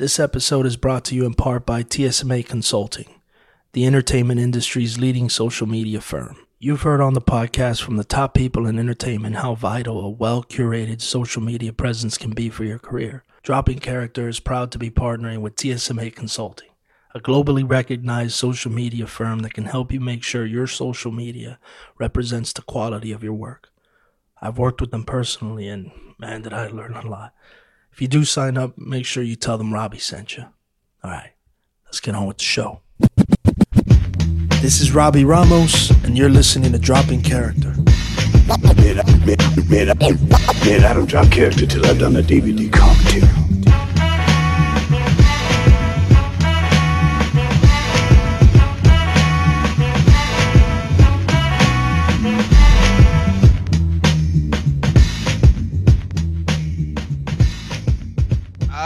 This episode is brought to you in part by TSMA Consulting, the entertainment industry's leading social media firm. You've heard on the podcast from the top people in entertainment how vital a well curated social media presence can be for your career. Dropping Character is proud to be partnering with TSMA Consulting, a globally recognized social media firm that can help you make sure your social media represents the quality of your work. I've worked with them personally, and man, did I learn a lot. If you do sign up, make sure you tell them Robbie sent you. All right, let's get on with the show. This is Robbie Ramos, and you're listening to Dropping Character. Man, I, man, man, man, I don't drop character till I've done a DVD commentary.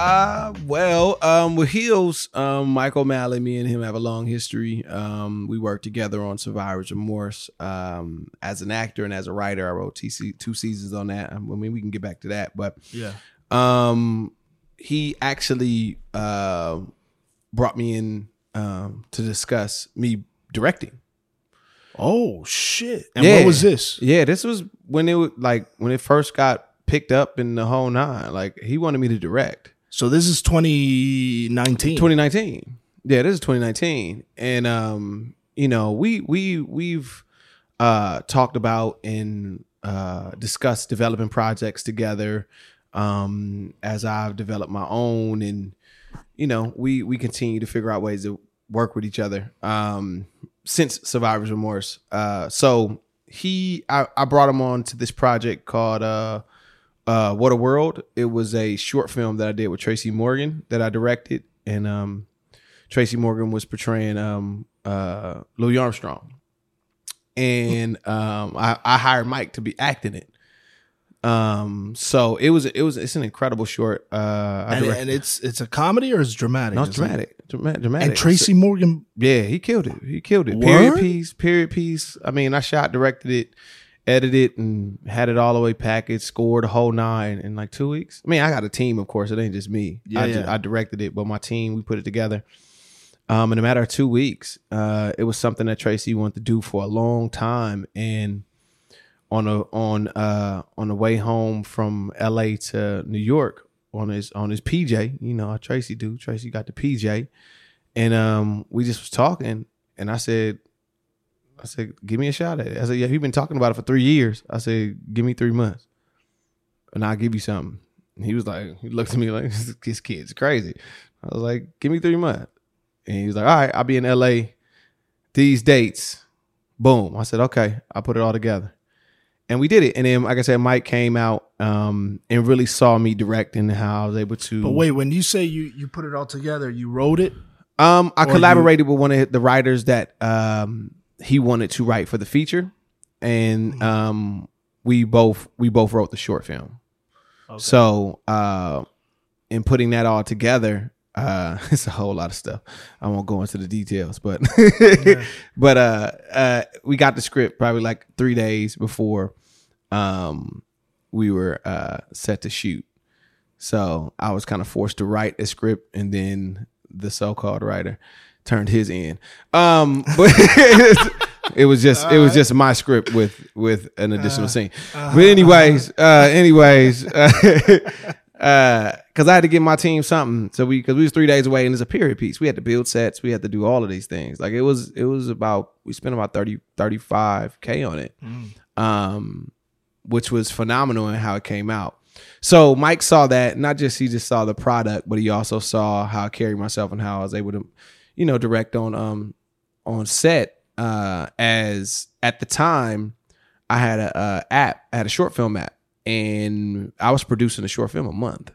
Uh, well, um, with Heels, um, Mike O'Malley, me and him have a long history. Um, we worked together on Survivor's Remorse. Um, as an actor and as a writer, I wrote TC, two seasons on that. I mean, we can get back to that, but Yeah. um, he actually uh brought me in um to discuss me directing. Oh shit! And Yeah. what was this? Yeah, this was when it was like when it first got picked up in the whole nine. Like he wanted me to direct. So this is 2019. 2019. Yeah, this is 2019, and um, you know, we we we've uh talked about and uh discussed developing projects together. Um, as I've developed my own, and you know, we we continue to figure out ways to work with each other. Um, since Survivor's Remorse, uh, so he I, I brought him on to this project called uh uh What a World. It was a short film that I did with Tracy Morgan that I directed and um Tracy Morgan was portraying um uh Louis Armstrong. And um I, I hired Mike to be acting it. Um so it was it was it's an incredible short. Uh And, and it's it's a comedy or it's dramatic? no, it's Is it? dramatic. Dramatic, dramatic. And Tracy Morgan. Yeah, he killed it. He killed it. Word? Period piece. Period piece. I mean, I shot, directed it, edited it, and had it all the way packaged. Scored a whole nine in like two weeks. I mean, I got a team, of course. It ain't just me. Yeah, I, yeah. I directed it, but my team we put it together. Um, in a matter of two weeks, uh, it was something that Tracy wanted to do for a long time, and on a on uh on the way home from L.A. to New York on his on his PJ, you know Tracy do. Tracy got the PJ, and um we just was talking, and I said, I said, give me a shot at it. I said, yeah, you've been talking about it for three years. I said, give me three months, and I'll give you something. And he was like, he looked at me like this kid's crazy. I was like, give me three months, and he was like, all right, I'll be in L.A. These dates. Boom. I said, okay. I put it all together and we did it. And then, like I said, Mike came out um, and really saw me direct and how I was able to. But wait, when you say you you put it all together, you wrote it. um, I or you- collaborated with one of the writers that um, he wanted to write for the feature, and Mm-hmm. um, we both we both wrote the short film. So, uh, in putting that all together, uh, it's a whole lot of stuff. I won't go into the details, but but uh, uh, we got the script probably like three days before um, we were uh, set to shoot. So I was kind of forced to write a script, and then the so-called writer turned his in. Um, but it was just it was just my script with with an additional scene. But anyways, uh, anyways, uh, because I had to give my team something. So we because we was three days away, and it's a period piece. We had to build sets. We had to do all of these things. Like it was it was about we spent about 30 35 k on it, um, which was phenomenal in how it came out. So Mike saw that not just he just saw the product, but he also saw how I carried myself and how I was able to, you know, direct on um on set. Uh, as at the time, I had a, uh app, I had a short film app, and I was producing a short film a month.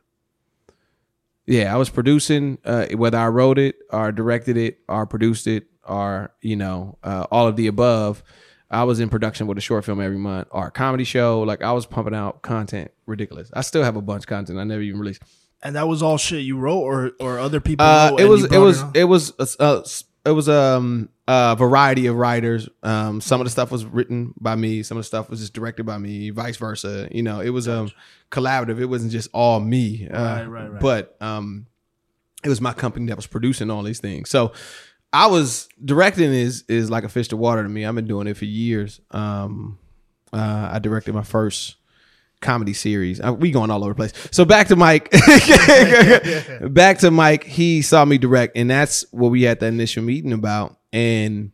Yeah, I was producing uh, whether I wrote it or directed it or produced it or you know uh, all of the above. I was in production with a short film every month or a comedy show. Like I was pumping out content ridiculous. I still have a bunch of content I never even released. And that was all shit you wrote, or or other people. Uh, wrote it was it was it was uh, it was um a variety of writers. Um, some of the stuff was written by me. Some of the stuff was just directed by me. Vice versa. You know, it was um collaborative. It wasn't just all me. Uh, Right, right, right. But um, it was my company that was producing all these things. So I was directing is is like a fish to water to me. I've been doing it for years. Um, uh, I directed my first comedy series. Uh, we going all over the place. So back to Mike. back to Mike. He saw me direct, and that's what we had the initial meeting about. And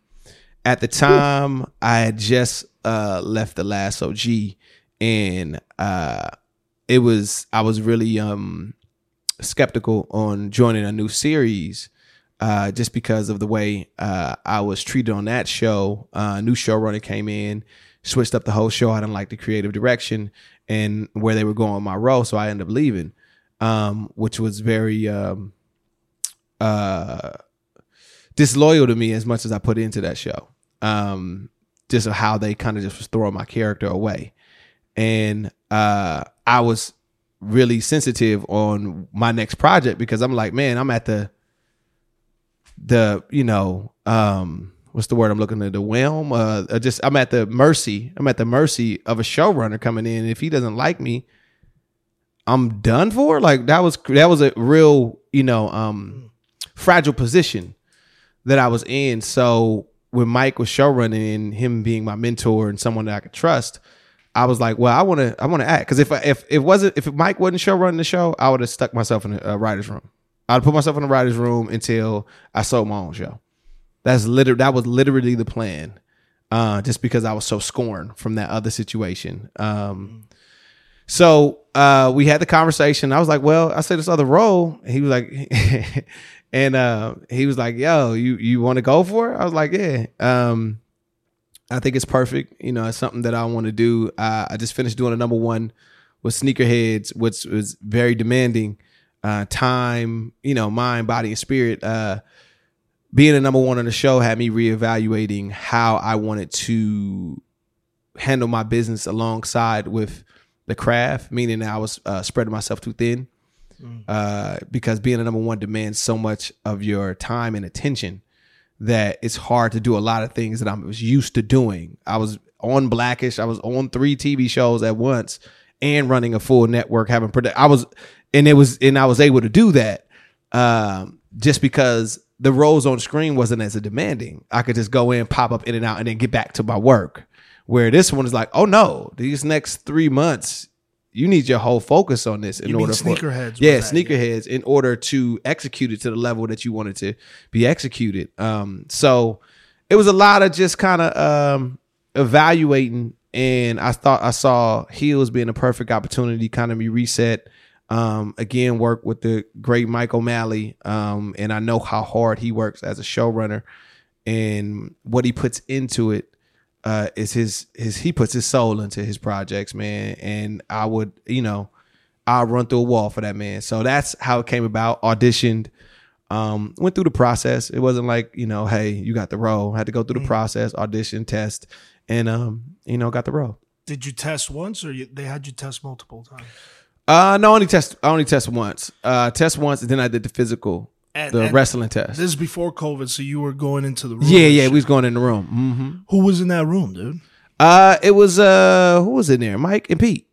at the time, I had just uh, left the last OG, and uh, it was I was really um, skeptical on joining a new series. Uh, just because of the way uh, I was treated on that show, uh, new showrunner came in, switched up the whole show. I didn't like the creative direction and where they were going with my role, so I ended up leaving, um, which was very um, uh, disloyal to me as much as I put into that show. Um, just how they kind of just was throwing my character away, and uh, I was really sensitive on my next project because I'm like, man, I'm at the the you know um what's the word I'm looking at? The whelm uh uh, just I'm at the mercy I'm at the mercy of a showrunner coming in. If he doesn't like me I'm done for? Like that was that was a real you know um fragile position that I was in. So when Mike was showrunning and him being my mentor and someone that I could trust I was like, well, I want to, I want to act. Because if if it wasn't, if Mike wasn't showrunning the show, I would have stuck myself in a, a writer's room. I'd put myself in a writer's room until I sold my own show. That's literally that was literally the plan. Uh, just because I was so scorned from that other situation. Um, so uh, we had the conversation. I was like, "Well, I said this other role." He was like, and uh, he was like, "Yo, you you want to go for it?" I was like, "Yeah." Um, I think it's perfect. You know, it's something that I want to do. Uh, I just finished doing a number one with Sneakerheads, which was very demanding. Uh, time, you know, mind, body, and spirit. Uh, being a number one on the show had me reevaluating how I wanted to handle my business alongside with the craft, meaning that I was uh, spreading myself too thin. Uh, because being a number one demands so much of your time and attention that it's hard to do a lot of things that I was used to doing. I was on Blackish, I was on three TV shows at once, and running a full network, having product. I was, and it was, and I was able to do that um, just because the roles on screen wasn't as demanding. I could just go in, pop up in and out, and then get back to my work. Where this one is like, oh no, these next three months, you need your whole focus on this in You order for Sneakerheads was Yeah, that, yeah. sneakerheads in order to execute it to the level that you wanted to be executed. Um, so it was a lot of just kind of um evaluating and I thought I saw Heels being a perfect opportunity, kind of be reset. Um, again, work with the great Mike O'Malley. Um, and I know how hard he works as a showrunner and what he puts into it uh, is his his he puts his soul into his projects, man. And I would, you know, I'll run through a wall for that man. So that's how it came about. Auditioned, um, went through the process. It wasn't like, you know, hey, you got the role. I had to go through the process, audition, test, and um, you know, got the role. Did you test once, or you, they had you test multiple times? Uh no, I only test I only test once. Uh test once and then I did the physical, And- the wrestling test. This is before COVID, so you were going into the room. yeah, yeah, we was going in the room. hmm Who was in that room, dude? Uh it was uh who was in there? Mike and Pete.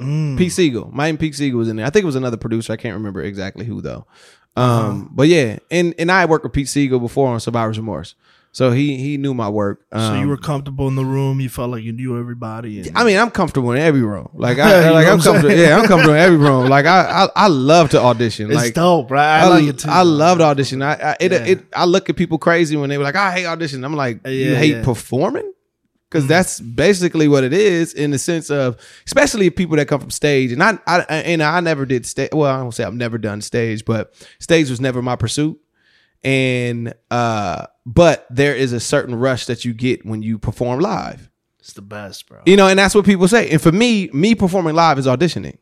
Mm. Pete Segal. Mike and Pete Segal was in there. I think it was another producer. I can't remember exactly who though. Um, but yeah, and and I had worked with Pete Segal before on Survivor's Remorse, so he he knew my work. Um, So you were comfortable in the room. You felt like you knew everybody. And, I mean, I'm comfortable in every room. Like I like I'm I'm comfortable. Yeah, I'm comfortable in every room. Like I I, I love to audition. it's like dope, right? I, I, like it too. I love to audition. I I, it, Yeah. it I look at people crazy when they were like, I hate audition. I'm like, you hate yeah. performing? Because that's basically what it is in the sense of, especially people that come from stage. And I, I and I never did stage. Well, I don't say I've never done stage, but stage was never my pursuit. And uh, but there is a certain rush that you get when you perform live. It's the best, bro. You know, and that's what people say. And for me, me performing live is auditioning.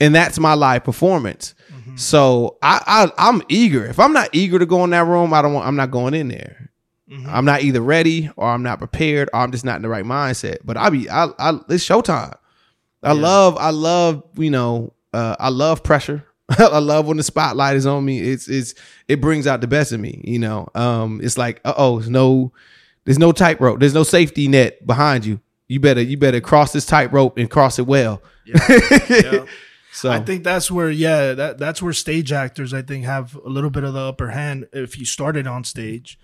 And that's my live performance. So I, I I'm eager. If I'm not eager to go in that room, I don't want I'm not going in there. I'm not either ready or I'm not prepared or I'm just not in the right mindset. But I be I, I it's showtime. I love I love, you know, uh, I love pressure. I love when the spotlight is on me. It's it's it brings out the best in me, you know. Um it's like, uh-oh, there's no there's no tightrope. There's no safety net behind you. You better you better cross this tightrope and cross it well. Yeah. So I think that's where, yeah, that that's where stage actors, I think, have a little bit of the upper hand if you started on stage,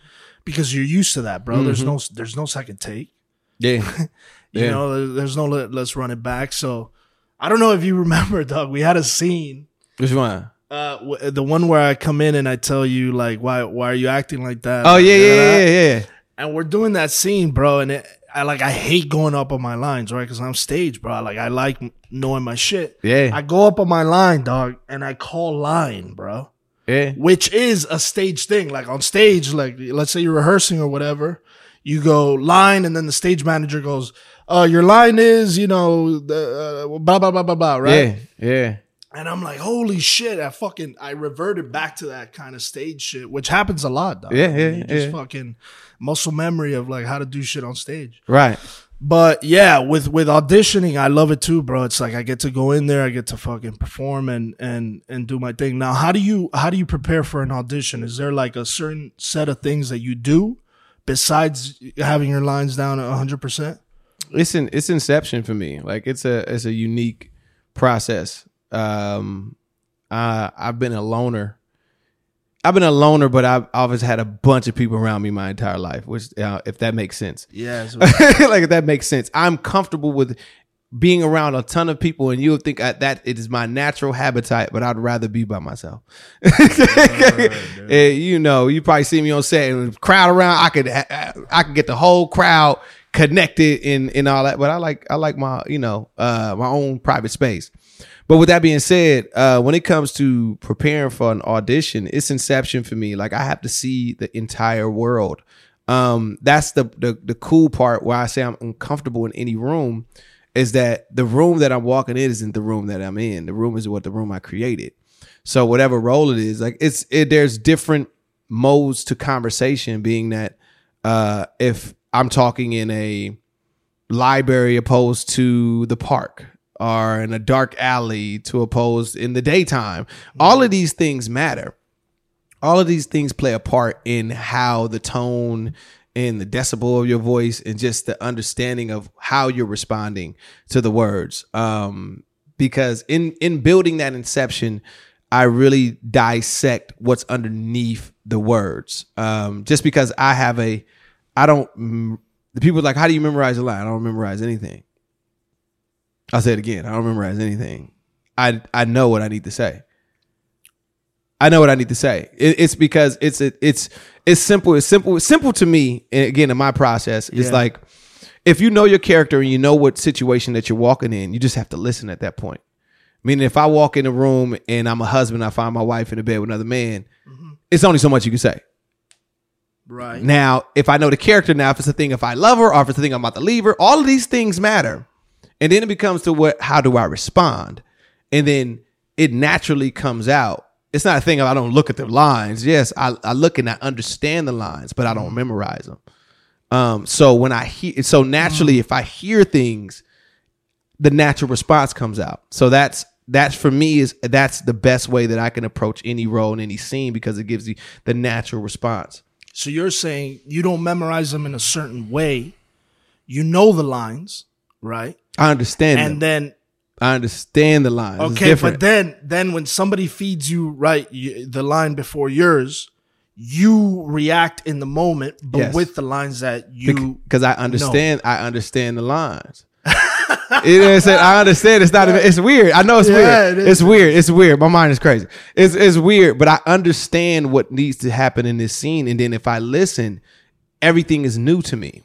because you're used to that, bro. There's no, there's no second take. yeah, You Yeah. know, there's no let, let's run it back. So I don't know if you remember, Doug. We had a scene, which one? uh, w- the one where I come in and I tell you like, why why are you acting like that? Oh Like, yeah, yeah, yeah, yeah. And we're doing that scene, bro. And it, I like I hate going up on my lines, right? Because I'm stage, bro. Like I like knowing my shit. Yeah. I go up on my line, dog, and I call line, bro. Yeah. Which is a stage thing. Like on stage, like let's say you're rehearsing or whatever, you go line, and then the stage manager goes, "Uh, your line is, you know, the uh, blah blah blah blah blah, right?" Yeah. Yeah. And I'm like, holy shit! I fucking I reverted back to that kind of stage shit, which happens a lot, dog. Yeah, yeah, You just yeah. fucking muscle memory of like how to do shit on stage. Right. But yeah, with with auditioning, I love it too, bro. It's like I get to go in there, I get to fucking perform and and and do my thing. Now, how do you how do you prepare for an audition? Is there like a certain set of things that you do besides having your lines down hundred percent? it's an it's inception for me like it's a it's a unique process um i i've been a loner. I've been a loner but i've always had a bunch of people around me my entire life which uh, if that makes sense. Yeah, like if that makes sense. I'm comfortable with being around a ton of people and you'll think I, that it is my natural habitat but i'd rather be by myself. Eh, you know you probably see me on set and crowd around. I could i could get the whole crowd connected in in all that but i like i like my you know uh my own private space but with that being said, uh, when it comes to preparing for an audition, it's inception for me. Like I have to see the entire world. Um, that's the, the the cool part where I say I'm uncomfortable in any room is that the room that I'm walking in isn't the room that I'm in. The room is what the room I created. So whatever role it is, like it's it, there's different modes to conversation. Being that uh, if I'm talking in a library opposed to the park or in a dark alley to oppose in the daytime. All of these things matter. All of these things play a part in how the tone and the decibel of your voice and just the understanding of how you're responding to the words. Um, because in in building that inception, I really dissect what's underneath the words. Um, just because I have a, I don't. The people are like, how do you memorize a line? I don't memorize anything. I'll say it again. I don't memorize anything. I I know what I need to say. I know what I need to say. It, it's because it's it, it's it's simple. It's simple. It's simple to me. And again, in my process, it's Yeah. like if you know your character and you know what situation that you're walking in, you just have to listen at that point. Meaning, if I walk in a room and I'm a husband, I find my wife in a bed with another man, mm-hmm. it's only so much you can say. right. Now, if I know the character now, if it's a thing if I love her or if it's a thing I'm about to leave her, all of these things matter. And then it becomes to what how do I respond? And then it naturally comes out. It's not a thing of I don't look at the lines. Yes, I, I look and I understand the lines, but I don't memorize them. Um, so when I hear so naturally if I hear things, the natural response comes out. So that's that's for me is that's the best way that I can approach any role in any scene because it gives you the natural response. So you're saying you don't memorize them in a certain way. You know the lines, right? I understand And them. then I understand the lines. It's okay, but then then when somebody feeds you right you, the line before yours, you react in the moment, but Yes. with the lines that you because I understand. I understand the lines. you know what I'm saying? I understand. It's not. even It's weird. I know it's Yeah, weird. it. It's weird. It's weird. My mind is crazy. It's it's weird, but I understand what needs to happen in this scene, and then if I listen, everything is new to me.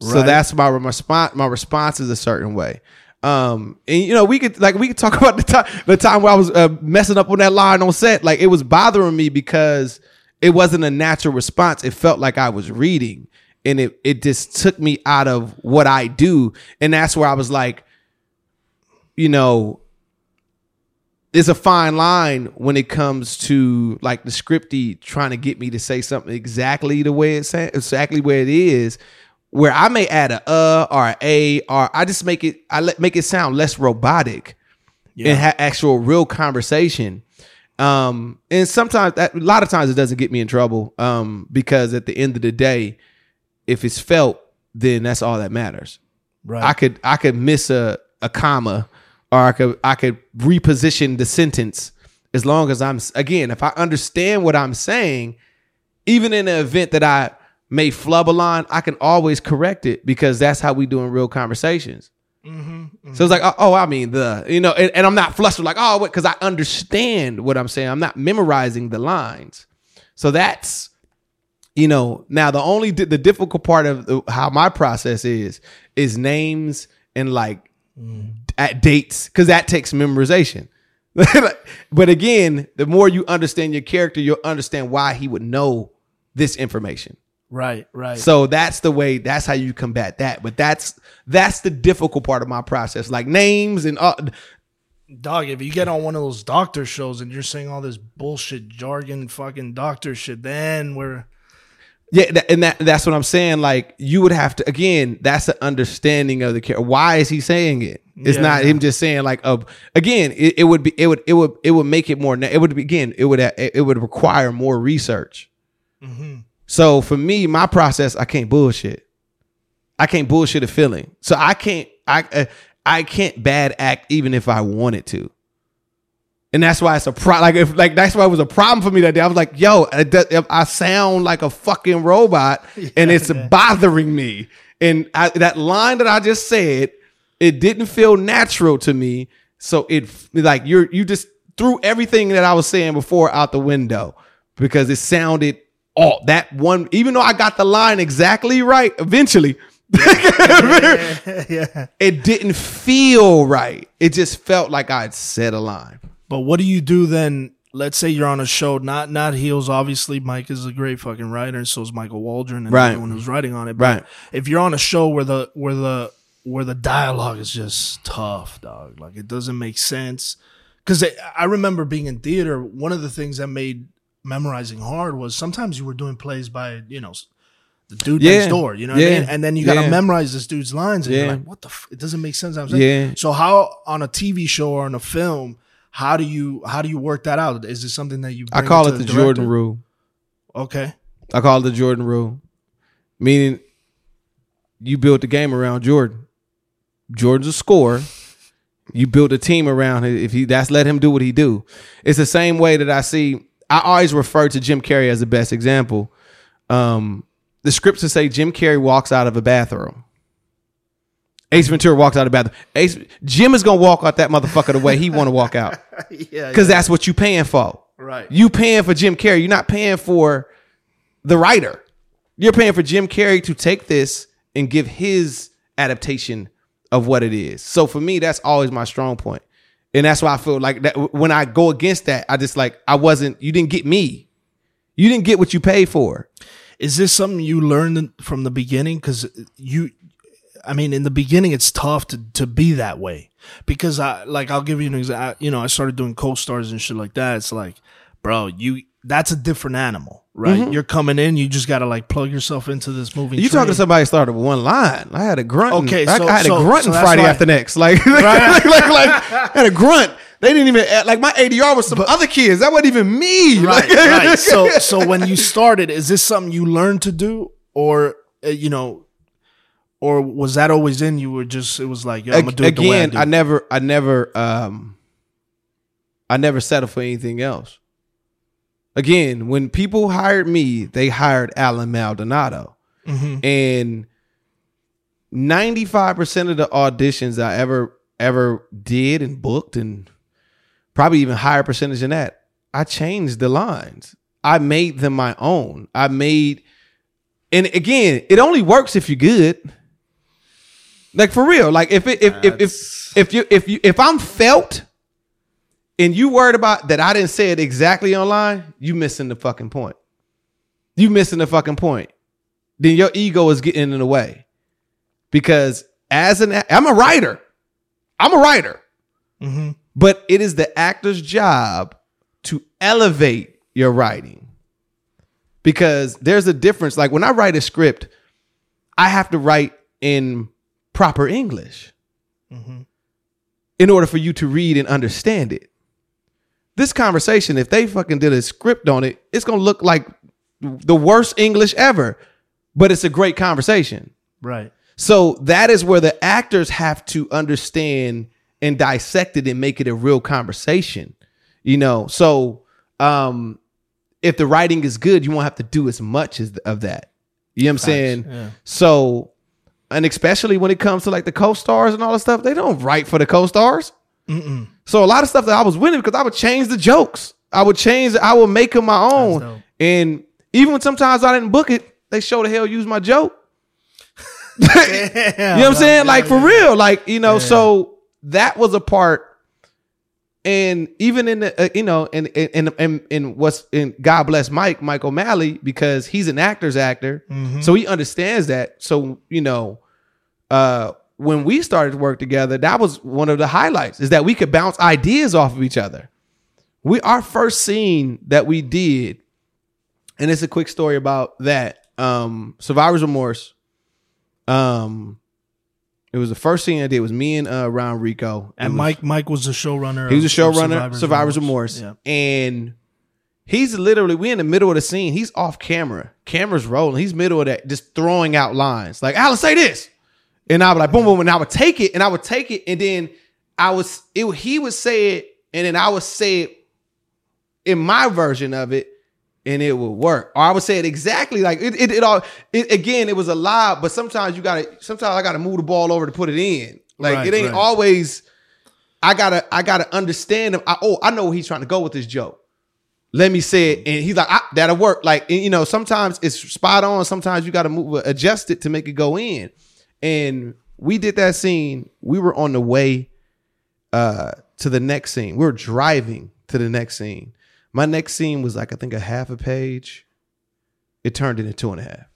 So that's my response. My response is a certain way. Um, and you know, we could like we could talk about the time the time where I was uh, messing up on that line on set. Like it was bothering me because it wasn't a natural response. It felt like I was reading, and it it just took me out of what I do. And that's where I was like, you know, there's a fine line when it comes to like the scripty trying to get me to say something exactly the way it's exactly where it is where I may add a uh or a a or I just make it I let make it sound less robotic Yeah. and have actual real conversation. Um, and sometimes that, a lot of times it doesn't get me in trouble. Um, because at the end of the day, if it's felt, then that's all that matters. right. I could I could miss a a comma or I could I could reposition the sentence as long as I'm again, if I understand what I'm saying, even in an event that I may flub a line, I can always correct it because that's how we do in real conversations. Mm-hmm, So it's like, oh, oh, I mean the, you know, and, and I'm not flustered like, oh, because I understand what I'm saying. I'm not memorizing the lines. So that's, you know, now the only the difficult part of the, how my process is is names and like at dates because that takes memorization. but again, the more you understand your character, you'll understand why he would know this information. Right, right. So that's the way. That's how you combat that. But that's that's the difficult part of my process, like names and uh, Dog, if you get on one of those doctor shows and you're saying all this bullshit jargon, fucking doctor shit, then we're yeah, that, and that that's what I'm saying. Like you would have to again. That's an understanding of the character. Why is he saying it? It's Yeah. not him just saying like uh, again. It, it would be it would it would it would make it more. It would be again. It would it would require more research. So for me, my process, I can't bullshit. I can't bullshit a feeling. So I can't I uh, I can't bad act even if I wanted to. And that's why it's a pro. Like if like that's why it was a problem for me that day. I was like, "Yo, I sound like a fucking robot, and it's bothering me." And I, that line that I just said, it didn't feel natural to me. So it like you're you just threw everything that I was saying before out the window because it sounded all that one. Even though I got the line exactly right, eventually, yeah. it didn't feel right. It just felt like I'd said a line. But what do you do then? Let's say you're on a show, not not Heels. Obviously, Mike is a great fucking writer, and so is Michael Waldron and Right. everyone who's writing on it. But Right. If you're on a show where the where the where the dialogue is just tough, dog, like it doesn't make sense. Because I remember being in theater. One of the things that made memorizing hard was sometimes you were doing plays by you know the dude Yeah. next door. You know what Yeah. I mean? And then you got to Yeah. memorize this dude's lines, and Yeah. you're like, what the? F-? It doesn't make sense. I'm saying. Yeah. So how on a TV show or on a film, how do you how do you work that out? Is it something that you? I call it the director? Jordan rule. Okay. I call it the Jordan rule, meaning you built the game around Jordan. Jordan's a scorer. You build a team around him. If he that's let him do what he do. It's the same way that I see. I always refer to Jim Carrey as the best example. Um, the scripts to say Jim Carrey walks out of a bathroom. Ace Ventura walks out of the bathroom. Ace, Jim is gonna walk out that motherfucker the way he want to walk out Yeah. because that's what you paying for. Right. You paying for Jim Carrey. You're not paying for the writer. You're paying for Jim Carrey to take this and give his adaptation of what it is. So for me, that's always my strong point. And that's why I feel like that when I go against that, I just like I wasn't you didn't get me. You didn't get what you paid for. Is this something you learned from the beginning? Because you, I mean, in the beginning, it's tough to to be that way. Because I like, I'll give you an example. You know, I started doing co-stars and shit like that. It's like, bro, you that's a different animal, right? You're coming in, you just got to like plug yourself into this movie. Mm-hmm. You talking to somebody started with one line. I had a grunt. Okay, I, so- I had so- a grunt so Friday why- after next. Like, like, like, like, I had a grunt. They didn't even like my ADR was some other kids. That wasn't even me. right, Like- right. So, so when you started, is this something you learned to do, or uh, you know, or was that always in you? Were just it was like, yo, I'm gonna do it the way I again, do. I never, I never, um, I never settled for anything else. Again, when people hired me, they hired Allen Maldonado, Mm-hmm. and ninety five percent of the auditions I ever ever did and booked, and probably even higher percentage than that, I changed the lines. I made them my own. I made, and again, it only works if you're good. Like for real. Like if it, if if if if you if you if I'm felt and you worried about that I didn't say it exactly online, you missing the fucking point. You missing the fucking point. Then your ego is getting in the way. Because as an I'm a writer. I'm a writer. Mhm. But it is the actor's job to elevate your writing. Because there's a difference. Like when I write a script, I have to write in proper English in order for you to read and understand it. This conversation, if they fucking did a script on it, it's gonna look like the worst English ever, but it's a great conversation. right. So that is where the actors have to understand and dissect it and make it a real conversation. You know, so um if the writing is good, you won't have to do as much as of that. You know what I'm saying? yeah. So, and especially when it comes to like the co-stars and all the stuff, they don't write for the co-stars. So a lot of stuff that I was winning because I would change the jokes. I would change. I would make them my own. And even when sometimes I didn't book it, they show the hell use my joke. You know what I'm saying? Like for real. Like, you know, so that was a part. And even in the, uh, you know, and and and and what's in God bless Mike, Mike O'Malley, because he's an actor's actor, so he understands that. So you know, uh, when we started to work together, that was one of the highlights is that we could bounce ideas off of each other. We our first scene that we did, and it's a quick story about that. Um, Survivor's Remorse. Um, it was the first scene I did. It was me and uh RonReaco. And was- Mike Mike was the showrunner. he was a showrunner, Survivor's, Remorse, Yeah. and he's literally we in the middle of the scene. He's off camera, camera's rolling. He's middle of that, just throwing out lines like "Allen, say this," and I would like boom, boom, and I would take it, and I would take it, and then I was it. He would say it, and then I would say it in my version of it, and it would work. Or I would say it exactly like it. It, it all. It, again, it was a lie, but sometimes you gotta. Sometimes I gotta move the ball over to put it in. Like Right, it ain't right. always. I gotta. I gotta understand him. I, oh, I know where he's trying to go with this joke. Let me say it, and he's like, ah, "That'll work." Like and, you know, sometimes it's spot on. Sometimes you gotta move, adjust it to make it go in. And we did that scene. We were on the way uh to the next scene. We were driving to the next scene. My next scene was like I think a half a page. It turned into two and a half.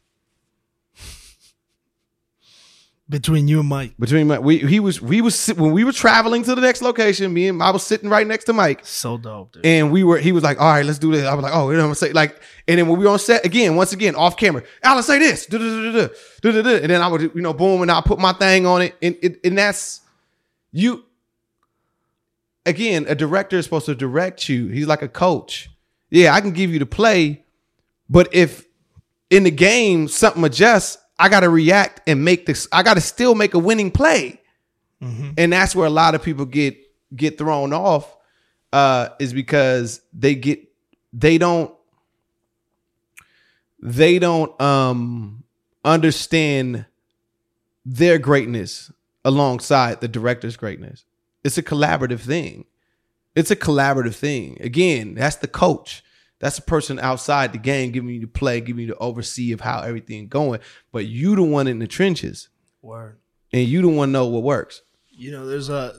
Between you and Mike. Between my, we he was we was when we were traveling to the next location. Me and I was sitting right next to Mike, So dope, dude. and we were he was like, "All right, let's do this." I was like, "Oh, you know what I'm saying?" Like, and then when we were on set again, once again off camera, Allen say this, and then I would you know boom, and I put my thing on it, and it, and that's you. Again, a director is supposed to direct you. He's like a coach. Yeah, I can give you the play, but if in the game something adjusts, I got to react and make this. I got to still make a winning play, and that's where a lot of people get get thrown off. Uh, is because they get they don't they don't um understand their greatness alongside the director's greatness. It's a collaborative thing. It's a collaborative thing. Again, that's the coach. That's a person outside the game giving you the play, giving you the oversee of how everything going. But you the one in the trenches, Word. and you the one know what works. You know, there's a.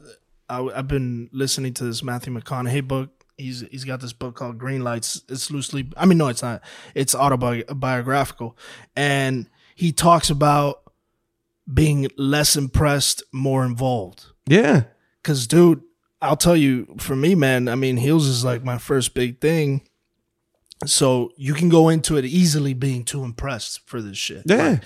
I, I've been listening to this Matthew McConaughey book. He's he's got this book called Green Lights. It's loosely. I mean, no, it's not. It's autobiographical, and he talks about being less impressed, more involved. Yeah, Cause, dude, I'll tell you, for me, man, I mean, heels is like my first big thing. So you can go into it easily being too impressed for this shit. yeah, Like,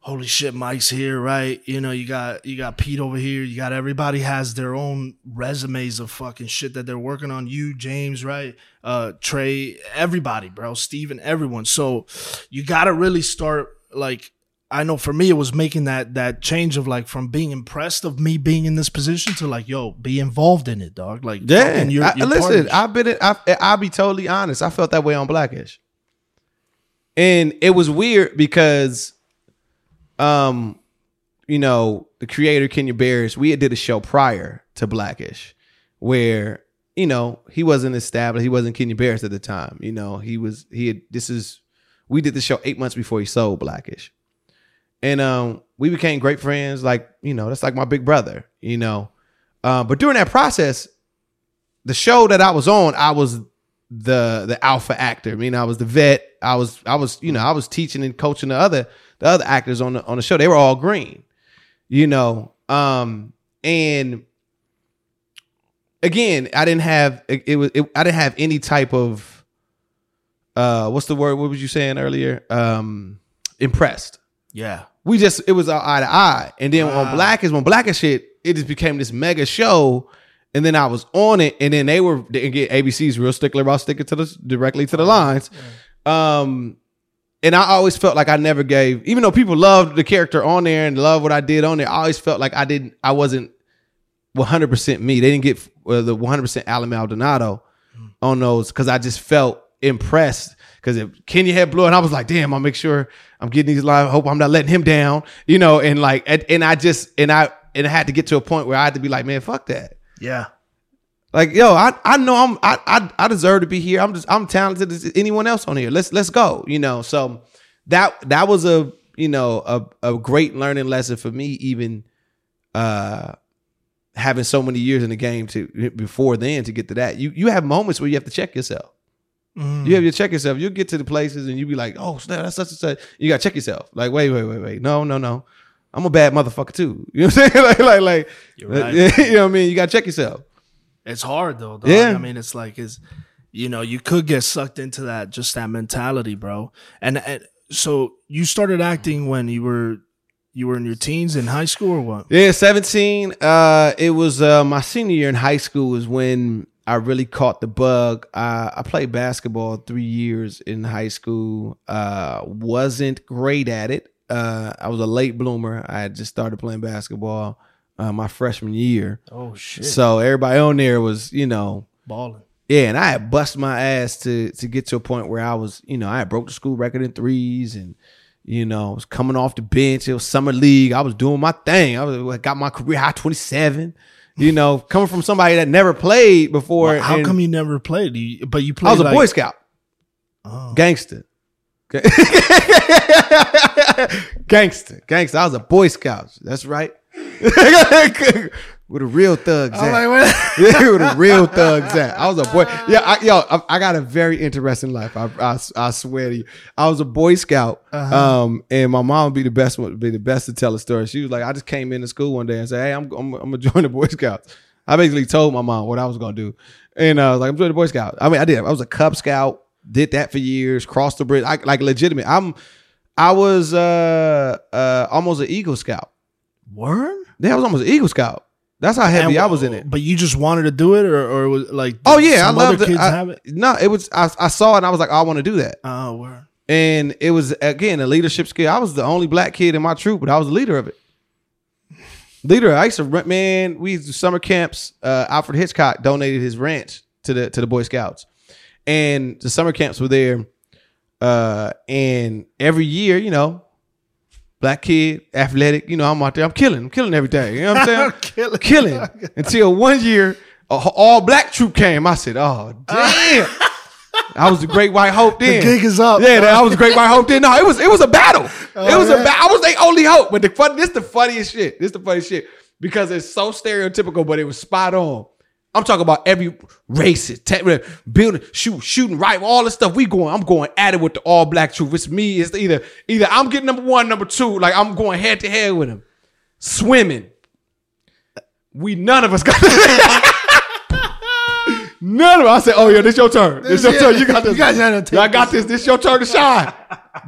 holy shit, Mike's here, right? You know, you got you got Pete over here. You got everybody has their own resumes of fucking shit that they're working on. You, James, right? Uh, Trey, everybody, bro, Steven, everyone. So you got to really start like. I know for me it was making that that change of like from being impressed of me being in this position to like yo be involved in it dog like yeah. you're- I- you're part of listen, this I've been. I, I'll be totally honest. I felt that way on Blackish, and it was weird because, um, you know, the creator Kenya Barris, we had did a show prior to Blackish, where you know he wasn't established. He wasn't Kenya Barris at the time. You know, he was. He had. This is. We did the show eight months before he sold Blackish, and um, we became great friends. Like you know, that's like my big brother. You know, uh, but during that process, the show that I was on, I was the the alpha actor. I mean, I was the vet. I was I was you know I was teaching and coaching the other the other actors on the on the show. They were all green, you know. Um, and again, I didn't have it, it was it, I didn't have any type of uh what's the word? What was you saying earlier? Um, impressed yeah we just it was eye to eye. And then on Wow. Blackish when Blackish shit, it just became this mega show. And then I was on it, and then they were they, again ABC's real stickler about sticking to the directly to the lines. Um, and I always felt like I never gave, even though people loved the character on there and loved what I did on there. I always felt like I didn't, I wasn't 100% me. They didn't get uh, the 100% Allen Maldonado on those because I just felt impressed. Because if Kenya had and I was like, damn, I'll make sure I'm getting these live. I hope I'm not letting him down, you know. And like, and, and I just and I and I had to get to a point where I had to be like, man, fuck that. Yeah. Like, yo, I, I know I'm I, I I deserve to be here. I'm just I'm talented as anyone else on here. Let's let's go. You know, so that that was a you know a, a great learning lesson for me, even uh having so many years in the game to before then to get to that. You you have moments where you have to check yourself. You have to check yourself. You get to the places and you be like, oh snap, that's such and such. You gotta check yourself. Like, wait, wait, wait, wait. No, no, no. I'm a bad motherfucker too. You know what I'm saying? like, like, like, You're right. you know what I mean? You gotta check yourself. It's hard though. Dog. Yeah. I mean, it's like is you know you could get sucked into that just that mentality, bro. And, and so you started acting when you were you were in your teens in high school or what? Yeah, 17. Uh it was uh my senior year in high school was when I really caught the bug. I, I played basketball three years in high school. Uh wasn't great at it. Uh I was a late bloomer. I had just started playing basketball uh, my freshman year. Oh shit, So everybody on there was, you know, balling. yeah, and I had bust my ass to to get to a point where I was, you know, I had broke the school record in threes and you know, I was coming off the bench. It was summer league. I was doing my thing. I was I got my career high 27. You know, coming from somebody that never played before. How and come you never played? You, but you played. I was a like, Boy Scout. Oh. Gangster. Gangster. Gangster. I was a Boy Scout. That's right. With the real thugs at. yeah, where the real thugs at. I was a boy. Yeah, I, yo, I, I got a very interesting life. I, I, I swear to you. I was a Boy Scout, um, and my mom would be the best one, be the best to tell a story. She was like, I just came into school one day and said, Hey, I'm, I'm, I'm gonna join the Boy Scouts. I basically told my mom what I was gonna do, and I was like, I'm joining the Boy Scout. I mean, I did. I was a Cub Scout. Did that for years. Crossed the bridge. I, like legitimate. I'm. I was uh uh almost an Eagle Scout. Word. Yeah, I was almost an Eagle Scout. That's how heavy And- I was in it. But you just wanted to do it, or or was like? Oh yeah, I love it. kids I- have it. No, it was I, I saw it and I was like, I want to do that. Oh, word. And it was again a leadership skill. I was the only black kid in my troop, but I was the leader of it. Leader, I used to rent man. We used to do summer camps. Uh, Alfred Hitchcock donated his ranch to the to the Boy Scouts, and the summer camps were there. Uh, and every year, you know, black kid, athletic. You know, I'm out there. I'm killing. I'm killing every day. You know what I'm saying? Killing. killing. Until one year, a all black troop came. I said, "Oh damn." I was the Great White Hope then. The gig is up. Yeah, I was the Great White Hope then. No, it was it was a battle. Oh, it was a ba- I was the only hope. But the fun, this the funniest shit. This the funniest shit because it's so stereotypical, but it was spot on. I'm talking about every racist, te- building, shoot, shooting, right, all the stuff we going. I'm going at it with the all black troop. It's me. It's either either I'm getting number one, number two. Like I'm going head to head with him. Swimming. We none of us got. None of us. I said, "Oh yeah, this your turn. This your turn. You got this. You guys gotta take I got this. This your turn to shine,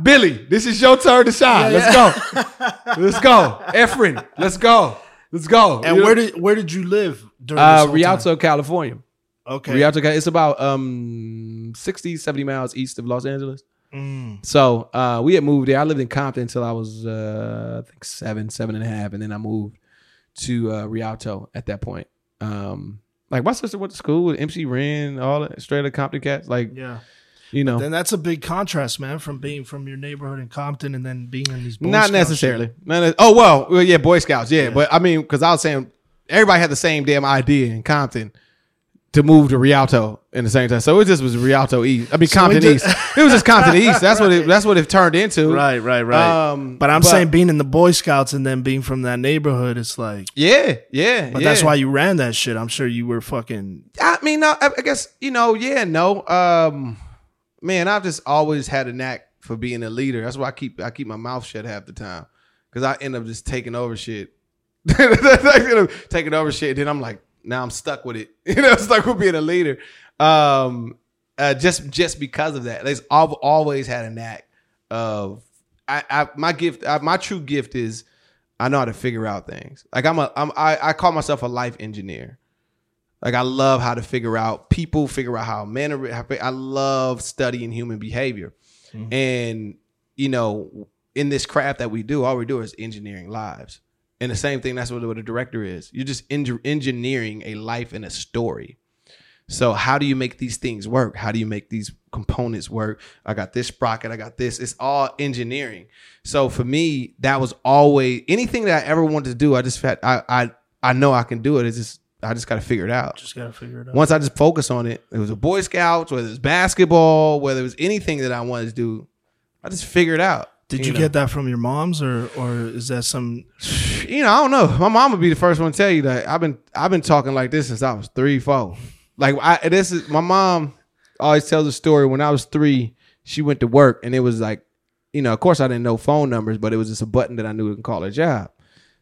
Billy. This is your turn to shine. Let's go. Let's go, Efren. Let's go. Let's go. And You know- where did where did you live during uh, Rialto, California. Okay. Rialto, it's about um 60, 70 miles east of Los Angeles. Mm. So uh, we had moved there. I lived in Compton until I was uh, I think seven, seven and a half, and then I moved to uh, Rialto at that point. Um, like my sister went to school with MC Ren, all that, straight out of Compton cats. Like Yeah. you know, Then that's a big contrast, man, from being from your neighborhood in Compton and then being in these. Boy not Scout necessarily. shit. Not ne- oh well, well, yeah, Boy Scouts, yeah. But I mean, because I was saying everybody had the same damn idea in Compton to move to Rialto in the same time. So it just was Rialto East. I mean Compton just- East. It was just Compton East. That's what it. That's what it turned into. Right, right, right. Um, but I'm saying being in the Boy Scouts and then being from that neighborhood, it's like. yeah, yeah. But yeah. that's why you ran that shit. I'm sure you were fucking. I mean, I, I guess you know, yeah, no. Um, man, I've just always had a knack for being a leader. That's why I keep I keep my mouth shut half the time because I end up just taking over shit, End up taking over shit. Then I'm like, now I'm stuck with it. You know, stuck with being a leader. Um, uh, just just because of that, I've always had a knack of I, I my gift, I, my true gift is I know how to figure out things. Like I'm a I'm I, I call myself a life engineer. Like I love how to figure out people, figure out how men are. how- I love studying human behavior, and you know, in this craft that we do, all we do is engineering lives. And the same thing, that's what, what a director is. You're just eng- engineering a life and a story. So how do you make these things work? How do you make these components work? I got this sprocket, I got this. It's all engineering. So for me, that was always anything that I ever wanted to do. I just felt I I I know I can do it. It's just I just got to figure it out. Just gotta figure it out. Once I just focus on it, it was a Boy Scouts, whether it's basketball, whether it was anything that I wanted to do, I just figured it out. Did you, know? get that from your mom's or or is that some? you know, I don't know. My mom would be the first one to tell you that I've been I've been talking like this since I was three, four. Like I this is my mom always tells a story. When I was three, she went to work and it was like, you know, of course I didn't know phone numbers, but it was just a button that I knew to call her job.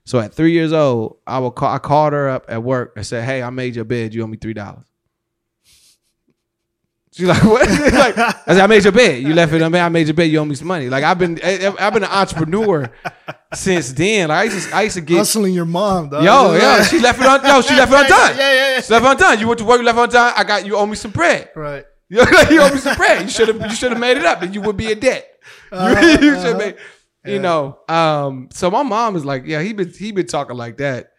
So at three years old, I will call I called her up at work and said, Hey, I made your bed, you owe me three dollars. She's like, what? like, I said, I made your bed. You left it on me. I made your bed. You owe me some money. Like I've been, I- I've been an entrepreneur since then. Like I used to, I used to get Hustling your mom, dog. Yo, yo, she left it on. Yo, she left it undone. Yeah, yeah, yeah. She left it undone. You went to work, you left it undone. I got you. Owe me some bread. Right. You owe me some bread. You should have. You should have made it up, and you would be in debt. You, you should make. You know. Um. So my mom is like, yeah, he been he been talking like that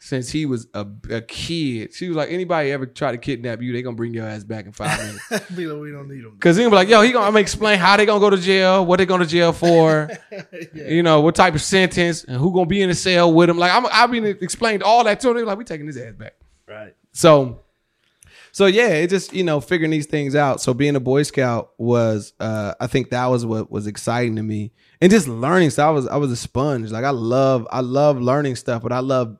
since he was a, a kid. She was like, anybody ever try to kidnap you, they gonna bring your ass back in five minutes. Be like, we don't need them. Cause he gonna be like, yo, he gonna I'm gonna explain how they gonna go to jail, what they going to jail for, you know, what type of sentence, and who gonna be in the cell with him. Like I'm, I've been explained all that to him. They like, we taking his ass back. Right. So, so yeah, it just you know figuring these things out. So being a Boy Scout was, uh, I think that was what was exciting to me, and just learning. So I was, I was a sponge. Like I love, I love learning stuff, but I love,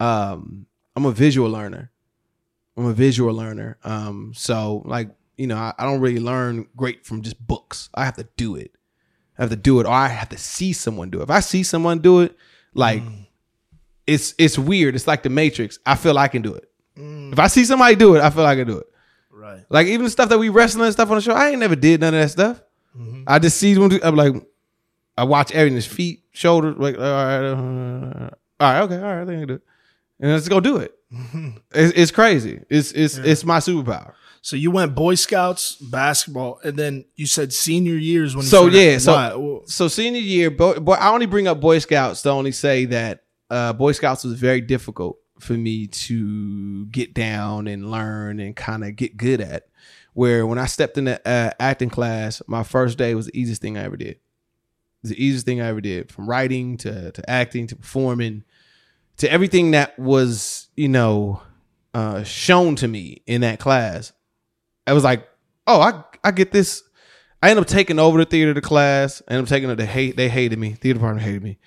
um, I'm a visual learner. I'm a visual learner. Um, so like you know, I, I don't really learn great from just books. I have to do it. I have to do it, or I have to see someone do it. If I see someone do it, like it's it's weird. It's like the Matrix. I feel I can do it. If I see somebody do it, I feel I can do it. Right. Like even the stuff that we wrestling and stuff on the show, I ain't never did none of that stuff. I just see them. do- I'm like, I watch everything. His feet, shoulders. Like, all right, all right, okay, all right, I think I can do it. And let's go do it. It's, it's crazy. It's it's it's my superpower. So you went Boy Scouts, basketball, and then you said senior years when. You So started- yeah, so Why? So senior year, boy, boy, I only bring up Boy Scouts to only say that uh, Boy Scouts was very difficult for me to get down and learn and kind of get good at. Where when I stepped in the uh, acting class, my first day was the easiest thing I ever did. It was the easiest thing I ever did, from writing to to acting to performing to everything that was you know uh, shown to me in that class. I was like, oh, I I get this. I ended up taking over the theater the class. I ended up taking it. They hate. They hated me. Theater department hated me.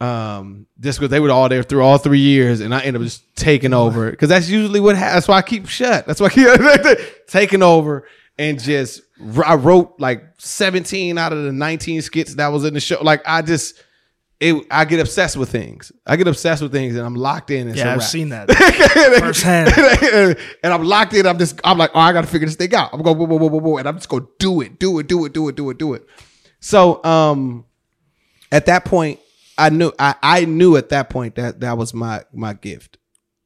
Um, just because they were all there through all three years, and I ended up just taking over because that's usually what. Ha- that's why I keep shut. That's why I keep taking over and just. I wrote like seventeen out of the nineteen skits that was in the show. Like I just. It, I get obsessed with things. I get obsessed with things, and I'm locked in. It's yeah, I've wrap. seen that firsthand. and I'm locked in. I'm just, I'm like, oh, I gotta figure this thing out. I'm going, whoa, whoa, whoa, whoa, whoa, and I'm just gonna do it, do it, do it, do it, do it, do it. So, um, at that point, I knew, I, I knew at that point that that was my my gift.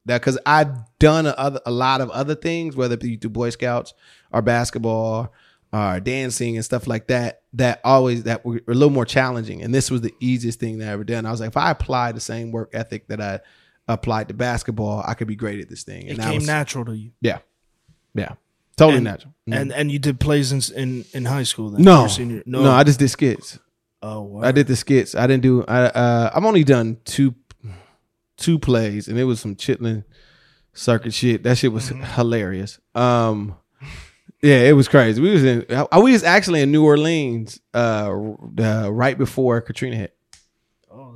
That because I'd done a, other, a lot of other things, whether it be through Boy Scouts or basketball or dancing and stuff like that, that always that were a little more challenging. And this was the easiest thing that I ever done. I was like, if I apply the same work ethic that I applied to basketball, I could be great at this thing. It that came was- natural to you, Yeah, yeah, totally And- natural. and and you did plays in in, in high school. Then no, senior, no, I just did skits. oh, wow. I did the skits. I didn't do. I uh, I've only done two two plays, and it was some chitlin circuit shit. That shit was hilarious. Um, yeah, it was crazy. We was in. I, we was actually in New Orleans, uh, uh right before Katrina hit,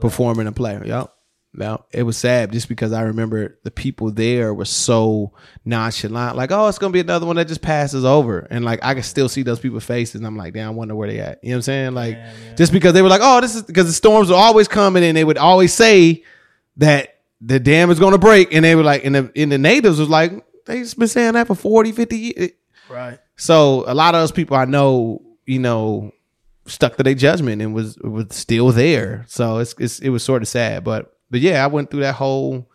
performing a play. Yup. Now it was sad just because I remember the people there were so nonchalant, like, "Oh, it's gonna be another one that just passes over," and like I can still see those people's faces, and I'm like, "Damn, I wonder where they at." You know what I'm saying? Like, just because they were like, "Oh, this is because the storms are always coming," and they would always say that the dam is gonna break, and they were like, and the, and the natives was like, they just been saying that for 40, 50 years. Right. So a lot of those people I know, you know, stuck to their judgment and was was still there. So it's, it's it was sort of sad, but but yeah, I went through that whole.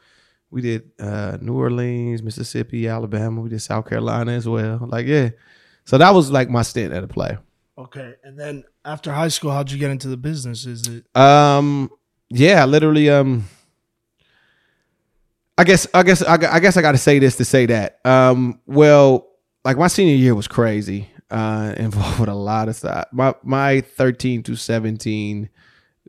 We did uh New Orleans, Mississippi, Alabama. We did South Carolina as well. Like yeah, so that was like my stint at a play. Okay, and then after high school, how'd you get into the business? Is it Um, yeah, literally um, I guess I guess I, I guess I got to say this to say that. Um, well, like my senior year was crazy. Uh, involved with a lot of stuff. My my thirteen to seventeen.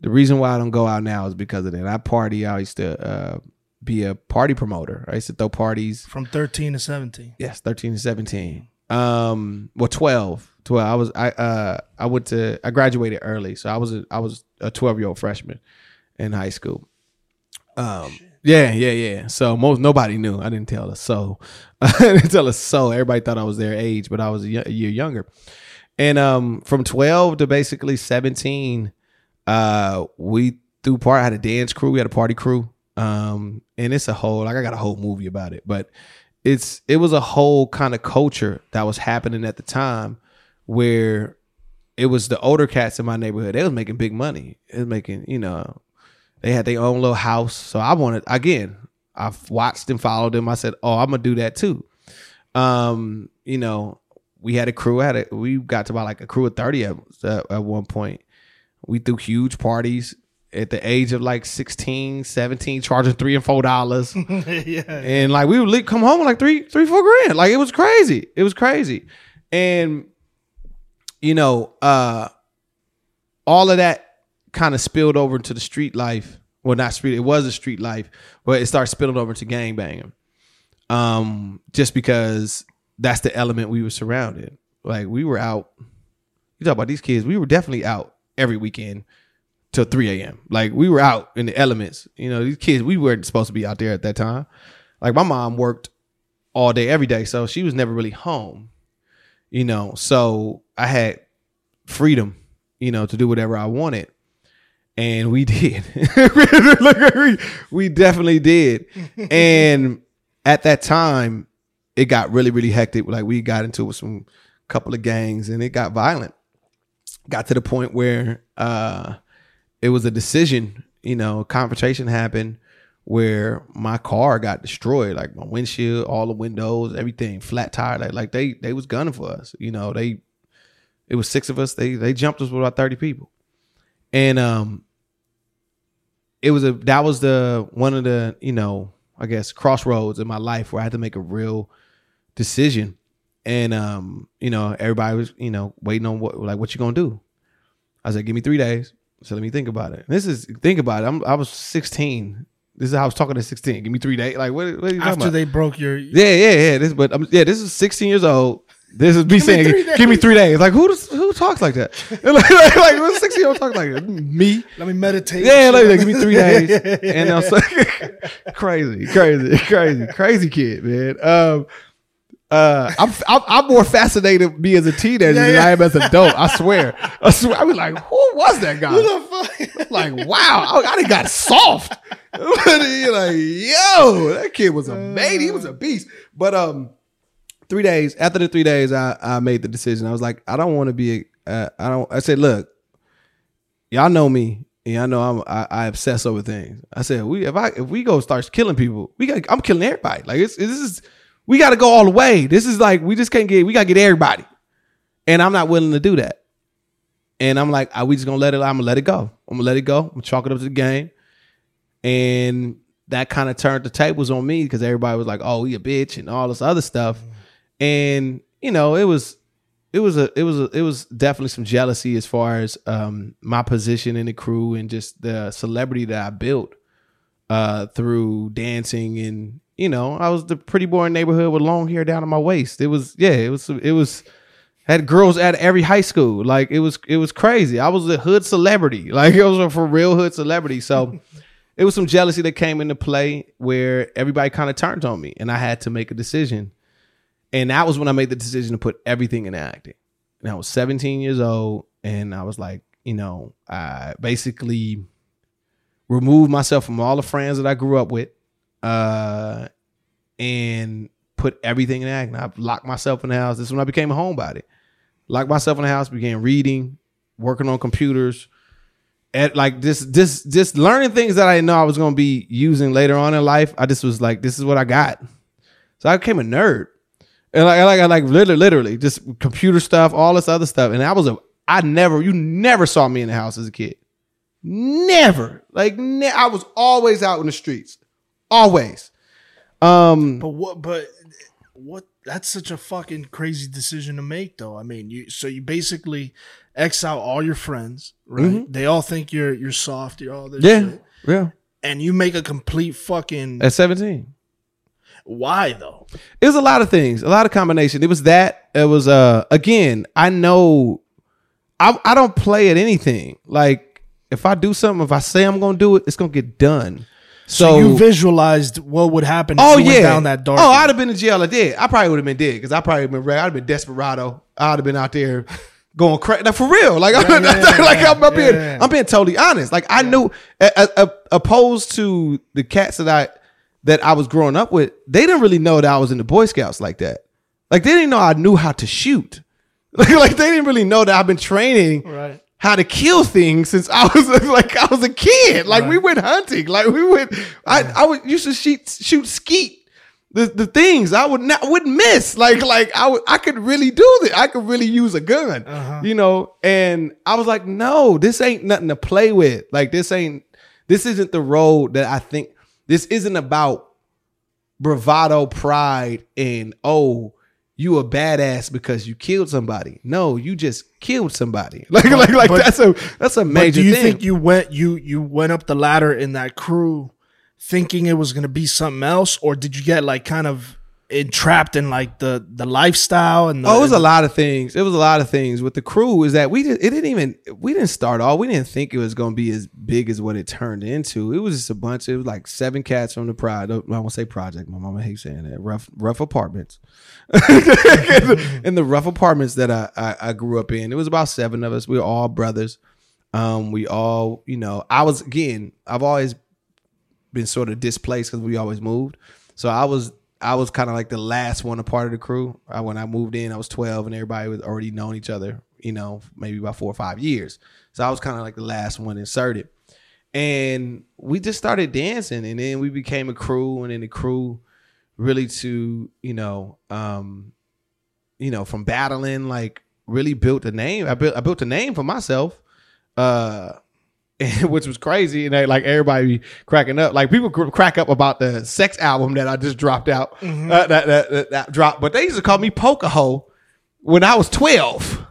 The reason why I don't go out now is because of that. I party. I used to uh, be a party promoter. I used to throw parties. From 13 to 17. Yes, 13 to 17. Um, well, 12. 12. I was I uh I went to I graduated early, so I was a, I was a 12 year old freshman in high school. Um, yeah, yeah, yeah. So most nobody knew. I didn't tell a So I didn't tell us. So everybody thought I was their age, but I was a, a year younger. And um, from 12 to basically 17, uh, we threw part. I had a dance crew. We had a party crew. Um, and it's a whole like I got a whole movie about it, but it's it was a whole kind of culture that was happening at the time where it was the older cats in my neighborhood. They was making big money. It was making, you know, they had their own little house. So I wanted again, I've watched and followed them. I said, Oh, I'm gonna do that too. Um, you know, we had a crew, I had a we got to about like a crew of 30 at, at, at one point. We threw huge parties at the age of like 16, 17, charging three and four dollars. yeah. And like we would come home with like three, three, four grand. Like it was crazy. It was crazy. And you know, uh all of that kind of spilled over into the street life. Well, not street, it was a street life, but it started spilling over to gang banging. Um, just because that's the element we were surrounded. Like we were out. You talk about these kids, we were definitely out every weekend till 3 a.m. Like we were out in the elements. You know, these kids, we weren't supposed to be out there at that time. Like my mom worked all day, every day, so she was never really home. You know, so I had freedom, you know, to do whatever I wanted. And we did. we, definitely did. And at that time, it got really, really hectic. Like we got into it with some couple of gangs and it got violent. Got to the point where uh it was a decision, you know, a confrontation happened where my car got destroyed, like my windshield, all the windows, everything, flat tire, like like they they was gunning for us. You know, they it was six of us. They they jumped us with about 30 people. And um it was a that was the one of the, you know, I guess crossroads in my life where I had to make a real decision. And um, you know, everybody was, you know, waiting on what like what you gonna do. I said, give me three days. So let me think about it. This is think about it. I'm I was 16. This is how I was talking at 16. Give me three days. Like what, what are you talking After they broke your. Yeah, yeah, yeah. This, but um, yeah, this is 16 years old. This is me me saying, three "Give me three days." Like who does, who talks like that? like, like, like what 16 year old talk like that? Me? Let me meditate. Yeah, like, like, give me three days, and I'm so, crazy, crazy, crazy, crazy kid, man. Um, uh, I'm, I'm I'm more fascinated with me as a teenager Yeah, than. I am as an adult. I swear, I swear. I was like, who was that guy? Who the fuck? like, wow, I, I done got soft. Like, yo, that kid was amazing. He was a beast. But um, three days after the three days, I I made the decision. I was like, I don't want to be. A, uh, I don't. I said, look, y'all know me. And y'all know I'm, I, I obsess over things. I said, we if I if we go start killing people, we got I'm killing everybody. Like it's this is we got to go all the way. This is like we just can't get we got to get everybody, and I'm not willing to do that. And I'm like, are we just gonna let it? I'm gonna let it go. I'm gonna let it go. I'm gonna chalk it up to the game. And that kind of turned the tables on me because everybody was like, "Oh, he a bitch" and all this other stuff. And you know, it was, it was a, it was a, it was definitely some jealousy as far as um, my position in the crew and just the celebrity that I built uh, through dancing and you know, I was the pretty boy in neighborhood with long hair down to my waist. It was, yeah, it was, it was had girls at every high school. Like it was it was crazy. I was a hood celebrity. Like it was a for real hood celebrity. So it was some jealousy that came into play where everybody kind of turned on me and I had to make a decision. And that was when I made the decision to put everything in acting. And I was 17 years old and I was like, you know, I basically removed myself from all the friends that I grew up with. Uh and put everything in acting. I locked myself in the house. This is when I became a homebody. Locked myself in the house, began reading, working on computers, at like this, this, just learning things that I didn't know I was going to be using later on in life. I just was like, this is what I got. So I became a nerd, and like, like, I like literally, literally, just computer stuff, all this other stuff. And I was a, I never, you never saw me in the house as a kid. Never, like, ne- I was always out in the streets, always. Um, But what? But what? That's such a fucking crazy decision to make, though. I mean, you so you basically X out all your friends, right? They all think you're you're soft. You're all this Mm-hmm. yeah, shit, yeah. and you make a complete fucking. At 17. Why though? It was a lot of things, a lot of combination. It was that. It was uh again, I know I I don't play at anything. Like if I do something, if I say I'm gonna do it, it's gonna get done. So, So, you visualized what would happen. If Oh you yeah, went down that dark. Oh, I'd have been in jail. I did. I probably would have been dead because I probably would have been. I'd have been desperado. I'd have been out there going crazy. Now, for real, like, I'm, yeah, like I'm, I'm being, yeah. I'm being totally honest. Like I knew, a, a, a- opposed to the cats that I that I was growing up with, they didn't really know that I was in the Boy Scouts like that. Like they didn't know I knew how to shoot. Like, like they didn't really know that I've been training Right. how to kill things since I was like I was a kid. Like we went hunting. Like we went. I I would used to shoot shoot skeet. The the things I would not wouldn't miss. Like like I would I could really do this. I could really use a gun. Uh-huh. You know. And I was like, no, this ain't nothing to play with. Like this ain't. This isn't the road that I think. This isn't about bravado, pride, and oh, you a badass because you killed somebody. No, you just killed somebody. Like like like but- that's a that's a major do you thing. think you went you you went up the ladder in that crew, thinking it was gonna be something else, or did you get like kind of entrapped in like the the lifestyle and the, Oh, it was a lot of things. It was a lot of things with the crew. Is that we did it didn't even we didn't start off. We didn't think it was going to be as big as what it turned into. It was just a bunch. It was like seven cats from the pride. I won't say project. My mama hates saying that. Rough rough apartments. in the rough apartments that I, I I grew up in, it was about seven of us. We were all brothers. Um, we all you know. I was again. I've always been sort of displaced because we always moved. So I was I was kind of like the last one a part of the crew. I, when I moved in, I was 12 and everybody was already known each other, you know, maybe about four or five years. So I was kind of like the last one inserted. And we just started dancing and then we became a crew and then the crew really to, you know, um, you know, from battling, like really built a name. I built I built a name for myself. Uh which was crazy, and they, like everybody be cracking up. Like people cr- crack up about the sex album that I just dropped out, uh, that, that, that that dropped. But they used to call me Poker Hole when I was twelve.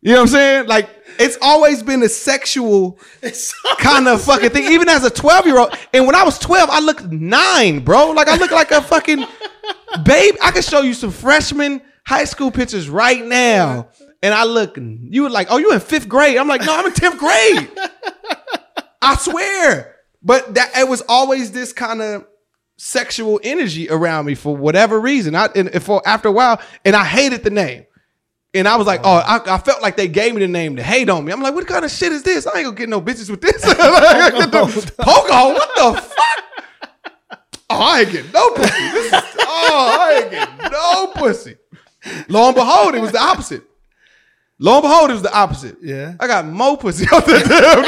You know what I'm saying? Like it's always been a sexual kind of fucking thing, even as a 12 year old. And when I was 12, I looked nine, bro. Like I look like a fucking babe. I could show you some freshman high school pictures right now. And I look, you were like, oh, you in fifth grade. I'm like, no, I'm in 10th grade. I swear. But that it was always this kind of sexual energy around me for whatever reason. I and for after a while, and I hated the name. And I was like, oh, I, I felt like they gave me the name to hate on me. I'm like, what kind of shit is this? I ain't gonna get no bitches with this. Pogo, what the fuck? Oh, I ain't getting no pussy. Is, oh, I ain't getting no pussy. Lo and behold, it was the opposite. Lo and behold, it was the opposite. Yeah. I got more pussy out the damn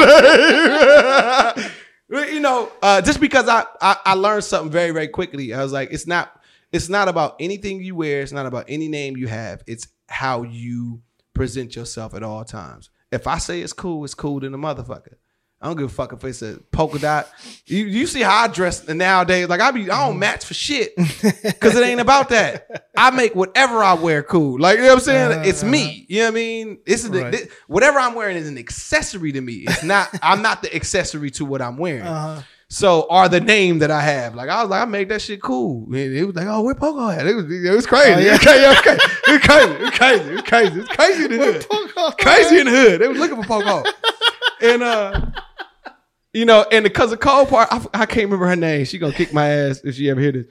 day. you know, uh, just because I, I I learned something very very quickly. I was like, it's not it's not about anything you wear. It's not about any name you have. It's how you present yourself at all times. If I say it's cool, it's cool than a motherfucker. I don't give a fuck if it's a polka dot. You you see how I dress nowadays? Like I be I don't match for shit because it ain't about that. I make whatever I wear cool. Like you know what I'm saying? it's me. You know what I mean? It's the- Right. thi- whatever I'm wearing is an accessory to me. It's not. I'm not the accessory to what I'm wearing. Uh-huh. So are the name that I have. Like I was like, I make that shit cool. And it was like, oh, where Pogo at? It was it was crazy. It was crazy. It was crazy. It was crazy. It was crazy. It was crazy. It was crazy in the hood. Crazy in the hood. They was looking for Pogo. And uh you know, and the cousin Cole part, I, I can't remember her name. She gonna kick my ass if she ever hear this.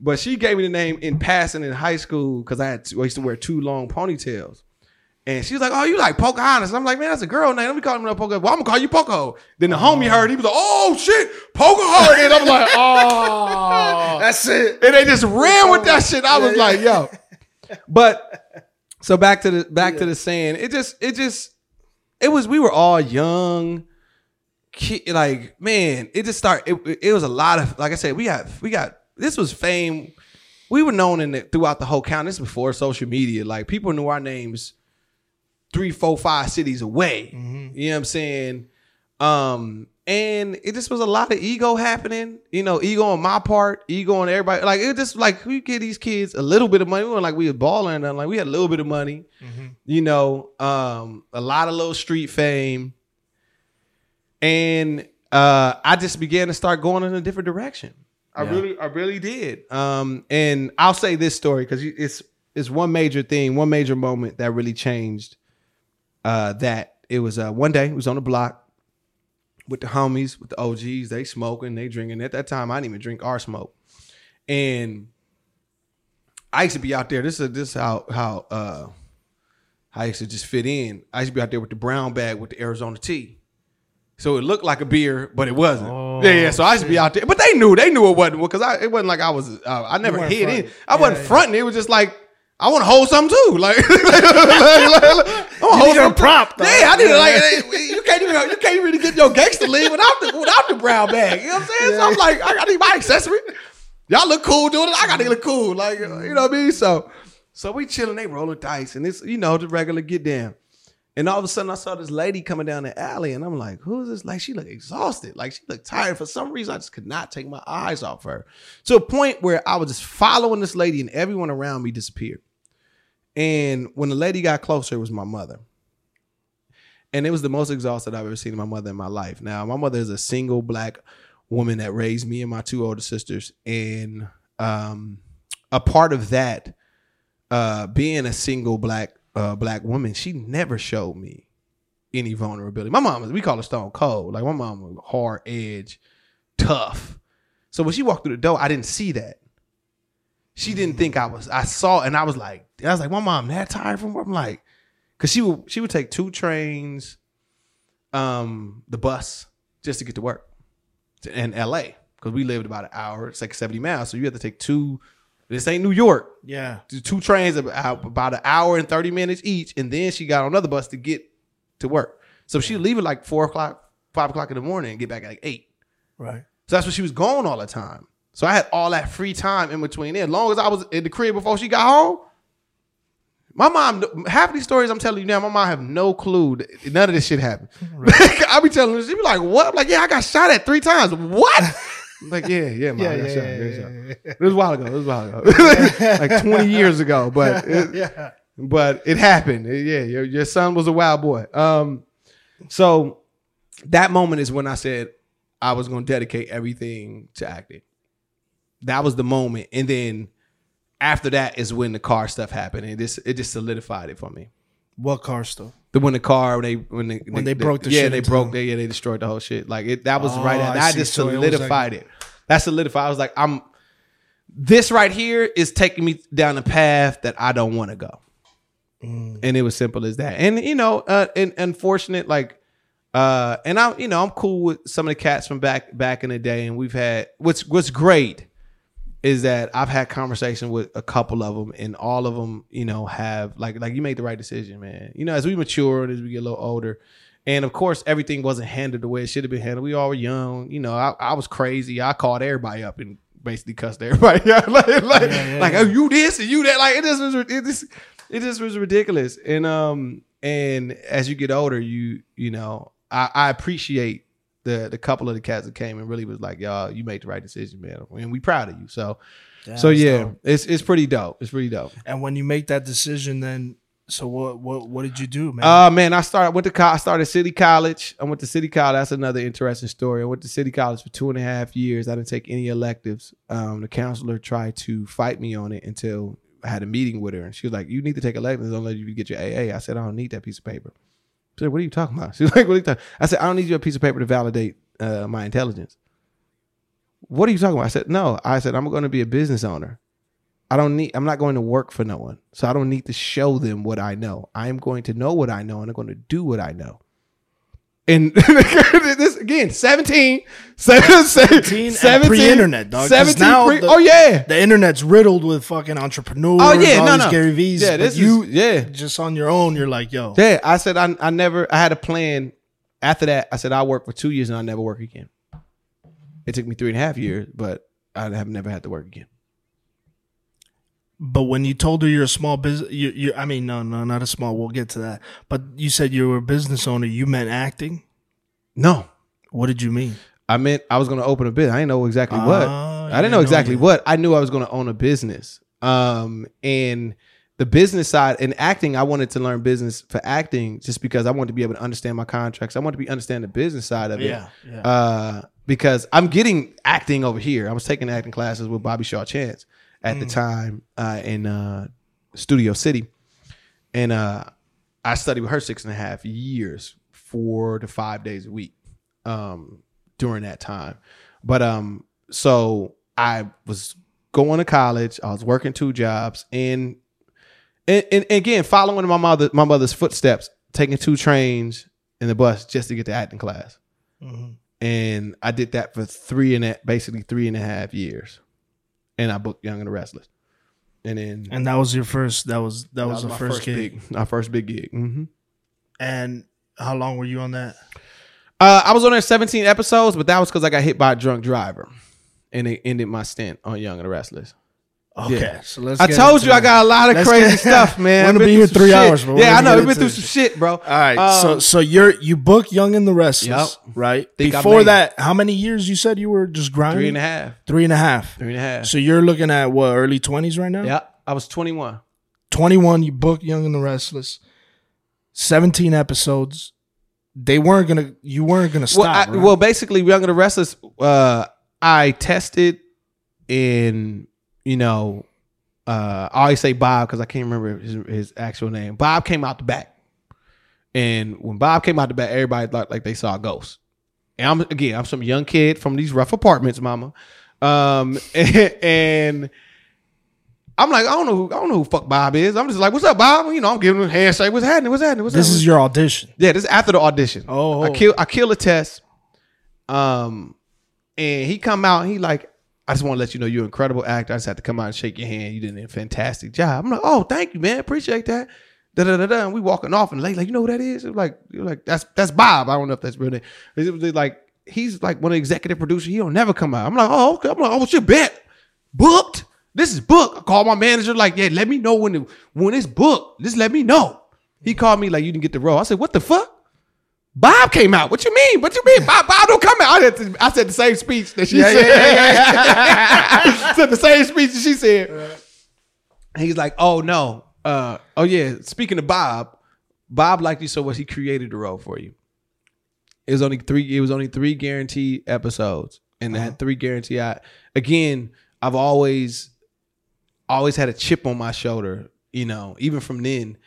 But she gave me the name in passing in high school because I had to, I used to wear two long ponytails. And she was like, "Oh, you like Pocahontas?" I'm like, "Man, that's a girl name. Let me call him no Poco. Well, I'm gonna call you Poco." Then the homie heard. He was like, "Oh shit, Pocahontas!" And I'm like, "Oh." That's it. and they just ran with that shit. I was like, "Yo," but so back to the back to the saying. It just it just it was we were all young. Like man, it just started. It, it was a lot of like I said. We got we got this was fame. We were known in the, throughout the whole county. This was before social media. Like people knew our names three, four, five cities away. You know what I'm saying? Um, and it just was a lot of ego happening. You know, ego on my part, ego on everybody. Like it just like we give these kids a little bit of money. We weren't like we was balling and like we had a little bit of money. You know, um, a lot of little street fame. And uh I just began to start going in a different direction. I Yeah. really, I really did. Um, and I'll say this story because it's it's one major thing, one major moment that really changed. Uh, that it was uh one day it was on the block with the homies, with the OGs. They smoking, they drinking. At that time, I didn't even drink or smoke. And I used to be out there. This is this is how how uh I used to just fit in. I used to be out there with the brown bag with the Arizona tea. So it looked like a beer, but it wasn't. Oh, yeah, yeah. So I used to be out there, but they knew they knew it wasn't because I it wasn't like I was. Uh, I never hid fronting. in. I wasn't Yeah, yeah. fronting. It was just like I want to hold something too. Like, like, like, like, I want to hold needed a something. prop, though. Yeah, I need it. Like you can't even you can't really get your gangster leave without the without the brown bag. You know what I'm saying? So I'm like, I, I need my accessory. Y'all look cool doing it. I gotta look cool. Like you know what I mean? So so we chilling, they rolling dice, and it's you know the regular get down. And all of a sudden, I saw this lady coming down the alley, and I'm like, "Who is this?" Like, she looked exhausted. Like, she looked tired. For some reason, I just could not take my eyes off her. To a point where I was just following this lady, and everyone around me disappeared. And when the lady got closer, it was my mother. And it was the most exhausted I've ever seen my mother in my life. Now, my mother is a single black woman that raised me and my two older sisters. And um, a part of that, uh, being a single black uh, black woman, she never showed me any vulnerability. My mom, we call her stone cold. Like my mom was hard edge, tough. So when she walked through the door, I didn't see that. She didn't think I was. I saw, and I was like, I was like, my mom that tired from work. I'm like, cause she would she would take two trains, um, the bus just to get to work in L.A. because we lived about an hour. It's like 70 miles, so you have to take two. This ain't New York Yeah. two trains about about an hour and 30 minutes each and then she got on another bus to get to work so she'd leave at like four o'clock five o'clock in the morning and get back at like eight Right. so that's when she was gone all the time so i had all that free time in between there as long as i was in the crib before she got home my mom half of these stories i'm telling you now my mom have no clue none of this shit happened i be telling her she be like what I'm like yeah i got shot at three times what I'm like yeah yeah, mom, Yeah, I got yeah, shot, yeah, I yeah, shot. yeah, yeah. It was a while ago. It was a while ago. like 20 years ago. But it, Yeah. but it happened. Yeah, your, your son was a wild boy. Um, so that moment is when I said I was going to dedicate everything to acting. That was the moment, and then after that is when the car stuff happened, and this it just solidified it for me. What car stuff? The when the car when they when they When they broke the yeah they broke they yeah they destroyed the whole shit like it that was Oh, right at I that just So it like- solidified it. That solidified. I was like I'm this right here is taking me down a path that I don't want to go. Mm. And it was simple as that. And you know, uh, and unfortunate, like, uh, and I'm, you know, I'm cool with some of the cats from back back in the day, and we've had what's what's great is that I've had conversation with a couple of them, and all of them, you know, have like like you made the right decision, man. You know, as we mature and as we get a little older. And of course, everything wasn't handled the way it should have been handled. We all were young. You know, I, I was crazy. I called everybody up and basically cussed everybody out. like, like, Yeah, yeah, like yeah. oh, you this and you that. Like, it just was, it just, it just was ridiculous. And, um, and as you get older, you, you know, I, I appreciate the, the couple of the cats that came and really was like, y'all, you made the right decision, man. And we proud of you. So, so yeah, dope. it's, it's pretty dope. It's pretty dope. And when you make that decision, then so what? What? What did you do, man? Uh man, I started went to co- I started City College. I went to City College. That's another interesting story. I went to City College for two and a half years. I didn't take any electives. Um, the counselor tried to fight me on it until I had a meeting with her, and she was like, "You need to take electives. Don't let you get your AA." I said, "I don't need that piece of paper." Said, "What are you talking about?" She's like, "What are you talking?" I said, "I don't need your piece of paper to validate uh, my intelligence." What are you talking about? I said, "No." I said, "I'm going to be a business owner." I don't need I'm not going to work for no one. So I don't need to show them what I know. I am going to know what I know and I'm going to do what I know. And this again, 17, 17, 17 and pre-internet, dog, 'cause 17 now pre- the- oh yeah. the internet's riddled with fucking entrepreneurs. Oh yeah, all no, these no. Gary V's. Yeah, this you is, yeah. just on your own. You're like, yo, Yeah, I said I, I never I had a plan. After that, I said I work for two years and I never work again. It took me three and a half years, but I have never had to work again. But when you told her you're a small business, you, you, I mean, no, no, not a small. We'll get to that. But you said you were a business owner. You meant acting. No, What did you mean? I meant I was going to open a business. I didn't know exactly what. You I didn't know exactly yet. what. I knew I was going to own a business. Um, and the business side and acting, I wanted to learn business for acting just because I wanted to be able to understand my contracts. I wanted to be understand the business side of it. Yeah, yeah. Uh, because I'm getting acting over here. I was taking acting classes with Bobby Shaw Chance at the Mm. time uh, in uh, Studio City, and uh, I studied with her six and a half years, four to five days a week um, during that time. But um, so I was going to college. I was working two jobs, and and, and again following my mother my mother's footsteps, taking two trains and the bus just to get to acting class Mhm. and I did that for three and a, basically three and a half years, and I booked Young and the Restless, and then And that was your first. That was that, was, the my first, gig. big, my first big gig. Mm-hmm. And how long were you on that? Uh, I was on there 17 episodes, but that was because I got hit by a drunk driver, and it ended my stint on Young and the Restless. Okay, Yeah. so let's. I get told into you I got a lot of Let's crazy get- stuff, man. We're I've gonna be here three shit. hours, but we're Yeah, I know. We've been through some shit, bro. All right, so Um, so you're you book Young and the Restless, Yep. right? Think Before made it. that, how many years you said you were just grinding? three and a half. Three and a half. Three and a half. So you're looking at what early twenties right now? yeah, I was 21. Twenty one. You booked Young and the Restless. Seventeen episodes. They weren't gonna. You weren't gonna stop. well, I, right? well, basically, Young and the Restless. Uh, I tested in, you know, uh, I always say Bob because I can't remember his, his actual name. Bob came out the back, and when Bob came out the back, everybody thought like they saw a ghost. And I'm again, I'm some young kid from these rough apartments, mama. Um, and, I'm like, I don't know, who, I don't know who fuck Bob is. I'm just like, what's up, Bob? You know, I'm giving him a handshake. What's happening? What's happening? What's this happening? is your audition. Yeah, this is after the audition. Oh. I kill I kill a test. Um and he come out, he like, I just want to let you know you're an incredible actor. I just had to come out and shake your hand. You did a fantastic job. I'm like, oh, thank you, man. Appreciate that. Da da da da. And we walking off, and lady like, you know who that is? Like, was like that's that's Bob. I don't know if that's real name. It was like he's like one of the executive producers. He don't never come out. I'm like, oh, okay. I'm like, oh, what's your bet? Booked. This is booked. I call my manager like, yeah, let me know when the, when it's booked. Just let me know. He called me like, you didn't get the role. I said, what the fuck? Bob came out. What you mean? What you mean? Bob, Bob don't come out. I, to- I said the same speech that she said. said the same speech that she said. And He's like, oh no. Uh, oh yeah. Speaking of Bob, Bob liked you so much he created the role for you. It was only three. It was only three guaranteed episodes, and that three guarantee. I again, I've always, always had a chip on my shoulder. You know, even from then,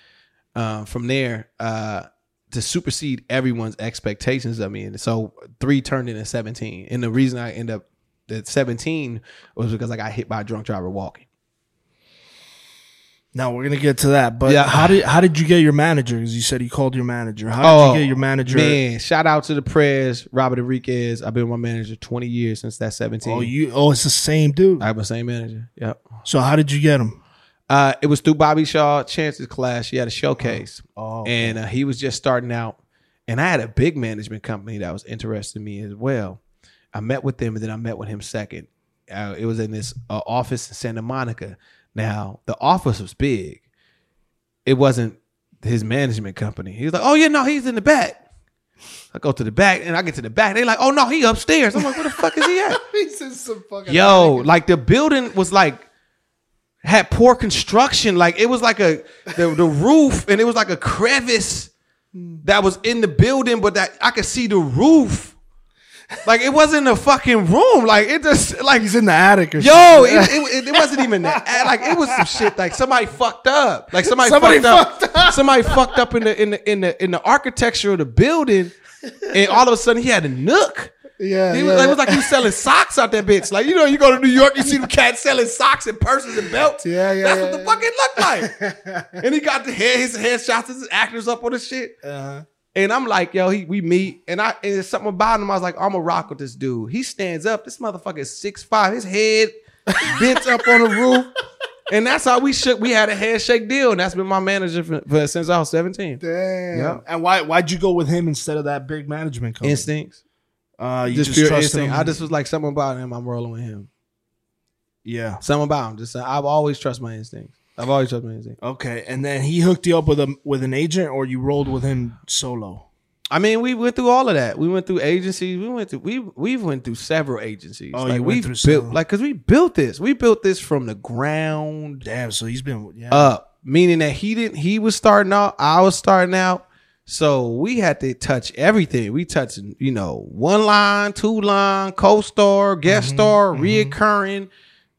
uh, from there, uh, to supersede everyone's expectations of me. And so three turned into 17. And the reason I end up at 17 was because I got hit by a drunk driver walking. Now we're gonna get to that, but Yeah. how did how did you get your manager? Because you said you called your manager. How did you oh, get your manager? Oh, Man, shout out to the prayers, Robert Enriquez. I've been with my manager 20 years since that 17. Oh, you. Oh, it's the same dude. I have the same manager. Yep. So how did you get him? Uh, it was through Bobby Shaw Chance's class. He had a showcase. Oh, and uh, he was just starting out. And I had a big management company that was interested in me as well. I met with them, and then I met with him second. Uh, it was in this uh, office in Santa Monica. Now the office was big. It wasn't his management company. He was like, "Oh yeah, no, he's in the back." I go to the back, and I get to the back. They're like, "Oh no, he upstairs." I'm like, "Where the fuck is he at?" He's in some fucking. Yo, like the building was like had poor construction. Like it was like a the, the roof, and it was like a crevice that was in the building, but that I could see the roof. Like it wasn't a fucking room. Like it just like He's in the attic or Yo, it, it, it wasn't even that. Like it was some shit. Like somebody fucked up. Like somebody, Somebody fucked, up. Somebody fucked up in the in the in the in the architecture of the building, and all of a sudden he had a nook. Yeah, He was, yeah. It was like he was selling socks out that bitch. Like you know, you go to New York, you see the cats selling socks and purses and belts. Yeah, yeah, That's yeah, what the yeah. fuck it looked like. and he got the head, his headshots, his actors up on the shit. Uh-huh. And I'm like, yo, he we meet, and I and there's something about him. I was like, I'm a rock with this dude. He stands up. This motherfucker is six five. His head bent up on the roof, and that's how we shook. We had a handshake deal, and that's been my manager for, for since I was 17. Damn. Yeah. And why why'd you go with him instead of that big management company? Instincts, Uh, you just, just, instinct. him. I just was like, something about him. I'm rolling with him. yeah. Something about him. Just I've always trust my instincts. I've always trust my instincts. Okay, and then he hooked you up with a with an agent, or you rolled with him solo. I mean, we went through all of that. We went through agencies. We went through we we've went through several agencies. Oh, like you went through built like because we built this. We built this from the ground Damn. So he's been yeah. up. Meaning that he didn't. He was starting out. I was starting out. So we had to touch everything. We touched, you know, one line, two line, co-star, guest Mm-hmm, star, reoccurring.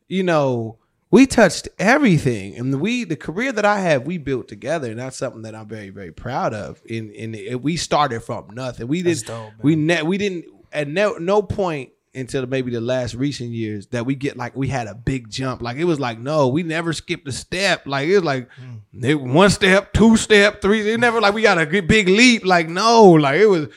You know, we touched everything, and we the career that I have, we built together, and that's something that I'm very, very proud of. In in it, we started from nothing. We didn't. dope, we ne- we didn't at no no point until maybe the last recent years that we get like we had a big jump. Like it was like no, we never skipped a step. Like it was like hmm. it- one step, two step, three. It never like we got a big leap. Like no, like it was.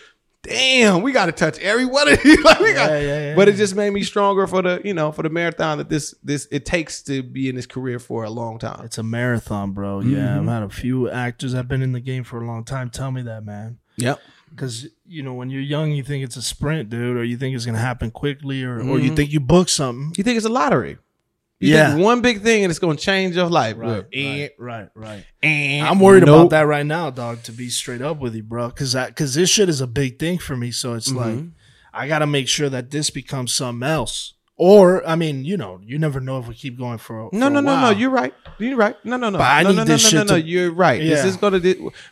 Damn, we got to touch every one of these. like we got, Yeah, yeah, yeah. but it just made me stronger for the you know for the marathon that this this it takes to be in this career for a long time. It's a marathon, bro. Yeah, mm-hmm. I've had a few actors that have been in the game for a long time tell me that, man. Yep. Because you know, when you're young, you think it's a sprint, dude, or you think it's gonna happen quickly, or or you think you book something. You think it's a lottery? You Yeah. think one big thing and it's going to change your life. Right, Look, right, right, right. and I'm worried Nope. about that right now, dog. To be straight up with you, bro, because because this shit is a big thing for me. So it's like Mm-hmm. I got to make sure that this becomes something else. Or I mean, you know, you never know if we keep going for. No, for no, a no, no. You're right. You're right. No, no, no. But I no, need no, no, this no, shit no, no. to- You're right. This is gonna.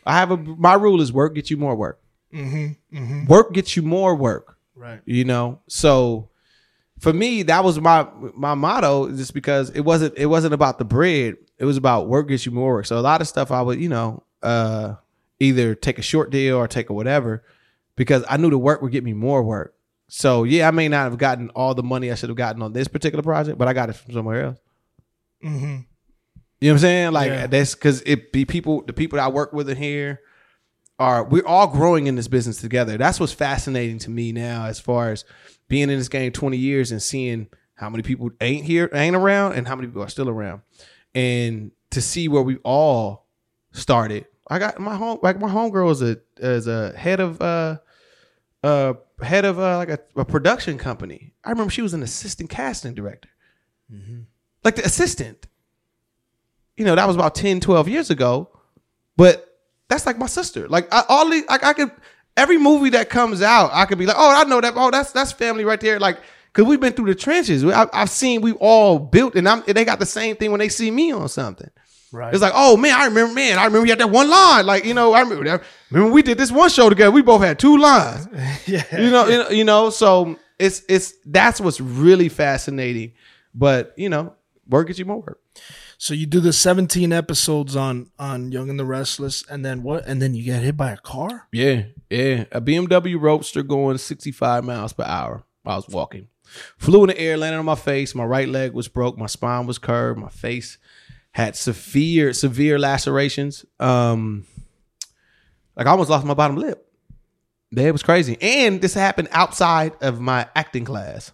I have a. My rule is work get you more work. Mm-hmm, mm-hmm. Work gets you more work. Right. You know. So for me, that was my my motto. Just because it wasn't it wasn't about the bread. It was about work gets you more work. So a lot of stuff I would you know uh either take a short deal or take a whatever because I knew the work would get me more work. So yeah, I may not have gotten all the money I should have gotten on this particular project, but I got it from somewhere else. Mm-hmm. You know what I'm saying? Like Yeah. that's because it be people, the people that I work with in here are we're all growing in this business together. That's what's fascinating to me now, as far as being in this game 20 years and seeing how many people ain't here, ain't around, and how many people are still around, and to see where we all started. I got my home, like my homegirl is a is a head of uh uh head of uh, like a, a production company. I remember she was an assistant casting director, like the assistant you know, that was about 10, 12 years ago. But that's like my sister. Like I all these, like I could every movie that comes out, I could be like, oh, I know that. Oh, that's that's family right there. Like, cause we've been through the trenches. I, I've seen we all built, and I'm and they got the same thing when they see me on something. Right. It's like, oh man, I remember, man, I remember you had that one line. Like, you know, I remember that. Remember we did this one show together. We both had two lines. yeah. You know, you know, you know. So it's it's that's what's really fascinating. But you know, work gets you more work. So you do the 17 episodes on on Young and the Restless, and then what? And then you get hit by a car. Yeah, yeah. A BMW Roadster going 65 miles per hour. I was walking. Flew in the air, landed on my face. My right leg was broke. My spine was curved. My face had severe, severe lacerations. Um, like I almost lost my bottom lip. It was crazy. And this happened outside of my acting class.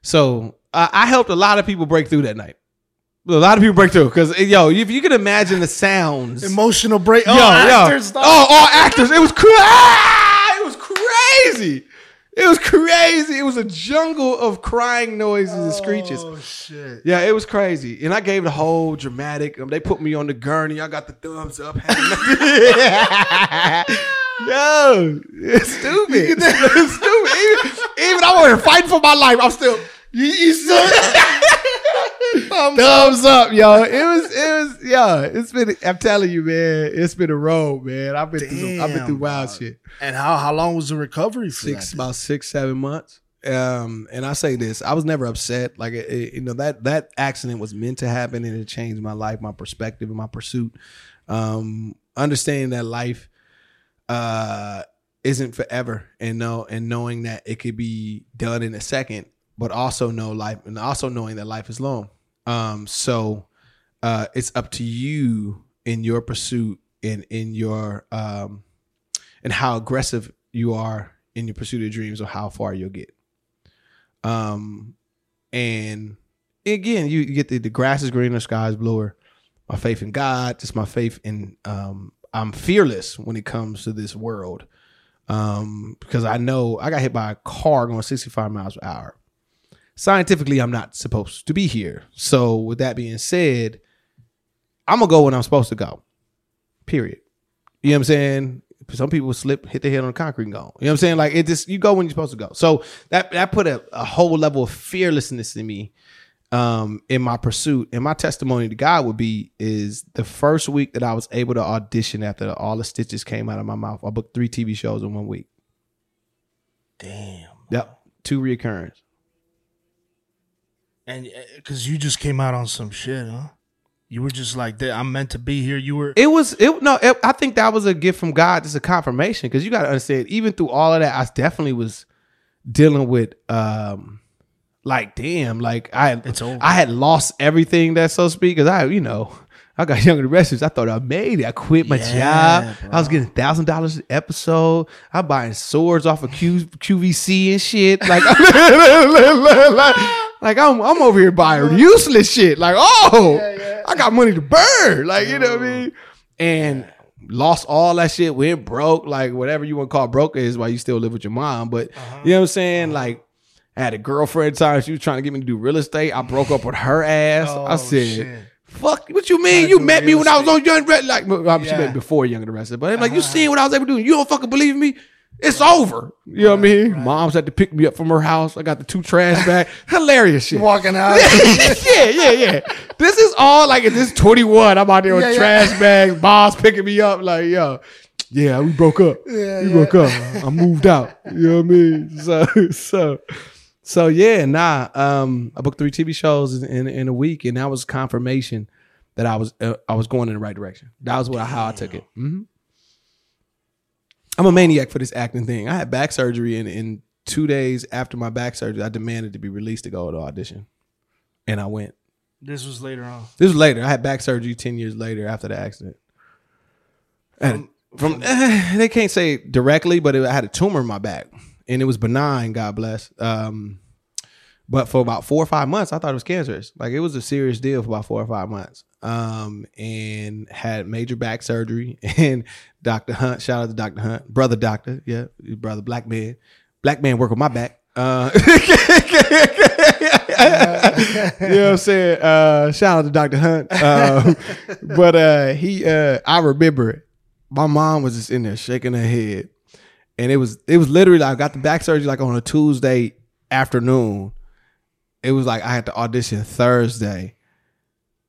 So uh, I helped a lot of people break through that night. A lot of people break through because yo, if you can imagine the sounds, Emotional break. Yo, oh, yo. actors, dog. Oh, all actors. It was cra- ah, It was crazy. It was crazy. It was a jungle of crying noises and screeches. Oh shit. Yeah, it was crazy. And I gave the whole dramatic. Um, they put me on the gurney. I got the thumbs up. Yo, it's stupid. It's stupid. Even, even I was fighting for my life. I'm still. You, you still Thumbs up, yo. It was, it was, yeah. It's been. I'm telling you, man. It's been a road, man. I've been through. Some, I've been through wild dog. shit. And how how long was the recovery Six, about six, seven months. Um, and I say this, I was never upset. Like, it, it- you know, that that accident was meant to happen, and it changed my life, my perspective, and my pursuit. Um, understanding that life, uh, isn't forever, and know and knowing that it could be done in a second, but also know life, and also knowing that life is long. Um, so uh, it's up to you in your pursuit and in your um, and how aggressive you are in your pursuit of dreams or how far you'll get. Um, and again, you, you get the, the grass is greener, sky is bluer. My faith in God, just my faith in um, I'm fearless when it comes to this world. Um, because I know I got hit by a car going 65 miles per hour. Scientifically, I'm not supposed to be here. So, with that being said, I'm gonna go when I'm supposed to go. Period. You know what I'm saying? some people slip, hit their head on the concrete and go. You know what I'm saying? Like it just you go when you're supposed to go. So that that put a, a whole level of fearlessness in me um in my pursuit. And my testimony to God would be is the first week that I was able to audition after all the stitches came out of my mouth. I booked three TV shows in one week. Damn. Yep. Two reoccurrence. And because you just came out on some shit, huh? You were just like that. I'm meant to be here. You were. It was it no. It, I think that was a gift from God. Just a confirmation because you got to understand. Even through all of that, I definitely was dealing with um like damn like I. I had lost everything that so speak because I you know I got younger wrestlers. I thought I made it. I quit my Yeah, job. I was getting thousand dollars an episode. I'm buying swords off of Q, QVC and shit. Like, like, I'm I'm over here buying useless shit. Like, oh, I got money to burn. Like, you know what I mean? And lost all that shit. Went broke. Like whatever you want to call broke is why you still live with your mom. But you know what I'm saying? Like. I had a girlfriend time. She was trying to get me to do real estate. I broke up with her ass. I Oh, said, shit. Fuck, what you mean? You met me when I was on Young Red. Like, well, she met me before Young and the Restless. But I'm like, you seen what I was able to do? You don't fucking believe me? It's over. You know what I mean? Mom's had to pick me up from her house. I got the two trash bags. Hilarious shit. walking out. yeah, yeah, yeah. This is all like at this 21. I'm out there with Yeah, yeah. trash bags, boss picking me up. Like, yo, yeah, we broke up. Yeah, we yeah. broke up. I moved out. You know what I mean? So, so, so yeah, nah. Um, I booked three TV shows in, in, in a week, and that was confirmation that I was uh, I was going in the right direction. That was what how I took it. hmm I'm a maniac for this acting thing. I had back surgery, and in two days after my back surgery, I demanded to be released to go to audition, and I went. this was later on. This was later. I had back surgery ten years later after the accident. And from eh, they can't say directly, but it, I had a tumor in my back, and it was benign. God bless. Um, but for about four or five months, I thought it was cancerous. Like it was a serious deal for about four or five months. Um, and had major back surgery. And Doctor Hunt, shout out to Doctor Hunt, brother Doctor, yeah, brother, black man, black man work on my back. Uh, you know what I'm saying? Uh, shout out to Dr. Hunt. Um, but uh, he, uh, I remember it. My mom was just in there shaking her head, and it was it was literally like I got the back surgery like on a Tuesday afternoon. It was like I had to audition Thursday,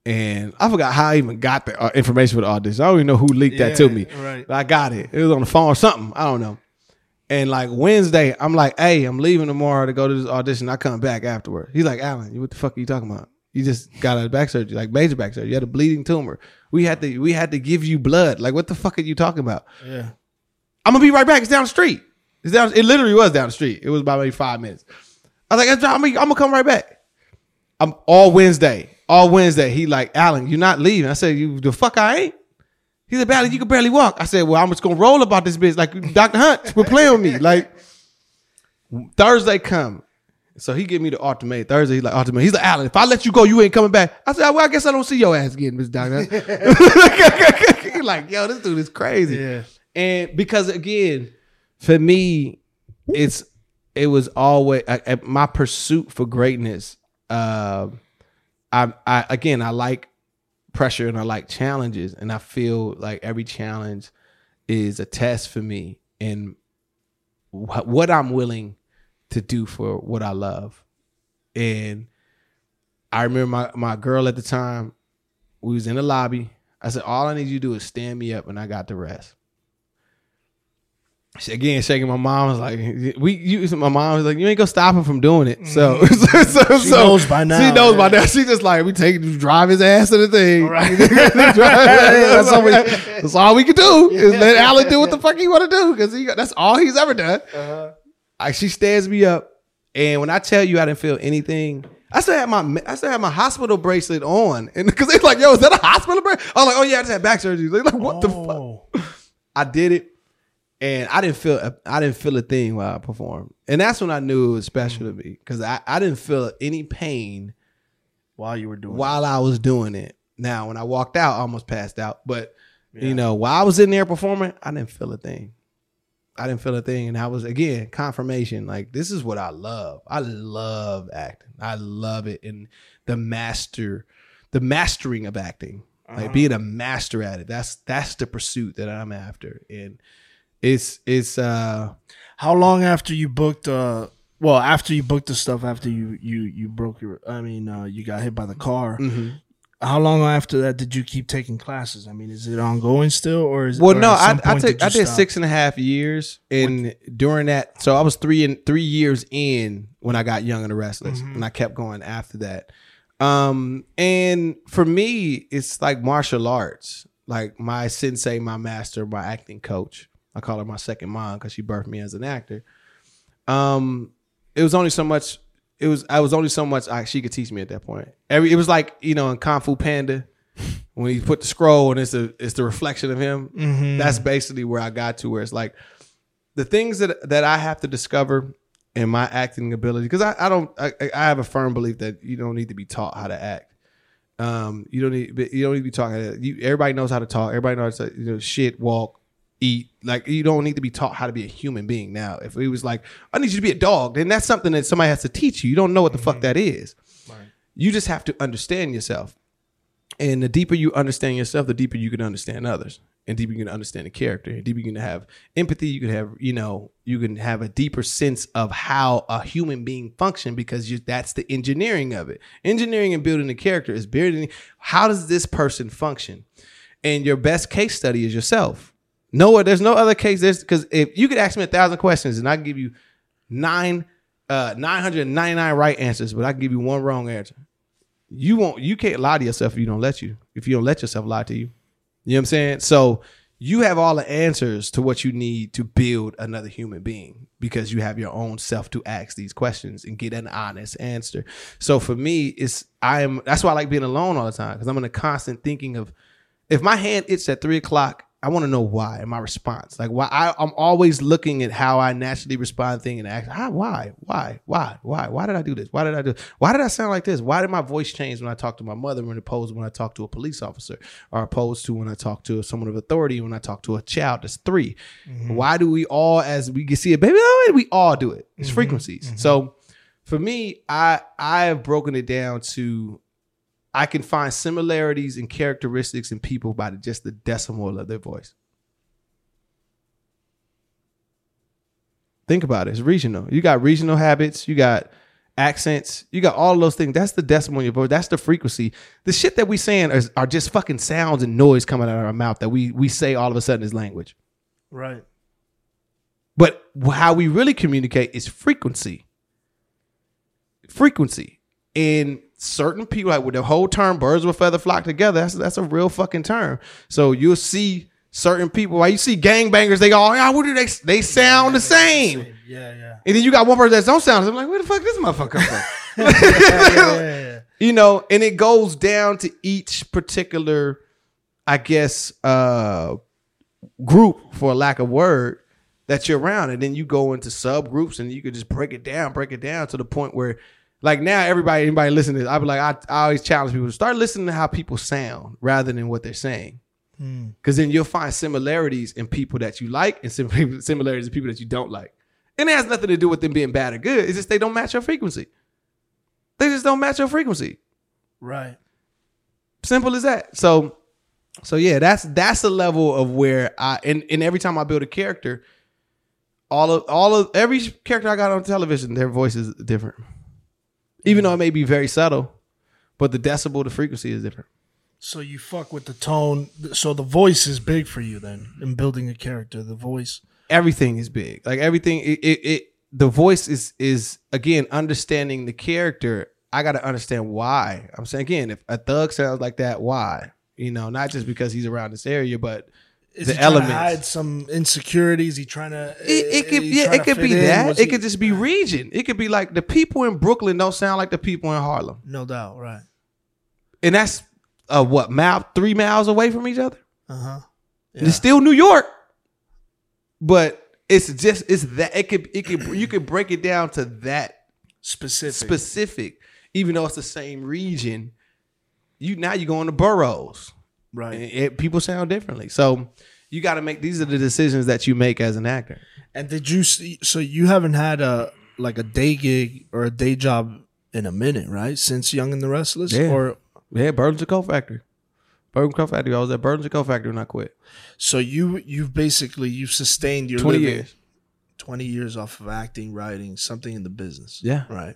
and I forgot how I even got the uh, information for the audition. I don't even know who leaked that to me. right. But I got it. It was on the phone or something. I don't know. And like Wednesday, I'm like, hey, I'm leaving tomorrow to go to this audition. I come back afterward. He's like, Allen, you what the fuck are you talking about? You just got a back surgery, like major back surgery. You had a bleeding tumor. We had to we had to give you blood. Like, what the fuck are you talking about? Yeah. I'm gonna be right back. It's down the street. It's down. It literally was down the street. It was about maybe five minutes. I was like, I'm gonna, I'm gonna come right back. I'm all Wednesday. All Wednesday. He like, Allen, you're not leaving. I said, you the fuck I ain't. He said, Bally, you can barely walk. I said, Well, I'm just gonna roll about this bitch. Like Dr. Hunt, we're playing with me. Like Thursday come. So he give me the ultimatum. Thursday, he's like, ultimatum. He's like, Allen, if I let you go, you ain't coming back. I said, Well, I guess I don't see your ass again, Miss Doctor. He's like, yo, this dude is crazy. Yeah. And because again, for me, it's it was always I, I- my pursuit for greatness. Uh, I, I again, I like pressure and I like challenges, and I feel like every challenge is a test for me and wh- what I'm willing to do for what I love. And I remember my my girl at the time. We was in the lobby. I said, "All I need you to do is stand me up, and I got the rest." Again, shaking my mom was like, "We." You, my mom was like, "You ain't gonna stop him from doing it." So, so, so, She knows by now, She knows by now. She just like we take drive his ass to the thing. Right. that's, all we, that's all we can do is let Allen do what the fuck he want to do because he that's all he's ever done. Uh-huh. Like she stands me up, and when I tell you I didn't feel anything, I still had my I still had my hospital bracelet on, and because they're like, "Yo, is that a hospital bracelet?" I was like, "Oh yeah, I just had back surgery." They're like, "What the fuck?" Oh. I did it, and I didn't feel I didn't feel a thing while I performed, and that's when I knew it was special to mm. me because I I didn't feel any pain While you were doing while I was doing it. Now, when I walked out, I almost passed out, but you know, while I was in there performing, I didn't feel a thing. I didn't feel a thing, and I was again confirmation. Like this is what I love. I love acting. I love it, and the master, the mastering of acting, like uh-huh. being a master at it. That's that's the pursuit that I'm after, and it's it's uh How long after you booked? uh Well, after you booked the stuff, after you you you broke your, I mean, uh you got hit by the car. Mm-hmm. How long after that did you keep taking classes? I mean, is it ongoing still, or is Well, or no, I I, took, you I did six and a half years, and during that, so I was three and three years in when I got Young and the Restless, Mm-hmm. and I kept going after that. Um, and for me, it's like martial arts. Like my sensei, my master, my acting coach. I call her my second mom because she birthed me as an actor. Um, it was only so much. It was I was only so much I, she could teach me at that point. Every it was like you know in Kung Fu Panda when he put the scroll and it's a it's the reflection of him. Mm-hmm. That's basically where I got to where it's like the things that that I have to discover in my acting ability because I, I don't I, I have a firm belief that you don't need to be taught how to act. Um, you don't need you don't need to be talking. You, everybody knows how to talk. Everybody knows how to you know shit, walk, eat. Like you don't need to be taught how to be a human being. Now, if it was like I need you to be a dog, then that's something that somebody has to teach you. You don't know what the fuck mm-hmm. that is. You just have to understand yourself. And the deeper you understand yourself, the deeper you can understand others. And deeper you can understand the character. And deeper you can have empathy. You can have, you know, you can have a deeper sense of how a human being function because you, that's the engineering of it. Engineering and building the character is building how does this person function? And your best case study is yourself. No, there's no other case. There's because if you could ask me a thousand questions and I give you nine, uh, 999 right answers, but I give you one wrong answer you won't you can't lie to yourself if you don't let you if you don't let yourself lie to you you know what i'm saying so you have all the answers to what you need to build another human being because you have your own self to ask these questions and get an honest answer so for me it's i am that's why i like being alone all the time because i'm in a constant thinking of if my hand itches at three o'clock I want to know why and my response. Like why I, I'm always looking at how I naturally respond thing and ask, why, why, why, why, why did I do this? Why did I do? Why did I sound like this? Why did my voice change when I talk to my mother, when opposed when I talk to a police officer, or opposed to when I talk to someone of authority, when I talk to a child that's 3 mm-hmm. Why do we all, as we can see it, baby, oh, we all do it? It's mm-hmm. frequencies. Mm-hmm. So for me, I I have broken it down to I can find similarities and characteristics in people by just the decimal of their voice. Think about it. It's regional. You got regional habits. You got accents. You got all those things. That's the decimal in your voice. That's the frequency. The shit that we saying is, are just fucking sounds and noise coming out of our mouth that we we say all of a sudden is language. right? But how we really communicate is frequency. Frequency. And certain people, like with the whole term birds with feather flock together, that's that's a real fucking term. So you'll see certain people, why you see gangbangers, they all, yeah, what do they they sound the same. Yeah, yeah. And then you got one person that don't sound. I'm like, where the fuck this motherfucker come from? yeah, yeah, yeah. you know, and it goes down to each particular, I guess, uh group, for lack of word, that you're around. And then you go into subgroups and you could just break it down, break it down to the point where like now everybody, anybody listening to this, I'd be like, I, I always challenge people to start listening to how people sound rather than what they're saying. Hmm. Because then you'll find similarities in people that you like and sim- similarities in people that you don't like. And it has nothing to do with them being bad or good. It's just they don't match your frequency. They just don't match your frequency. Right. Simple as that. So, so yeah, that's that's the level of where I and, and every time I build a character, all of all of every character I got on television, their voice is different. Even though mm. it may be very subtle, but the decibel, the frequency is different. So you fuck with the tone. So the voice is big for you then in building a character. The voice. Everything is big. Like everything, it, it, it the voice is is again understanding the character. I got to understand why. I'm saying again, if a thug sounds like that, why? You know, not just because he's around this area, but Is the he trying to hide some insecurities? He trying to. It, it could yeah, it could be in? that. Was It he- could just be region. It could be like the people in Brooklyn don't sound like the people in Harlem, No doubt. Right. and that's uh what mile three miles away from each other. Uh huh. It's still New York, but it's just it's that it could it could you could break it down to that Specific. specific, even though it's the same region. You now you go into boroughs. Right. And it, people sound differently, so you got to make these are the decisions that you make as an actor. And did you see? So you haven't had a like a day gig or a day job in a minute, right? Since Young and the Restless, Yeah. or Yeah, Burlington Coat Factory. Burlington Coat Factory. I was at Burlington Coat Factory when I quit. So you you've basically you've sustained your 20 living- years. twenty years off of acting, writing, something in the business. Yeah. right.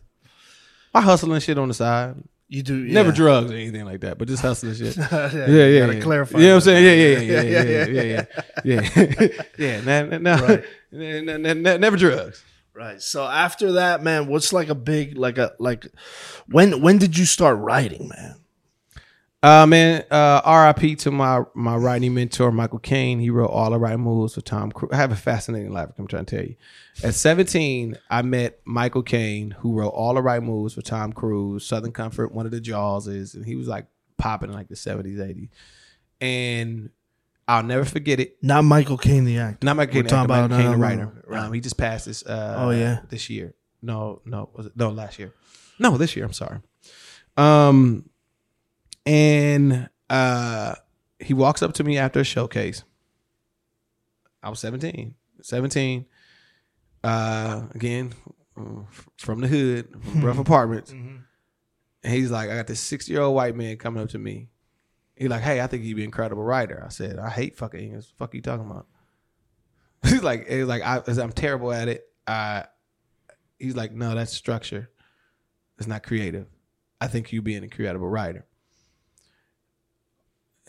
I hustle and shit on the side. You do Never drugs or anything like that, but just hustling shit. yeah, yeah, you yeah. gotta yeah. clarify. You know what I'm saying? Yeah, yeah, yeah, yeah, yeah, yeah, yeah, yeah. yeah. No, no, no, no, no, no, never drugs. Right. So after that, man, what's like a big like a like when when did you start writing, man? Uh man, uh RIP to my my writing mentor, Michael Kane. He wrote all the right moves for Tom Cruise. I have a fascinating life, I'm trying to tell you. At 17, I met Michael Kane, who wrote all the right moves for Tom Cruise, Southern Comfort, one of the Jaws is, and he was like popping in like the 70s, 80s. And I'll never forget it. Not Michael Caine the actor. Not Michael Caine, talking Michael about, Caine, the uh, writer. right. Um, he just passed this. Uh, Oh, yeah? this year. No, no, was it? No, last year. No, this year. I'm sorry. Um, and uh, he walks up to me after a showcase. I was 17. 17. Uh, again, from the hood, from rough apartments. And he's like, I got this 60 year old white man coming up to me. He's like, hey, I think you'd be an incredible writer. I said, I hate fucking English. What the fuck are you talking about? he's like, he's like, I, I'm terrible at it. I, he's like, no, that's structure. It's not creative. I think you being a incredible writer.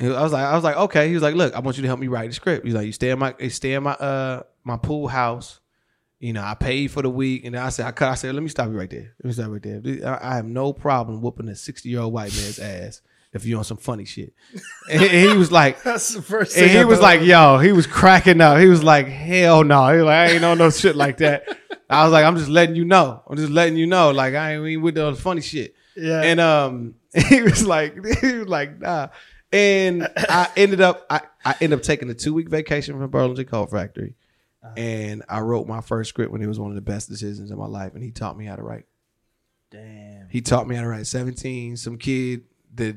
I was like, I was like, okay. He was like, look, I want you to help me write the script. He's like, you stay in my, you stay in my, uh, my pool house. You know, I paid for the week, and then I said, I cut. I said, let me stop you right there. Let me stop right there. I, I have no problem whooping a sixty year old white man's ass if you're on some funny shit. And he was like, That's the first and he was like, yo, he was cracking up. He was like, hell no. He was like, I ain't on no shit like that. I was like, I'm just letting you know. I'm just letting you know. Like, I ain't even with the funny shit. Yeah. And um, he was like, he was like, nah. And I ended up, I, I ended up taking a two week vacation from Burlington Coat Factory. Uh-huh. And I wrote my first script when it was one of the best decisions in my life. And he taught me how to write. damn. He taught me how to write. 17, some kid that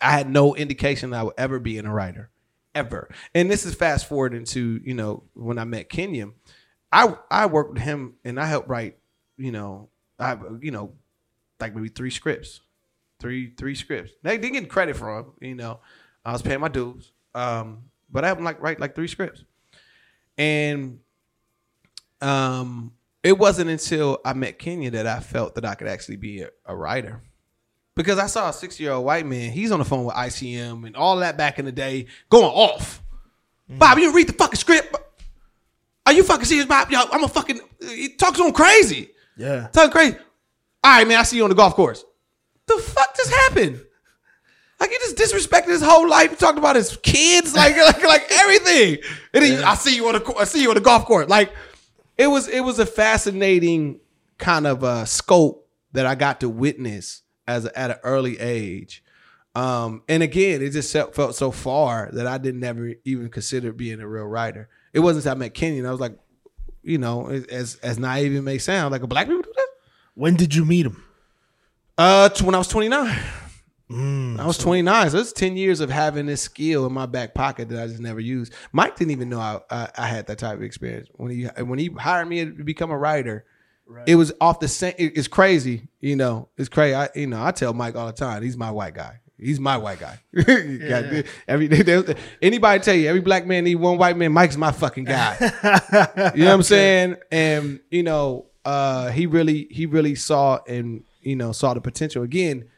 I had no indication that I would ever be in a writer. Ever. And this is fast forward into, you know, when I met Kenya. I I worked with him and I helped write, you know, I you know, like maybe three scripts. Three three scripts. They didn't get credit for them, you know. I was paying my dues. Um, but I him like write like three scripts. And um it wasn't until I met Kenya that I felt that I could actually be a, a writer. Because I saw a six year old white man, he's on the phone with ICM and all that back in the day going off. Bob, you didn't read the fucking script? Are you fucking serious, Bob? Yo, I'm a fucking, he talks to him crazy. Yeah. Talking crazy. All right, man, I see you on the golf course. The fuck just happened? Like you just disrespected his whole life. You talked about his kids, like like, like everything. And then I see you on the I see you on the golf course. Like it was it was a fascinating kind of uh, scope that I got to witness as a, at an early age. Um, and again, it just felt, felt so far that I didn't ever even consider being a real writer. It wasn't until I met Kenya. I was like, you know, as as naive it may sound, like a black people do that. When did you meet him? Uh, when I was 29. I was 29. So it's 10 years of having this skill in my back pocket that I just never used. Mike didn't even know I, I, I had that type of experience. When he when he hired me to become a writer, it was off the same. it- it's crazy, you know. It's crazy. I, you know, I tell Mike all the time, he's my white guy. He's my white guy. yeah. Every they- anybody tell you every black man need one white man. Mike's my fucking guy. You know what I'm saying? And you know, uh, he really he really saw and you know saw the potential. Again,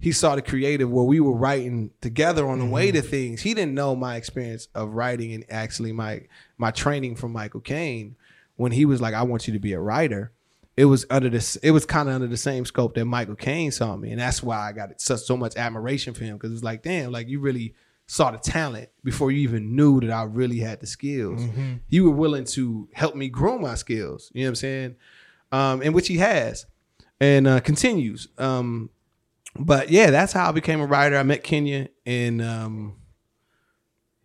he saw the creative where we were writing together on the way to things. He didn't know my experience of writing and actually my my training from Michael Kane when he was like, I want you to be a writer. It was under this. It was kind of under the same scope that Michael Kane saw me, and that's why I got such so much admiration for him because it's like, damn, like you really saw the talent before you even knew that I really had the skills. You were willing to help me grow my skills. You know what I'm saying? Um, and which he has, and uh, continues. Um, but yeah, that's how I became a writer. I met Kenya, and um,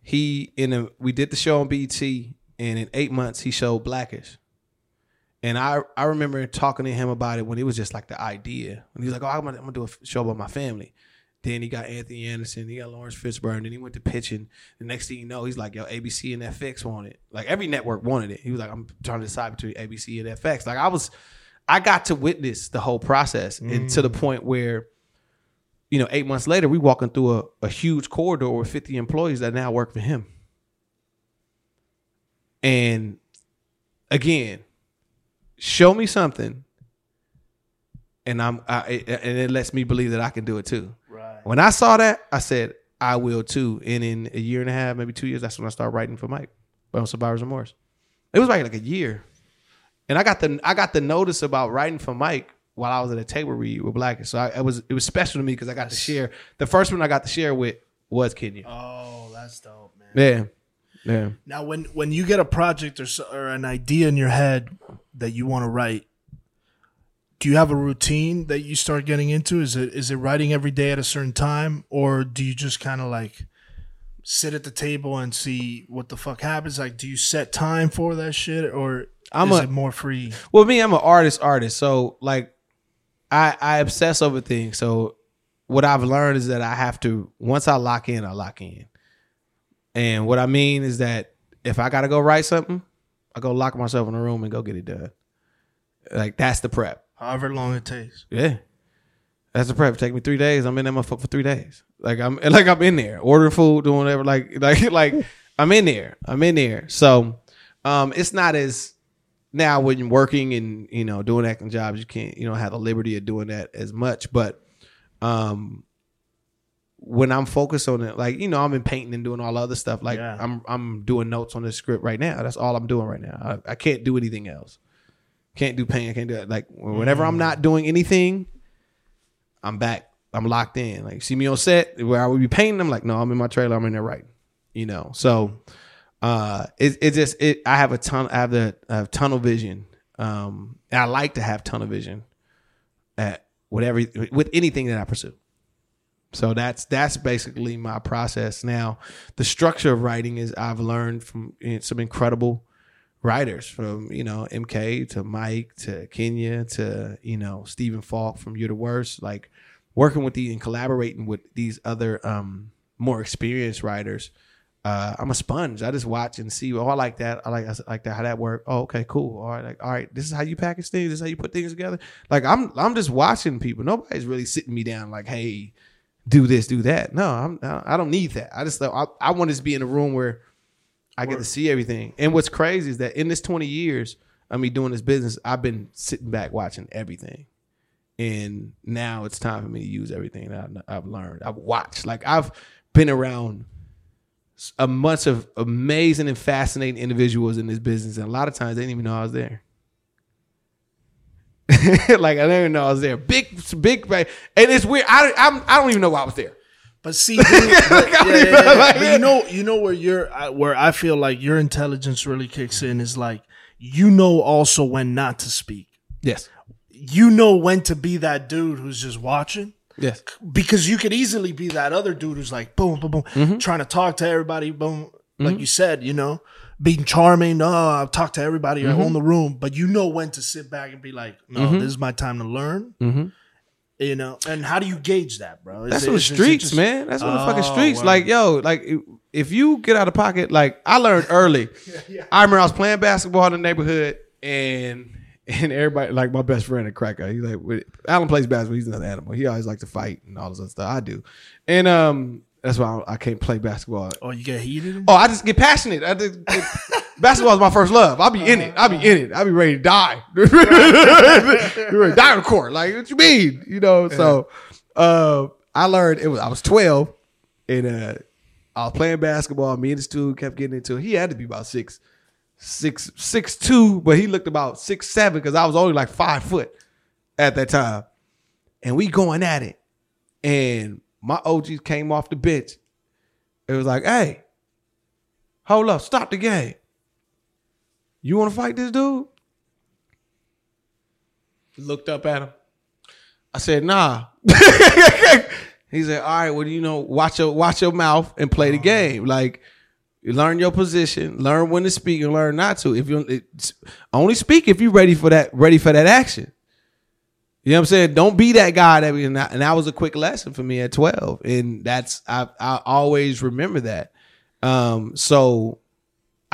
he in a we did the show on BET, and in eight months he showed Blackish. And I I remember talking to him about it when it was just like the idea. And he was like, "Oh, I'm gonna, I'm gonna do a show about my family." Then he got Anthony Anderson, he got Laurence Fishburne, then he went to pitching. The next thing you know, he's like, "Yo, ABC and FX want it." Like every network wanted it. He was like, "I'm trying to decide between ABC and FX." Like I was, I got to witness the whole process, and to the mm. point where, you know, eight months later, we walking through a, a huge corridor with 50 employees that now work for him. And again, show me something, and I'm I, and it lets me believe that I can do it too. Right. When I saw that, I said I will too. And in a year and a half, maybe two years, that's when I started writing for Mike. About Survivor's Remorse. It was like like a year, and I got the I got the notice about writing for Mike while I was at a table read with Black. So I, it was it was special to me because I got to share. The first one I got to share with was Kenya. Oh, that's dope, man. Yeah, yeah. Now, when when you get a project or or an idea in your head that you want to write, do you have a routine that you start getting into? Is it is it writing every day at a certain time, or do you just kind of like sit at the table and see what the fuck happens? Like, do you set time for that shit, or I'm is a- it more free? Well, me, I'm an artist, artist. So like, I I obsess over things. So what I've learned is that I have to once I lock in, I lock in. And what I mean is that if I gotta go write something, I go lock myself in a room and go get it done. Like that's the prep. However long it takes. Yeah. That's the prep. Take me three days. I'm in that motherfucker for three days. Like I'm like I'm in there. Ordering food, doing whatever. Like like like I'm in there. I'm in there. So um it's not as now when you're working and you know doing acting jobs, you can't you don't have the liberty of doing that as much. But um when I'm focused on it, like you know, I'm in painting and doing all other stuff. Like Yeah. I'm I'm doing notes on this script right now. That's all I'm doing right now. I, I can't do anything else. Can't do painting. Can't do it. Like whenever I'm not doing anything, I'm back. I'm locked in. Like see me on set where I would be painting. I'm like, no, I'm in my trailer. I'm in there writing. You know. So uh, it it just it. I have a ton. I have the I have tunnel vision. Um, and I like to have tunnel vision at whatever with anything that I pursue. So that's that's basically my process. Now, the structure of writing is I've learned from some incredible writers, from you know MK to Mike to Kenya to you know Stephen Falk from You're the Worst. Like working with these and collaborating with these other um, more experienced writers. Uh, I'm a sponge. I just watch and see. Oh, I like that. I like I like that. How that work? Oh, okay, cool. All right, like all right. This is how you package things. This is how you put things together. Like I'm I'm just watching people. Nobody's really sitting me down. Like, hey, do this, do that. No, I'm I don't need that. I just I, I want to be in a room where I get to see everything. And what's crazy is that in this 20 years of me doing this business, I've been sitting back watching everything. And now it's time for me to use everything that I've- I've learned. I've watched, like I've been around a bunch of amazing and fascinating individuals in this business, and a lot of times they didn't even know I was there. like I didn't even know I was there. Big, big, and it's weird. I, I'm, I don't even know why I was there. But see, dude, but, yeah, yeah, yeah, yeah. But you know, you know where you're, I- where I feel like your intelligence really kicks in is like you know also when not to speak. Yes, You know when to be that dude who's just watching yes, because you could easily be that other dude who's like boom, boom, boom, Mm-hmm. trying to talk to everybody, boom, like you said, you know, being charming. Oh, I'll talk to everybody. Mm-hmm. I own the room, but you know when to sit back and be like, no, this is my time to learn. You know, and how do you gauge that, bro? Is That's it- on the is streets, just- man. That's on the fucking Oh, streets. Like, yo, like if you get out of pocket, like I learned early. I remember I was playing basketball in the neighborhood, and and everybody, like my best friend, a cracker. He's like, Allen plays basketball. He's another animal. He always like to fight and all this other stuff. I do, and um, that's why I, I can't play basketball. Oh, you get heated? Oh, I just get passionate. I just, it, basketball is my first love. I'll be in it. I'll be in it. I'll be ready to die. ready to die on the court. Like what you mean? You know. So, uh, I learned it was. I was twelve, and uh, I was playing basketball. Me and this dude kept getting into it. He had to be about six, six, six two, but he looked about six seven because I was only like five foot at that time, and we going at it, and my OGs came off the bench. It was like, hey. Hold up, stop the game. You want to fight this dude? Looked up at him. I said, nah. he said, all right, well, you know, watch your watch your mouth and play the game. Like, you learn your position, learn when to speak and learn not to. If you only speak if you're ready for that, ready for that action. You know what I'm saying? Don't be that guy that we and that, and that was a quick lesson for me at 12. And that's I I always remember that. Um, so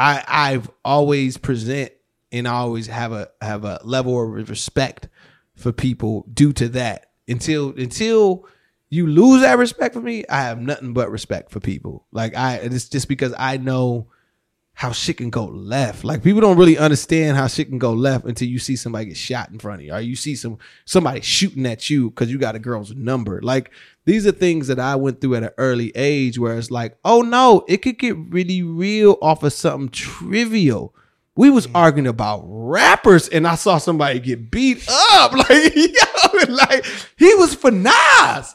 I I've always present and I always have a have a level of respect for people due to that. Until until you lose that respect for me, I have nothing but respect for people. Like I, it's just because I know how shit can go left. Like people don't really understand how shit can go left until you see somebody get shot in front of you, or you see some somebody shooting at you because you got a girl's number. Like these are things that I went through at an early age where it's like, oh no, it could get really real off of something trivial. We was mm. arguing about rappers, and I saw somebody get beat up. Like, yo, like he was for Nas,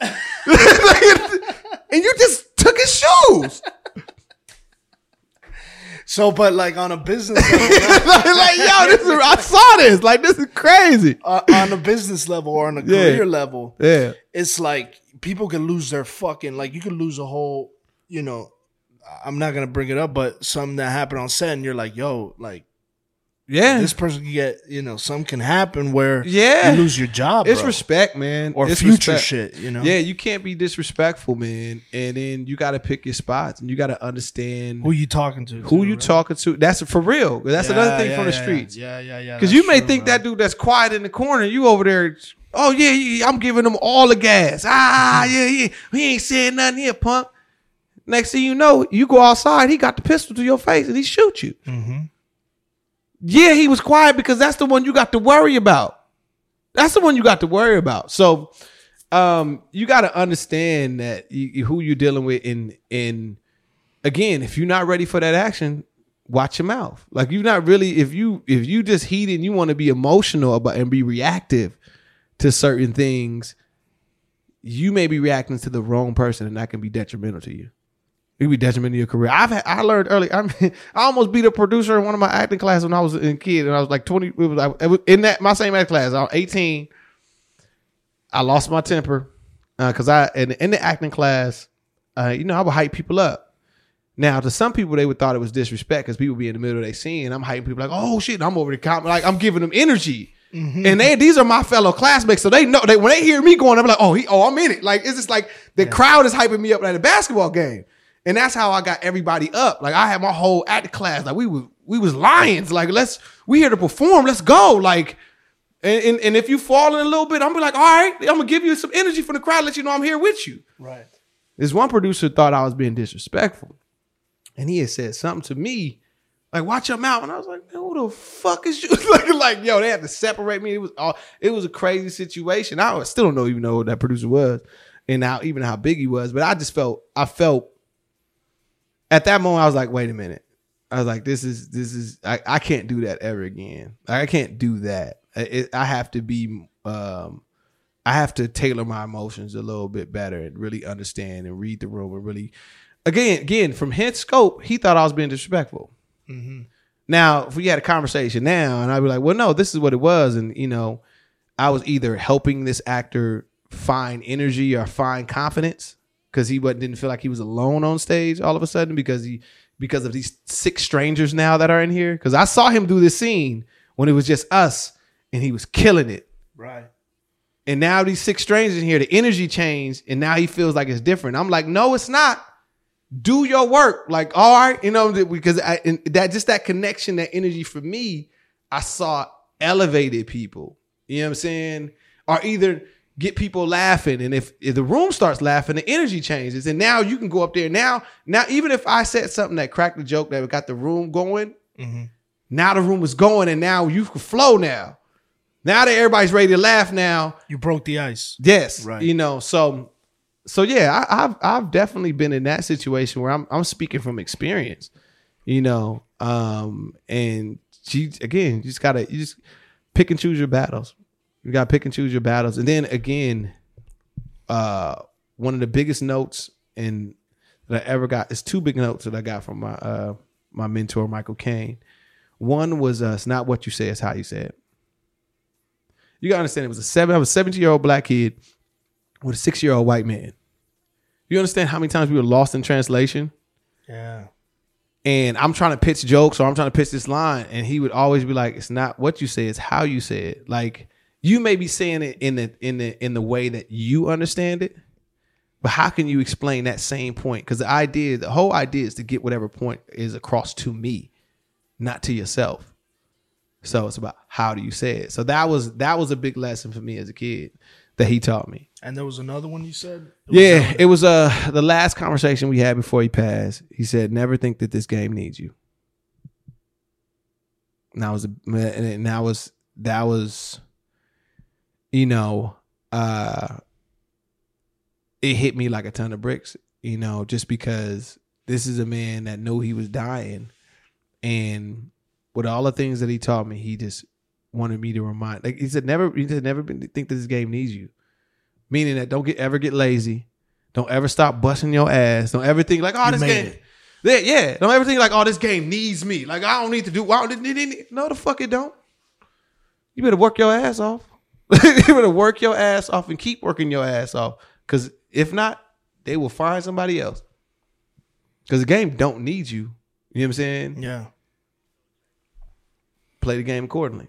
and you just took his shoes. So, but like on a business level, like, yo, this is, I saw this. Like, this is crazy. uh, on a business level or on a Yeah. career level, Yeah. it's like people can lose their fucking like you could lose a whole, you know. I'm not gonna bring it up, but something that happened on set, and you're like, yo, like Yeah. this person can get, you know, something can happen where Yeah. you lose your job, it's bro. respect, man. or It's future respect. shit, you know. Yeah, you can't be disrespectful, man. And then you got to pick your spots, and you got to understand Who you talking to? who too, you right? talking to. That's for real. That's another thing yeah, from the yeah, streets. Yeah, yeah, yeah. Because you may true, think bro. that dude that's quiet in the corner, you over there. Oh yeah, yeah, I'm giving him all the gas. Ah, Mm-hmm. yeah, yeah. He ain't saying nothing here, punk. Next thing you know, you go outside. He got the pistol to your face and he shoot you. Mm-hmm. Yeah, he was quiet because that's the one you got to worry about. That's the one you got to worry about. So, um, you got to understand that you, who you're dealing with. In in again, if you're not ready for that action, watch your mouth. Like you're not really. If you if you just heat and you want to be emotional about and be reactive to certain things, you may be reacting to the wrong person, and that can be detrimental to you. It could be detrimental to your career. I've had, I learned early. I mean, I almost beat a producer in one of my acting classes when I was a kid, and I was like twenty. It was, I- it was in that my same acting class. I was eighteen. I lost my temper because I in, in the acting class, uh, you know, I would hype people up. Now, to some people, they would thought it was disrespect because people be in the middle of their scene. I'm hyping people like, "Oh shit, I'm over the comp." Like I'm giving them energy, and they these are my fellow classmates, so they know they when they hear me going, I'm like, "Oh, he, oh, I'm in it." Like it's just like the crowd is hyping me up at a basketball game, and that's how I got everybody up. Like I had my whole act class, like we was we was lions. Like let's we here to perform. Let's go. Like. And, and, and if you fall in a little bit, I'm gonna be like, all right, I'm gonna give you some energy from the crowd, let you know I'm here with you. Right. This one producer thought I was being disrespectful. And he had said something to me, like, watch your mouth. And I was like, man, who the fuck is you? like, like, yo, they had to separate me. It was all it was a crazy situation. I still don't know even know who that producer was and how even how big he was. But I just felt I felt at that moment, I was like, wait a minute. I was like, this is this is I, I can't do that ever again. Like, I can't do that. I- It, I have to be um I have to tailor my emotions a little bit better and really understand and read the room and really again again from his scope, he thought I was being disrespectful. Now, if we had a conversation now, and I'd be like, "Well, no, this is what it was," and you know, I was either helping this actor find energy or find confidence because he wasn't didn't feel like he was alone on stage all of a sudden because he because of these six strangers now that are in here. Because I saw him do this scene when it was just us, and he was killing it. Right. And now these six strangers in here, the energy changed, and now he feels like it's different. I'm like, no, it's not. Do your work. Like, all right, you know, because I, and that just that connection, that energy for me, I saw elevated people. You know what I'm saying? Or either get people laughing, and if, if the room starts laughing, the energy changes, and now you can go up there. Now, now even if I said something that cracked the joke that got the room going, now the room is going, and now you can flow now. Now that everybody's ready to laugh now, You broke the ice. Yes, Right. You know, so so yeah, I, I've I've definitely been in that situation where I'm I'm speaking from experience. You know, um, and she again, you just gotta you just pick and choose your battles. You gotta pick and choose your battles, and then again, uh, one of the biggest notes and that I ever got is two big notes that I got from my uh my mentor Michael Kane. One was uh, it's not what you say, it's how you say it. You gotta understand it was a seven, I was a 17 year old black kid with a six year old white man. You understand how many times we were lost in translation? Yeah. And I'm trying to pitch jokes or I'm trying to pitch this line, and he would always be like, "It's not what you say, it's how you say it." Like you may be saying it in the in the in the way that you understand it, but how can you explain that same point? Because the idea, the whole idea, is to get whatever point is across to me, not to yourself. So it's about how do you say it. So that was that was a big lesson for me as a kid. that he taught me. And there was another one you said. Yeah, it was uh the last conversation we had before he passed. He said, "Never think that this game needs you." And that was a and that was that was, you know, uh, it hit me like a ton of bricks. You know, just because this is a man that knew he was dying, and with all the things that he taught me, he just wanted me to remind. Like he said, never. He said, never been, think that this game needs you meaning that don't get ever get lazy. Don't ever stop busting your ass. Don't ever think like, oh, You this game. it. Yeah, yeah. Don't ever think like, oh, this game needs me. Like I don't need to do. Wow, no, the fuck it don't. You better work your ass off. you better work your ass off and keep working your ass off. Because if not, they will find somebody else. Because the game don't need you. You know what I'm saying? yeah. Play the game accordingly.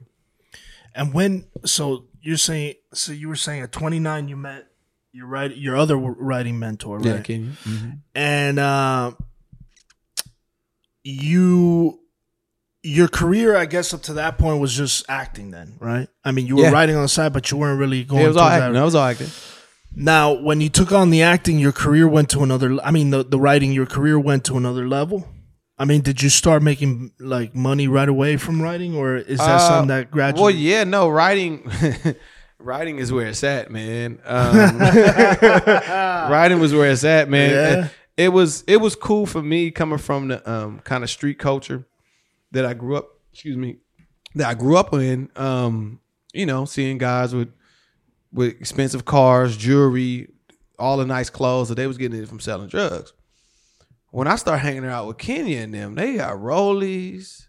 And when so you're saying so you were saying at 29 you met your right your other writing mentor, right? Yeah, can you? and uh, you your career i guess up to that point was just acting then right i mean you were Yeah. writing on the side but you weren't really going It was all acting. that. That was all acting. now when you took on the acting your career went to another i mean the, the writing your career went to another level i mean did you start making like money right away from writing or is that Uh, something that gradually Well, yeah, no, writing writing is where it's at, man. Um, writing was where it's at, man. Yeah. It, it was it was cool for me coming from the um, kind of street culture that I grew up, excuse me, that I grew up in. Um, you know, seeing guys with with expensive cars, jewelry, all the nice clothes that they was getting it from selling drugs. When I start hanging out with Kenya and them, they got rollies,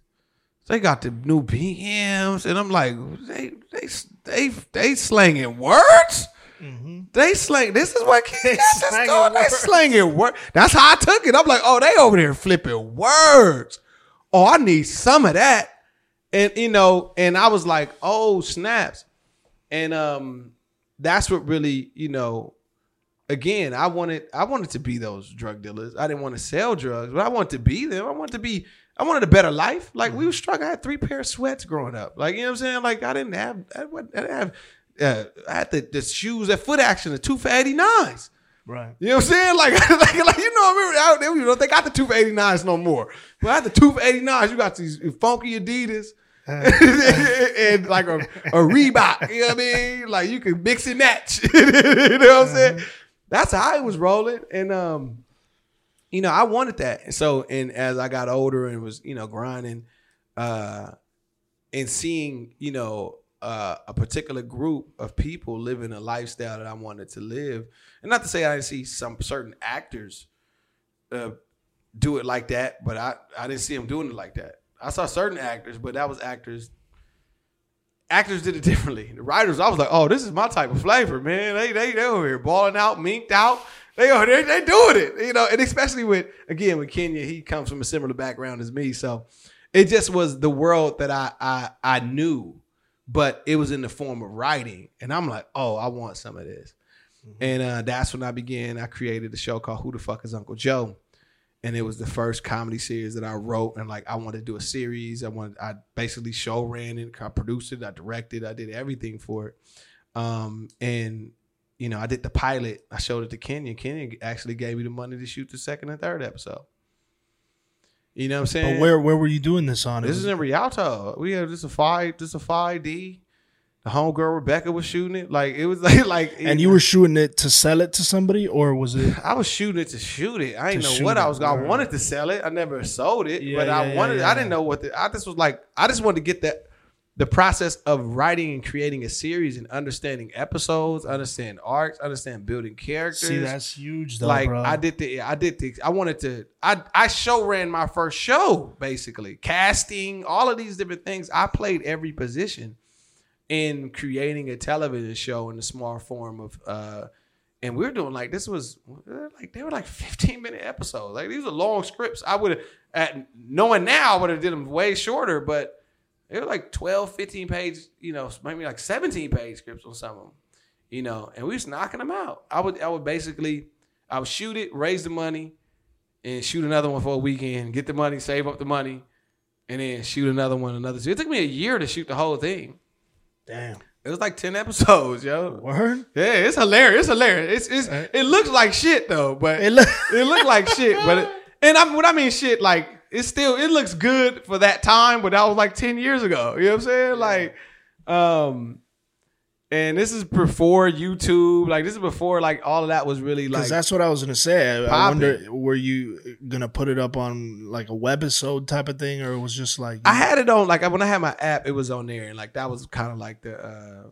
they got the new BMs, and I'm like, they they they they slanging words. They slang. This is what Kenya got this. They slanging words. That's how I took it. I'm like, oh, they over there flipping words. Oh, I need some of that. And you know, and I was like, oh snaps. And um, that's what really, you know, again, I wanted I wanted to be those drug dealers. I didn't want to sell drugs, but I wanted to be them. I wanted to be I wanted a better life. Like we were struck. I had three pair of sweats growing up. Like you know what I'm saying? Like I didn't have I didn't have uh, I had the, the shoes at foot action, the two for 89s. Right You know what I'm saying? Like, like, like you know, I remember, I you know, they got the two for 89s no more. But I had the two for 89s. You got these funky Adidas. and like a, a Reebok, you know what I mean? Like you can mix and match. you know what I'm saying? That's how I was rolling. And um, you know, I wanted that. And so, and as I got older and was, you know, grinding, uh, and seeing, you know, uh, a particular group of people living a lifestyle that I wanted to live, and not to say I didn't see some certain actors uh, do it like that, but I I didn't see them doing it like that. I saw certain actors, but that was actors. Actors did it differently. The writers, I was like, oh, this is my type of flavor, man. They they they over here balling out, minked out. They over there, they doing it, you know. And especially with again with Kenya, he comes from a similar background as me, so it just was the world that I I I knew, but it was in the form of writing, and I'm like, oh, I want some of this, and uh, that's when I began. I created a show called Who the Fuck Is Uncle Joe, and it was the first comedy series that I wrote, and like I wanted to do a series. I wanted I basically show ran it, I produced it, I directed, I did everything for it, um, and you know I did the pilot. I showed it to Kenya. Kenya actually gave me the money to shoot the second and third episode. You know what I'm saying? but where where were you doing this on it? This is in Rialto. We had just a five, just a five D. The homegirl Rebecca was shooting it. Like it was like like and you were shooting it to sell it to somebody or was it I was shooting it to shoot it. I didn't know what I it, was. I wanted to sell it. I never sold it, Yeah, but I yeah, wanted. yeah, I didn't know what the. I just was like. I just wanted to get that the process of writing and creating a series and understanding episodes, understand arcs, understand building characters. see that's huge though like bro. I did the I did the I wanted to I I show ran my first show basically casting all of these different things I played every position in creating a television show in the small form of uh and we were doing like this was like they were like 15 minute episodes like these are long scripts I would have at knowing now I would have did them way shorter but they were like 12 15 page you know maybe like 17 page scripts on some of them you know, and we was knocking them out. I would, I would basically, I would shoot it, raise the money, and shoot another one for a weekend, get the money, save up the money, and then shoot another one, another. So it took me a year to shoot the whole thing. damn It was like ten episodes, yo. Word. Yeah, it's hilarious. It's hilarious. It's, it's it looks like shit though, but It it, look- looked like shit. But it, and I when I mean shit, like it's still it looks good for that time, but that was like ten years ago. You know what I'm saying? Like, um, and this is before YouTube. Like this is before like all of that was really like. That's what I was gonna say. I, I wonder, were you gonna put it up on like a webisode type of thing, or it was just like I had it on like when I had my app, it was on there, and like that was kind of like the, uh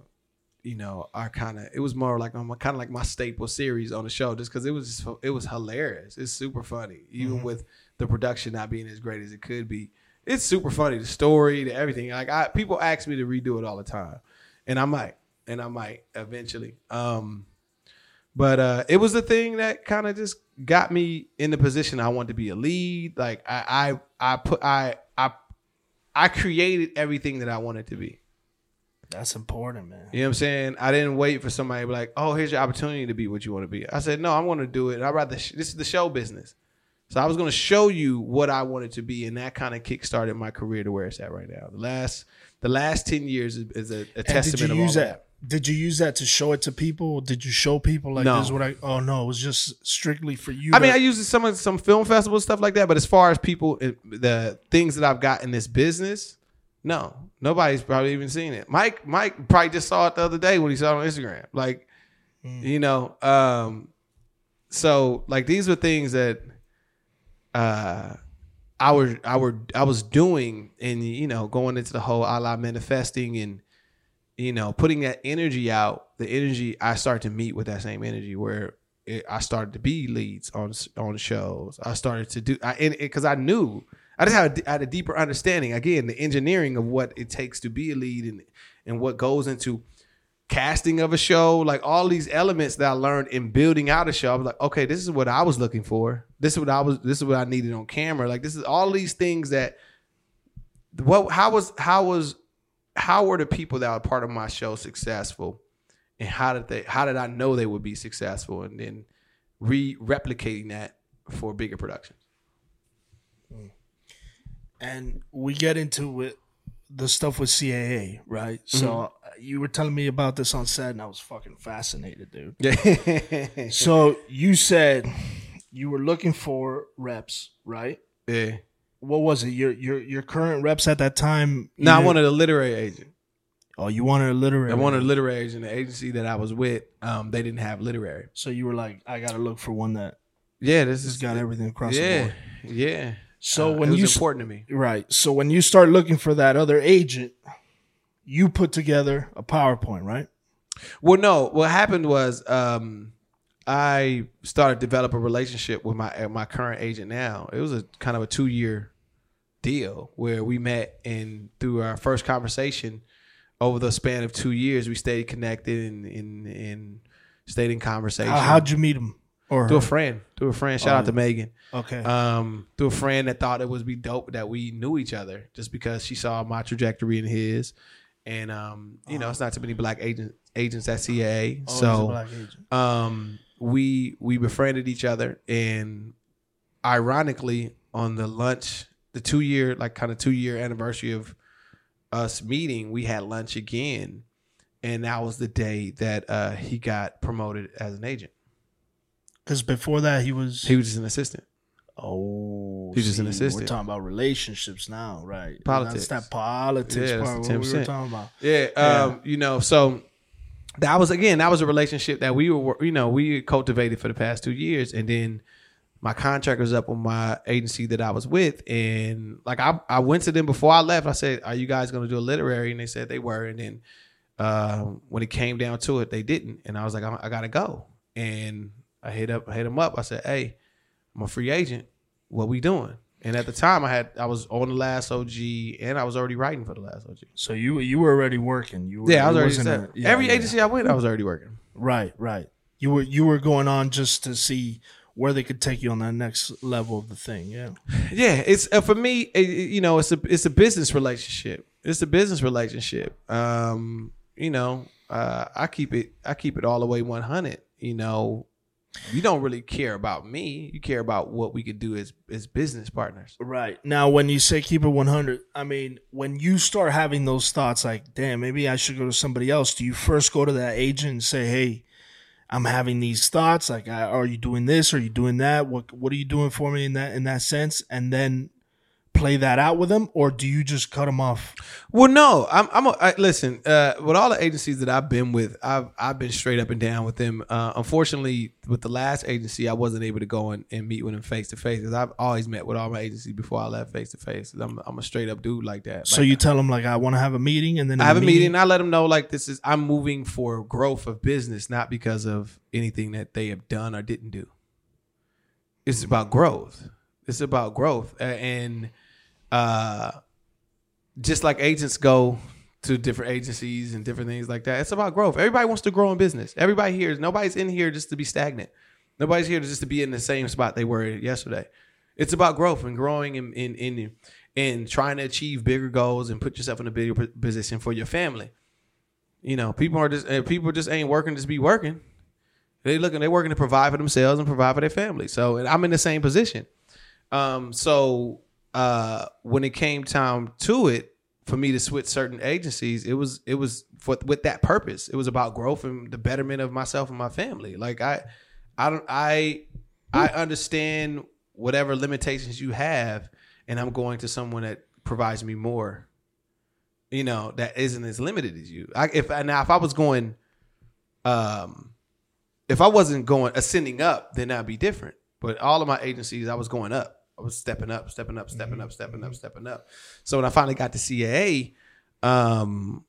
you know, our kind of it was more like on my kind of like my staple series on the show, just because it was just, it was hilarious. It's super funny, even with the production not being as great as it could be. It's super funny, the story, the everything. Like I, people ask me to redo it all the time, and I might, and I might eventually. Um, but uh, it was the thing that kind of just got me in the position I want to be a lead. Like I, I, I put, I, I, I created everything that I wanted to be. that's important, man. You know what I'm saying? I didn't wait for somebody to be like, "Oh, here's your opportunity to be what you want to be." I said, "No, I'm going to do it. I'd rather. Sh- this is the show business." So I was going to show you what I wanted to be, and that kind of kickstarted my career to where it's at right now. The last, the last ten years is, is a, a testament you of all use that. that? Did you use that to show it to people? Did you show people like No. this? is What I? Oh no, it was just strictly for you. I mean, to- I use some of some film festivals stuff like that, but as far as people, the things that I've got in this business, no, nobody's probably even seen it. Mike, Mike probably just saw it the other day when he saw it on Instagram. Like, you know, um, so like these were things that uh, I was I were I was doing, and you know, going into the whole a la manifesting and you know, putting that energy out, the energy I start to meet with that same energy where it, I started to be leads on on shows. I started to do, I because I knew I just had a, had a deeper understanding. Again, the engineering of what it takes to be a lead and and what goes into casting of a show, like all these elements that I learned in building out a show. I was like, okay, this is what I was looking for. This is what I was. This is what I needed on camera. Like this is all these things that. What? How was? How was? How were the people that were part of my show successful? and how did they how did I know they would be successful and then re replicating that for bigger productions. and we get into it, the stuff with CAA, right? So Mm-hmm. uh, you were telling me about this on set, and I was fucking fascinated, dude. So you said you were looking for reps, right? yeah. What was it? Your your your current reps at that time? No, I wanted a literary agent. Oh, you wanted a literary. I wanted a literary agent. The agency that I was with, um, they didn't have literary. So you were like, I gotta look for one that Yeah, this has is got everything across the board. yeah. So Uh, when it was you important to me. right, so when you start looking for that other agent, you put together a PowerPoint, right? Well, no. What happened was um, I started to develop a relationship with my my current agent. Now it was a kind of a two year deal where we met and through our first conversation over the span of two years we stayed connected and and, and stayed in conversation. How, how'd you meet him? Or through a friend, through a friend. Shout out to Megan. okay, Um, through a friend that thought it would be dope that we knew each other just because she saw my trajectory and his. And um, you know, it's not too many black agent agents at CAA. Oh, so um we we befriended each other. And ironically on the lunch the two year like kind of two year anniversary of us meeting we had lunch again. And that was the day that uh he got promoted as an agent. Because before that, he was. he was just an assistant oh, He's just an assistant. We're talking about relationships now, right? Politics. That's that politics Yeah, part. What we were talking about. Yeah, um, you know, so that was again, that was a relationship that we were, you know, we cultivated for the past two years, and then my contract was up on my agency that I was with, and like I, I went to them before I left. I said, "Are you guys going to do a literary?" And they said they were, and then um, when it came down to it, they didn't, and I was like, I, I gotta go, and I hit up, I hit them up. I said, "Hey, I'm a free agent. What we doing?" And at the time, I had I was on the last OG, and I was already writing for the last OG. So you you were already working. You were, Yeah, I was already set. yeah, Every yeah. agency I went, I was already working. Right, right. You were you were going on just to see where they could take you on that next level of the thing. Yeah. Yeah, it's uh, for me. It- you know, it's a it's a business relationship. It's a business relationship. Um, you know, uh, I keep it I keep it all the way one hundred. You know, you don't really care about me. You care about what we could do as as business partners. Right. Now, when you say keep it 100, I mean, when you start having those thoughts like, damn, maybe I should go to somebody else, do you first go to that agent and say, hey, I'm having these thoughts. Like, are you doing this? Are you doing that? What What are you doing for me in that in that sense? And then play that out with them, or do you just cut them off? Well, no, I'm. I'm. A, I, listen, uh, with all the agencies that I've been with, I've I've been straight up and down with them. Uh, unfortunately, with the last agency, I wasn't able to go and, and meet with them face to face because I've always met with all my agencies before I left face to face. I'm I'm a straight up dude like that. So Like, you tell them like, I want to have a meeting, and then I have a meeting. I let them know like this is I'm moving for growth of business, not because of anything that they have done or didn't do. It's about growth. It's about growth, and uh, just like agents go to different agencies and different things like that, it's about growth. Everybody wants to grow in business. Everybody here, nobody's in here just to be stagnant. Nobody's here just to be in the same spot they were yesterday. It's about growth and growing and in in and trying to achieve bigger goals and put yourself in a bigger position for your family. You know, people are just uh, people just ain't working just be working. They looking they working to provide for themselves and provide for their family. So and I'm in the same position. Um, so uh, when it came time to it for me to switch certain agencies, it was it was for with that purpose. It was about growth and the betterment of myself and my family. Like I, I don't I I understand whatever limitations you have, and I'm going to someone that provides me more. You know that isn't as limited as you. I, if now if I was going, um, if I wasn't going ascending up, then that'd be different. But all of my agencies, I was going up. I was stepping up, stepping up, stepping up, stepping up, stepping up. So when I finally got to CAA, um,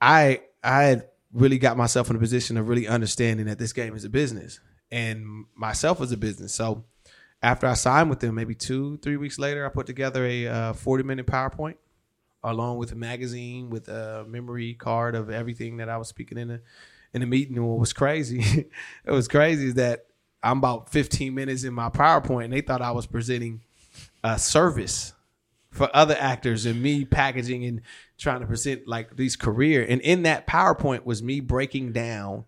I I had really got myself in a position of really understanding that this game is a business and myself as a business. So after I signed with them, maybe two, three weeks later, I put together a uh, 40 minute PowerPoint along with a magazine with a memory card of everything that I was speaking in the in the meeting. And what was crazy, it was crazy is that I'm about 15 minutes in my PowerPoint and they thought I was presenting a service for other actors and me packaging and trying to present like these career. And in that PowerPoint was me breaking down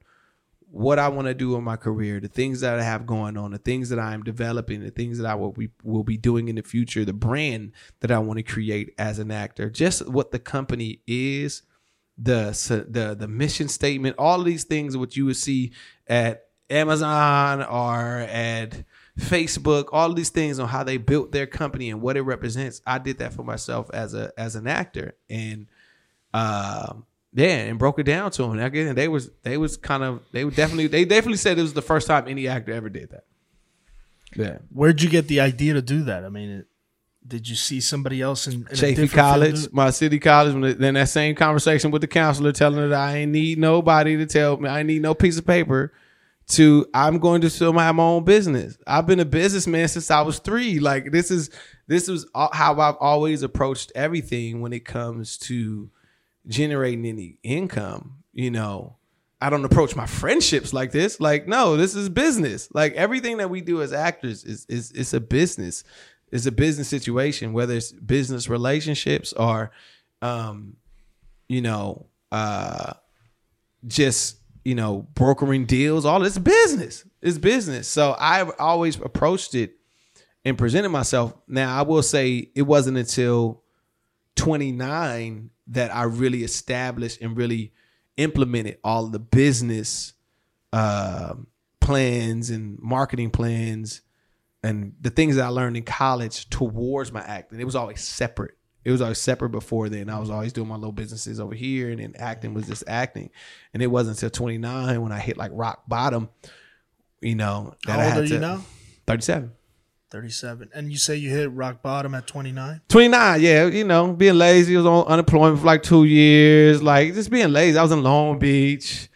what I want to do in my career, the things that I have going on, the things that I'm developing, the things that I will be will be doing in the future, the brand that I want to create as an actor, just what the company is, the the the mission statement, all these things what you would see at Amazon or at Facebook, all these things on how they built their company and what it represents. I did that for myself as a as an actor and um yeah, and broke it down to them. And again, they was they was kind of they would definitely they definitely said it was the first time any actor ever did that. Yeah, Where'd you get the idea to do that? I mean, it, did you see somebody else in, in Chaffey College, field do it? my city college. Then that same conversation with the counselor, telling her that I ain't need nobody to tell me, I ain't need no piece of paper. To I'm going to still have my own business. I've been a businessman since I was three. Like this is this is how I've always approached everything when it comes to generating any income. You know, I don't approach my friendships like this. Like, no, this is business. Like everything that we do as actors is is it's a business. It's a business situation, whether it's business relationships or um, you know, uh just, you know, brokering deals, all this business. It's business. So I've always approached it and presented myself. Now I will say it wasn't until 29 that I really established and really implemented all the business uh, plans and marketing plans and the things that I learned in college towards my acting. It was always separate. It was always separate before then. I was always doing my little businesses over here, and then acting was just acting. And it wasn't until 29 when I hit like rock bottom, you know. That How I old had are to, you now? 37. 37. And you say you hit rock bottom at 29? 29, yeah, you know, being lazy. I was on unemployment for like two years, like just being lazy. I was in Long Beach.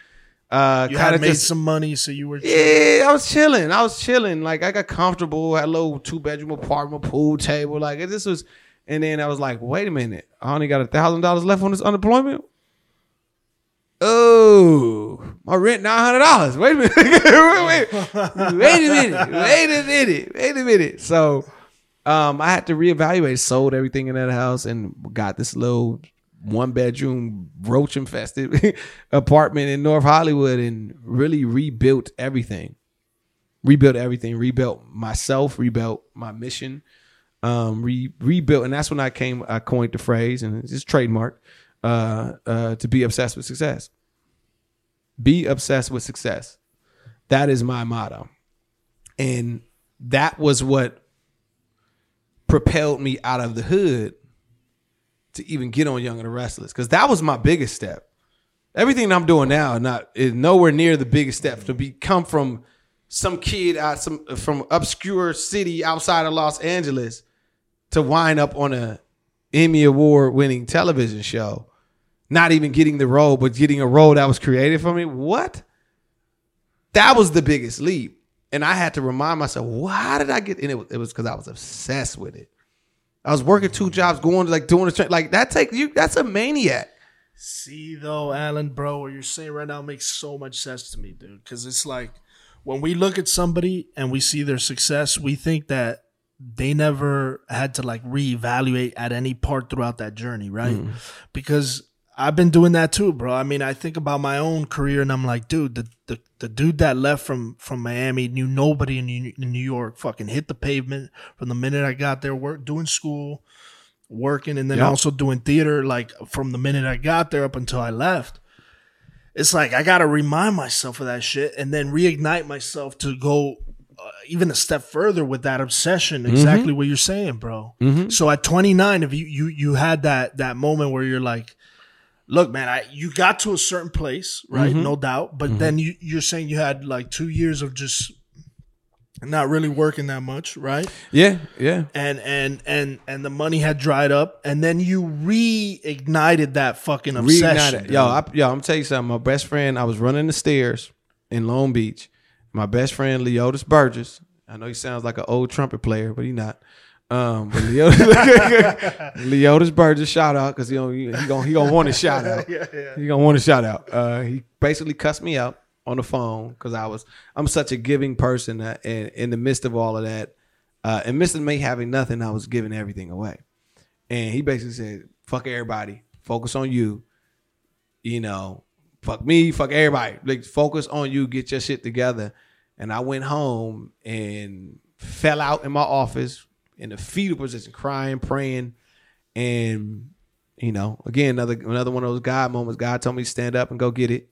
Uh, You kind had of made just, some money, so you were. yeah, I was chilling. I was chilling. Like I got comfortable, had a little two bedroom apartment, pool table. Like this was, and then I was like, wait a minute, I only got a thousand dollars left on this unemployment. Oh, my rent nine hundred dollars. Wait a minute. wait, wait, wait a minute. Wait a minute. Wait a minute. So, um, I had to reevaluate. Sold everything in that house and got this little one bedroom roach infested apartment in North Hollywood and really rebuilt everything. rebuilt everything, rebuilt myself, rebuilt my mission, um, re- rebuilt, and that's when I came. I coined the phrase, and it's just trademark uh, uh, to be obsessed with success. Be obsessed with success. That is my motto, and that was what propelled me out of the hood to even get on Young and the Restless because that was my biggest step. Everything I'm doing now not is nowhere near the biggest step to be come from some kid out some from obscure city outside of Los Angeles to wind up on a Emmy award winning television show. Not even getting the role, but getting a role that was created for me. What? That was the biggest leap. And I had to remind myself, why did I get and it? Was because I was obsessed with it. I was working two jobs, going to like doing the like that. Take you. That's a maniac. See though, Allen, bro, what you're saying right now makes so much sense to me, dude. Because it's like when we look at somebody and we see their success, we think that they never had to like reevaluate at any part throughout that journey, right? Mm. Because I've been doing that too, bro. I mean, I think about my own career and I'm like, dude, the the, the dude that left from from Miami knew nobody in New, in New York. Fucking hit the pavement from the minute I got there, work doing school, working, and then Yeah. also doing theater. Like from the minute I got there up until I left. It's like I gotta remind myself of that shit and then reignite myself to go uh, even a step further with that obsession. Mm-hmm. Exactly what you're saying, bro. Mm-hmm. So at 29, if you you you had that that moment where you're like, look, man, I you got to a certain place, right? Mm-hmm. No doubt. But then you you're saying you had like two years of just not really working that much, right? Yeah, yeah. And and and and the money had dried up, and then you reignited that fucking obsession. Yo, I, yo, I'm tell you something. My best friend, I was running the stairs in Long Beach. My best friend, Leotis Burgess. I know he sounds like an old trumpet player, but he not. Um, but Leotis, Leotis Burgess, shout out because he gonna, he gonna he gonna want a shout out. He gonna want a shout out. Uh, he basically cussed me out on the phone because I was I'm such a giving person, uh, and in the midst of all of that, uh, in midst of me having nothing, I was giving everything away. And he basically said, "Fuck everybody, focus on you." You know, fuck me, fuck everybody. Like focus on you, get your shit together. And I went home and fell out in my office in a fetal position, crying, praying, and you know, again, another another one of those God moments. God told me to stand up and go get it,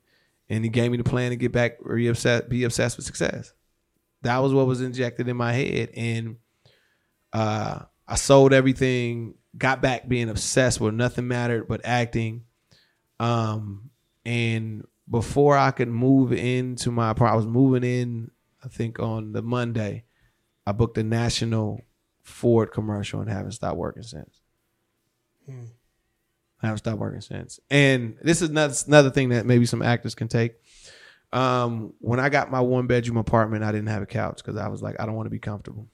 and He gave me the plan to get back, re obsessed, be obsessed with success. That was what was injected in my head, and uh, I sold everything, got back being obsessed with nothing mattered but acting. Um, and before I could move into my apartment, I was moving in. I think on the Monday, I booked a national Ford commercial and haven't stopped working since. I haven't stopped working since. And this is another, another thing that maybe some actors can take. Um, when I got my one bedroom apartment, I didn't have a couch because I was like, I don't want to be comfortable.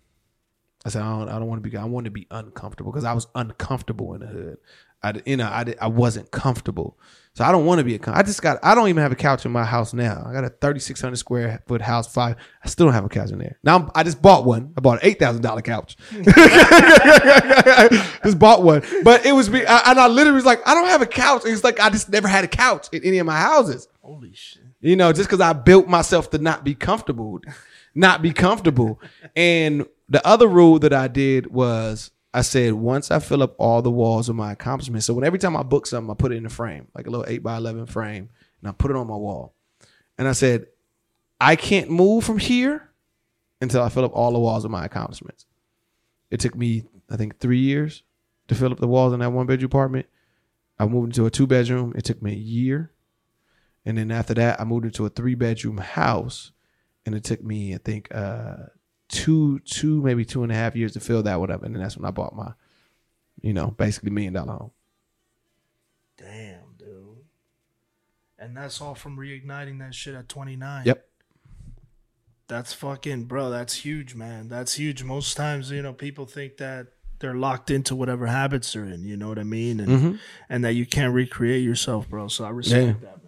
I said, I don't, I don't want to be, I want to be uncomfortable because I was uncomfortable in the hood. I, you know, I, I wasn't comfortable. So I don't want to be a, com- I just got, I don't even have a couch in my house now. I got a 3,600 square foot house, five. I still don't have a couch in there. Now I'm, I just bought one. I bought an $8,000 couch. just bought one. But it was me. I, and I literally was like, I don't have a couch. It's like, I just never had a couch in any of my houses. Holy shit. You know, just because I built myself to not be comfortable, not be comfortable. And the other rule that I did was I said once I fill up all the walls of my accomplishments. So when every time I book something, I put it in a frame, like a little eight by eleven frame, and I put it on my wall. And I said, I can't move from here until I fill up all the walls of my accomplishments. It took me, I think, three years to fill up the walls in that one bedroom apartment. I moved into a two bedroom. It took me a year. And then after that, I moved into a three bedroom house, and it took me, I think, uh, two, two, maybe two and a half years to fill that one up. And then that's when I bought my, you know, basically million dollar home. Damn, dude. And that's all from reigniting that shit at 29. Yep. That's fucking, bro, that's huge, man. That's huge. Most times, you know, people think that they're locked into whatever habits they're in, you know what I mean? And mm-hmm. and that you can't recreate yourself, bro. So I respect Yeah. that.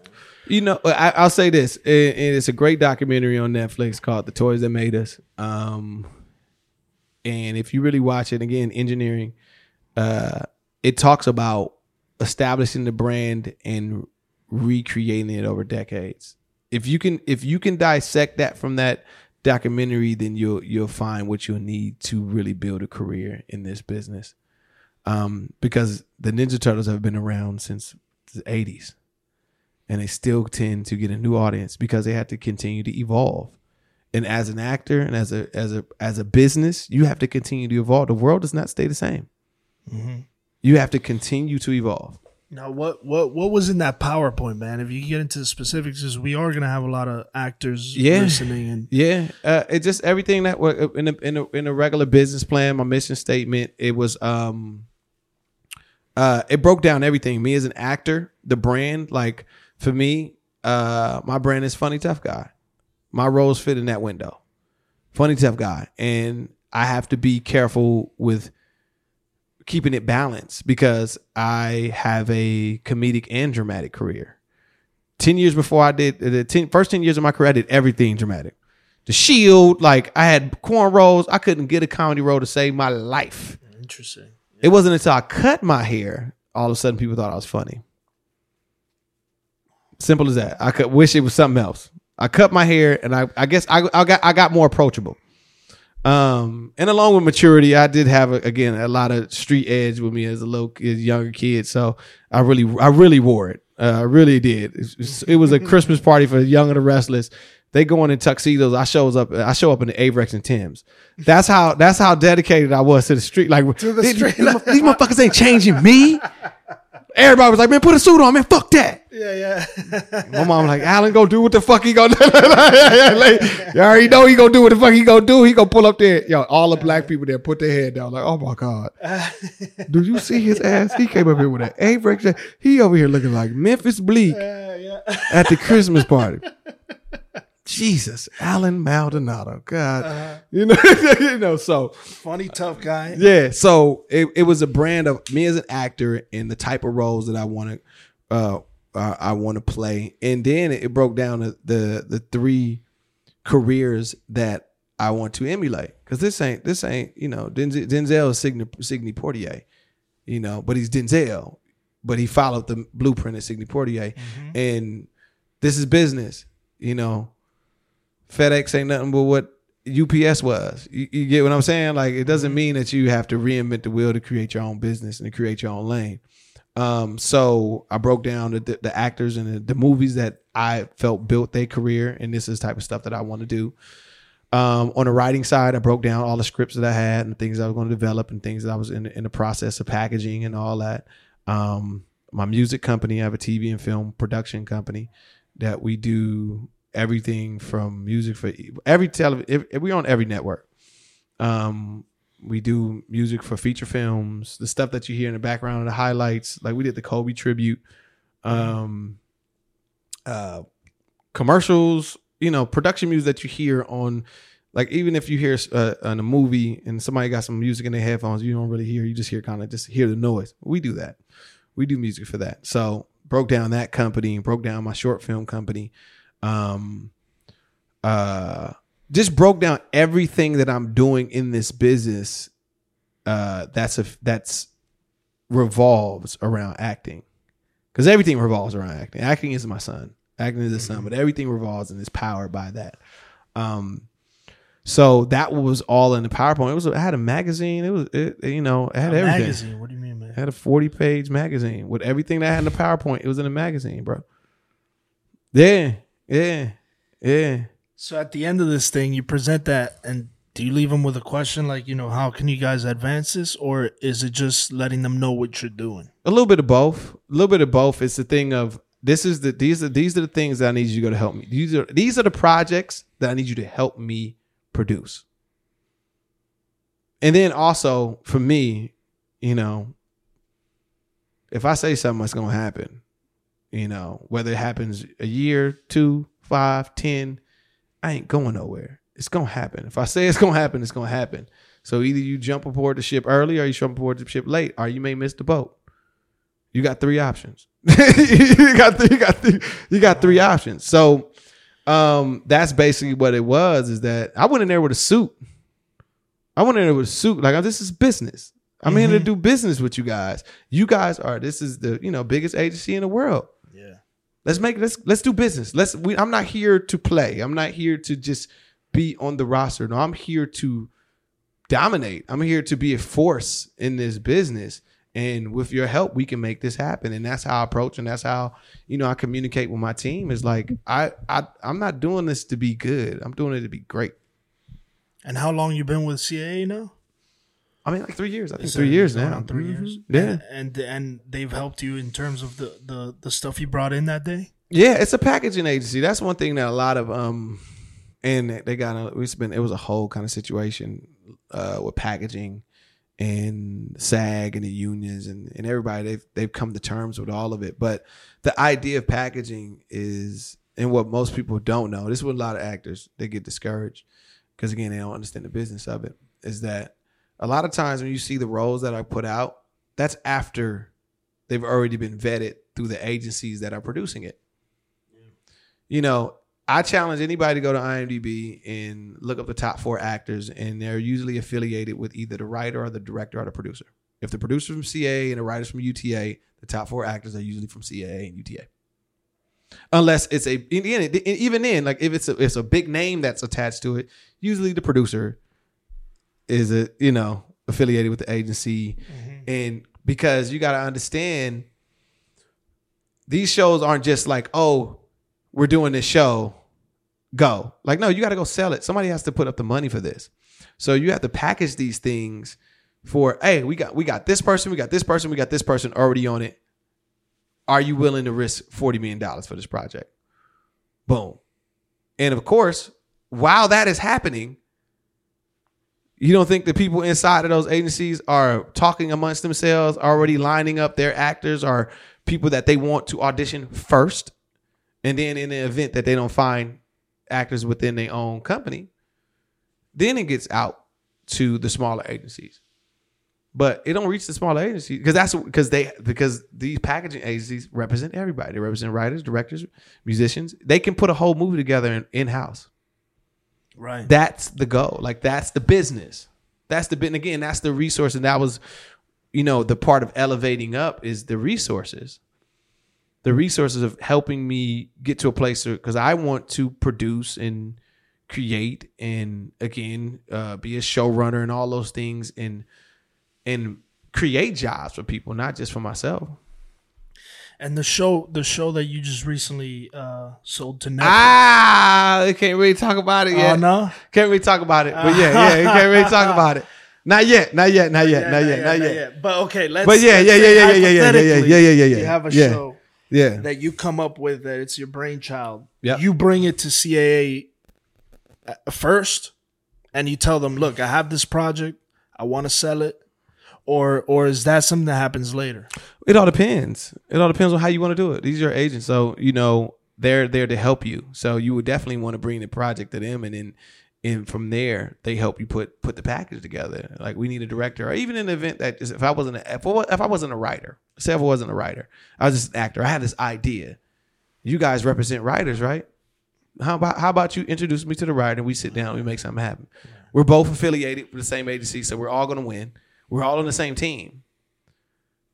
You know, I, I'll say this, and and it's a great documentary on Netflix called "The Toys That Made Us." Um, and if you really watch it, again, engineering, uh, it talks about establishing the brand and recreating it over decades. If you can, if you can dissect that from that documentary, then you'll you'll find what you'll need to really build a career in this business. Um, because the Ninja Turtles have been around since the '80s, and they still tend to get a new audience because they have to continue to evolve. And as an actor and as a as a as a business, you have to continue to evolve. The world does not stay the same. You have to continue to evolve. Now, what what what was in that PowerPoint, man? If you get into the specifics, because we are gonna have a lot of actors Yeah. listening, and Yeah, uh, it just everything that was in a, in a in a regular business plan, my mission statement. It was um, uh, it broke down everything. Me as an actor, the brand, like for me, uh, my brand is funny tough guy. My roles fit in that window, funny tough guy, and I have to be careful with keeping it balanced because I have a comedic and dramatic career. 10 years before I did the 10, first 10 years of my career, I did everything dramatic. The Shield, like I had cornrows. I couldn't get a comedy role to save my life. interesting. It wasn't until I cut my hair, all of a sudden people thought I was funny. Simple as that. I could wish it was something else. I cut my hair and I, I guess I, I got I got more approachable. Um, and along with maturity, I did have a, again a lot of street edge with me as a little kid, younger kid. So I really, I really wore it. Uh, I really did. It was, it was a Christmas party for the Young and the Restless. They going in tuxedos. I shows up. I show up in the Avirex and Tims. That's how. That's how dedicated I was to the street. Like To the these, street. these motherfuckers ain't changing me. Everybody was like, man, put a suit on, man. Fuck that. Yeah, yeah. My mom like, Allen go do what the fuck he gonna do. like, you already know he gonna do what the fuck he gonna do. He gonna pull up there. Yo, all the black people there put their head down like, oh my God. do you see his ass? He came up here with that Avirex. He over here looking like Memphis Bleek at the Christmas party. Jesus, Allen Maldonado. God. You know, you know, so Funny tough guy. yeah, so it, it was a brand of me as an actor and the type of roles that I want to uh, uh I want to play, and then it broke down the the, the three careers that I want to emulate because this ain't this ain't you know Denzel, Denzel is Sidney, Sidney Poitier, you know, but he's Denzel, but he followed the blueprint of Sidney Poitier, and this is business, you know. FedEx ain't nothing but what UPS was. You, you get what I'm saying? Like it doesn't mean that you have to reinvent the wheel to create your own business and to create your own lane. Um, so I broke down the, the, the actors and the, the movies that I felt built their career, and this is the type of stuff that I want to do. Um, on the writing side, I broke down all the scripts that I had and things I was going to develop and things that I was in in the process of packaging and all that. Um, my music company, I have a TV and film production company that we do everything from music for every television. We're on every network. Um, we do music for feature films, the stuff that you hear in the background, of the highlights. Like we did the Kobe tribute, um, uh, commercials. You know, production music that you hear on. Like even if you hear uh, on a movie and somebody got some music in their headphones, you don't really hear. You just hear kind of just hear the noise. We do that. We do music for that. So broke down that company, and broke down my short film company. Um, uh, just broke down everything that I'm doing in this business. Uh, that's a that's revolves around acting, because everything revolves around acting. Acting is my son. Acting is the son, but everything revolves and is powered by that. Um, so that was all in the PowerPoint. It was it had a magazine. It was it, you know it had A everything. magazine. What do you mean, man? It had a 40 page magazine with everything that had in the PowerPoint. It was in the magazine, bro. Yeah, yeah, yeah. So at the end of this thing, you present that, and do you leave them with a question like, you know, how can you guys advance this, or is it just letting them know what you're doing? A little bit of both. A little bit of both. It's the thing of this is the these are these are the things that I need you to to help me. These are these are the projects that I need you to help me produce. And then also for me, you know, if I say something, it's gonna happen. You know, whether it happens a year, two, five, ten, I ain't going nowhere. It's gonna happen. If I say it's gonna happen, it's gonna happen. So either you jump aboard the ship early or you jump aboard the ship late, or you may miss the boat. You got three options. you got three, you got three, you got three options. So um that's basically what it was, is that I went in there with a suit. I went in there with a suit. Like this is business. I'm here to do business with you guys. You guys are this is the, you know, biggest agency in the world. Let's make let's let's do business. Let's we I'm not here to play. I'm not here to just be on the roster. No, I'm here to dominate. I'm here to be a force in this business. And with your help, we can make this happen. And that's how I approach and that's how, you know, I communicate with my team is like I, I I'm not doing this to be good. I'm doing it to be great. And how long you been with CAA now? I mean like three years. I think three years now. on Three Mhm. years. Yeah. And, and and they've helped you in terms of the the the stuff you brought in that day. Yeah, it's a packaging agency. That's one thing that a lot of um, and they got a, it's been it was a whole kind of situation uh with packaging and SAG and the unions and and everybody they've they've come to terms with all of it. But the idea of packaging is and what most people don't know. This is what a lot of actors they get discouraged because again they don't understand the business of it. Is that a lot of times when you see the roles that are put out, that's after they've already been vetted through the agencies that are producing it you know, I challenge anybody to go to IMDb and look up the top four actors, and they're usually affiliated with either the writer or the director or the producer. If the producer's from CA and the writer's from UTA, the top four actors are usually from CAA and UTA. Unless it's a even then, like if it's a it's a big name that's attached to it, usually the producer is it you know affiliated with the agency, mm-hmm. and because you got to understand these shows aren't just like oh we're doing this show go. Like no you got to go sell it. Somebody has to put up the money for this. So you have to package these things for hey we got we got this person we got this person we got this person already on it. Are you willing to risk 40 million dollars for this project? Boom. And of course while that is happening you don't think the people inside of those agencies are talking amongst themselves already lining up their actors or people that they want to audition first and then in the event that they don't find actors within their own company, then it gets out to the smaller agencies. But it don't reach the smaller agencies because that's because they because these packaging agencies represent everybody. They represent writers, directors, musicians. They can put a whole movie together in house. Right. That's the goal. Like that's the business. That's the bit. And again, that's the resource. And that was, you know, the part of elevating up is the resources. The resources of helping me get to a place because I want to produce and create and again uh, be a showrunner and all those things and and create jobs for people, not just for myself. And the show the show that you just recently uh sold to Netflix. Ah, I can't really talk about it yet. Oh no. Can't really talk about it. But yeah, yeah, you can't really talk about it. Not yet, not yet, not yet, not yet, not yet. But okay, let's. But yeah, yeah, yeah, yeah, yeah, yeah, yeah, yeah, yeah, yeah, yeah, yeah. You have a show Yeah. that you come up with that it's your brainchild. Yep. You bring it to CAA uh, first, and you tell them, "Look, I have this project. I want to sell it." Or, or is that something that happens later? It all depends. It all depends on how you want to do it. These are your agents, so you know they're there to help you. So you would definitely want to bring the project to them, and then and from there they help you put put the package together. Like we need a director, or even an event that just, if I wasn't a, if, I, if I wasn't a writer, say if I wasn't a writer, I was just an actor. I had this idea. You guys represent writers, right? How about how about you introduce me to the writer and we sit down, we make something happen. We're both affiliated with the same agency, so we're all gonna win. We're all on the same team.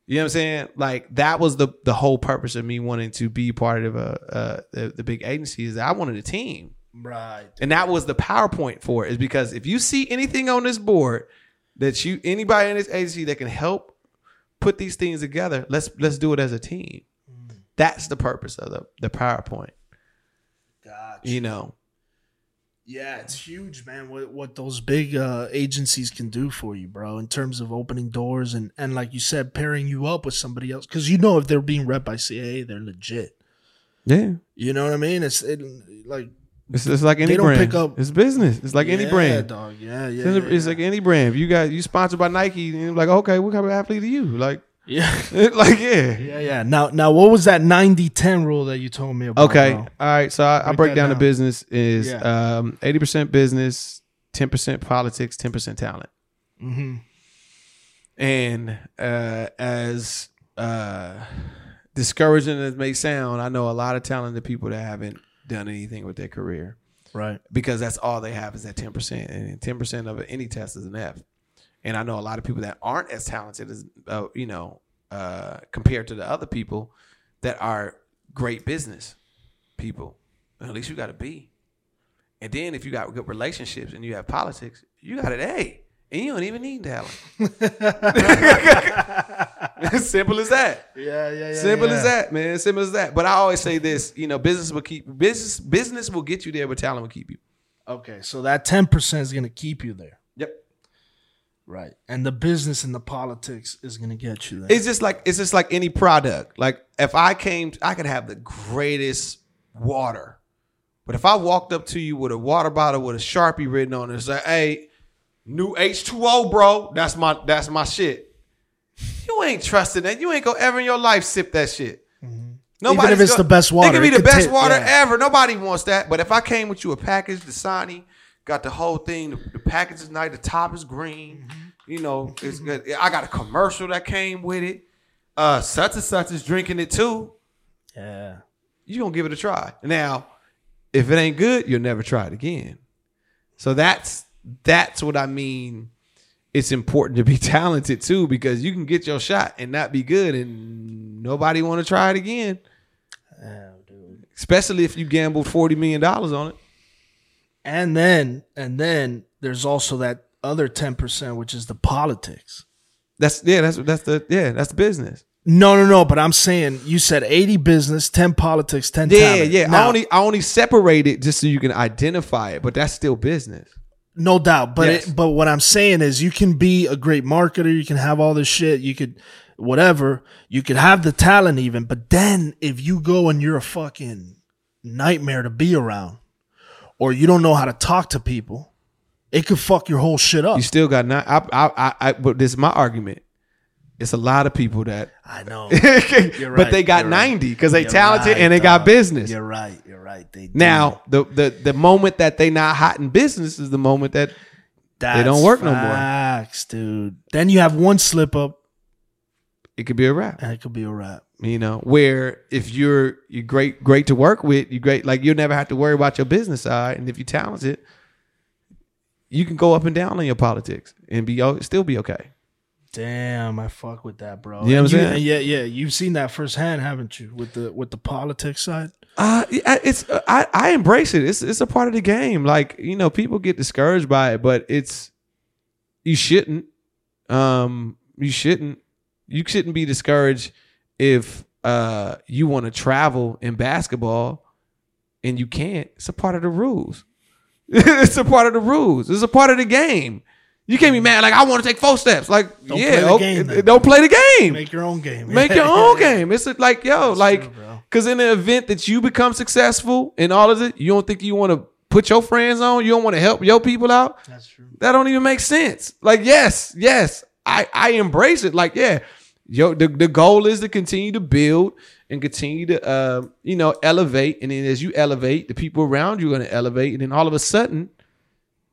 You know what I'm saying? Like that was the the whole purpose of me wanting to be part of a uh, the, the big agency is that I wanted a team, Right. and that was the PowerPoint for it. Is because if you see anything on this board that you anybody in this agency that can help put these things together, let's let's do it as a team. That's the purpose of the the PowerPoint. Gotcha. You know, Yeah, it's huge, man. What what those big uh, agencies can do for you, bro, in terms of opening doors and and like you said, pairing you up with somebody else. Because you know, if they're being rep by CAA, they're legit. yeah. You know what I mean? It's it, like It's, it's like any brand. up- it's business. It's like any brand. dog. Yeah, yeah, It's, yeah, it's yeah. like any brand. If you got you sponsored by Nike, and you're like, okay, what kind of athlete are you? Like, yeah, like yeah. yeah, yeah. Now, now, what was that 90-10 rule that you told me about? Okay. bro? All right. So I, I Break break down, the business is Yeah. um eighty percent business, ten percent politics, ten percent talent. Mm-hmm. And uh, as uh, discouraging as it may sound, I know a lot of talented people that haven't done anything with their career Right. because that's all they have is that ten percent, and ten percent of any test is an F. And I know a lot of people that aren't as talented as uh, you know uh, compared to the other people that are great business people. At least you got to be. And then if you got good relationships and you have politics, you got it A. And you don't even need talent. Simple as that. Yeah, yeah, yeah. Simple as that, man. Simple as that. But I always say this, you know, business will keep business business will get you there, but talent will keep you. Okay, so that ten percent is gonna keep you there. Right? And the business and the politics is gonna get you there. It's just like it's just like any product. Like if I came, I could have the greatest water, but if I walked up to you with a water bottle with a sharpie written on it, and say, "Hey, new H two O, bro. That's my that's my shit." You ain't trusting that. You ain't gonna ever in your life sip that shit. Nobody's Even if it's gonna- the best water, it could be the best ta- water yeah. ever. Nobody wants that. But if I came with you a package, Dasani, got the whole thing. The, the package is nice. The top is green. Mm-hmm. You know, it's good. I got a commercial that came with it. Uh, such and such is drinking it too. yeah, You gonna give it a try. Now, if it ain't good, you'll never try it again. So that's that's what I mean. It's important to be talented too because you can get your shot and not be good, and nobody want to try it again. Especially if you gambled forty million dollars on it. and then and then there's also that other ten percent, which is the politics. That's yeah. That's that's the yeah. That's the business. No, no, no. But I'm saying you said 80 business, 10 politics, 10 Yeah, talent. yeah. I only I only separate it just so you can identify it, but that's still business. no doubt. But Yes. it, but what I'm saying is, you can be a great marketer. You can have all this shit. You could whatever. You could have the talent even. But then if you go and you're a fucking nightmare to be around, or you don't know how to talk to people, it could fuck your whole shit up. You still got not. I, I, I, I, but this is my argument. It's a lot of people that, I know. but right, they got right. ninety because they You're talented right, and they got business. You're right. You're right. They do. Now, the, the the moment that they not hot in business is the moment that That's don't work no more. facts, dude. Then you have one slip up, it could be a wrap. and it could be a wrap. You know, where if you're you're great, great to work with, you great like you'll never have to worry about your business side, and if you're talented, you can go up and down on your politics and be still be okay. Damn, I fuck with that, bro. You know what I'm saying? Yeah, yeah. You've seen that firsthand, haven't you? With the with the politics side. Uh, it's uh, I I embrace it. It's it's a part of the game. Like you know, people get discouraged by it, but it's you shouldn't. Um, you shouldn't. You shouldn't be discouraged if uh you want to travel in basketball and you can't. It's a part of the rules. it's a part of the rules. It's a part of the game. You can't be mm. mad like I want to take four steps. Like Don't yeah, play the okay, game, don't play the game Make your own game. make your own game. It's like, yo, like, because in the event that you become successful in all of it, you don't think you want to put your friends on, you don't want to help your people out. That's true. That don't even make sense. Like, yes, yes, I I embrace it. Like, yeah, yo, the the goal is to continue to build and continue to, uh, you know, elevate. And then as you elevate, the people around you are going to elevate. And then all of a sudden,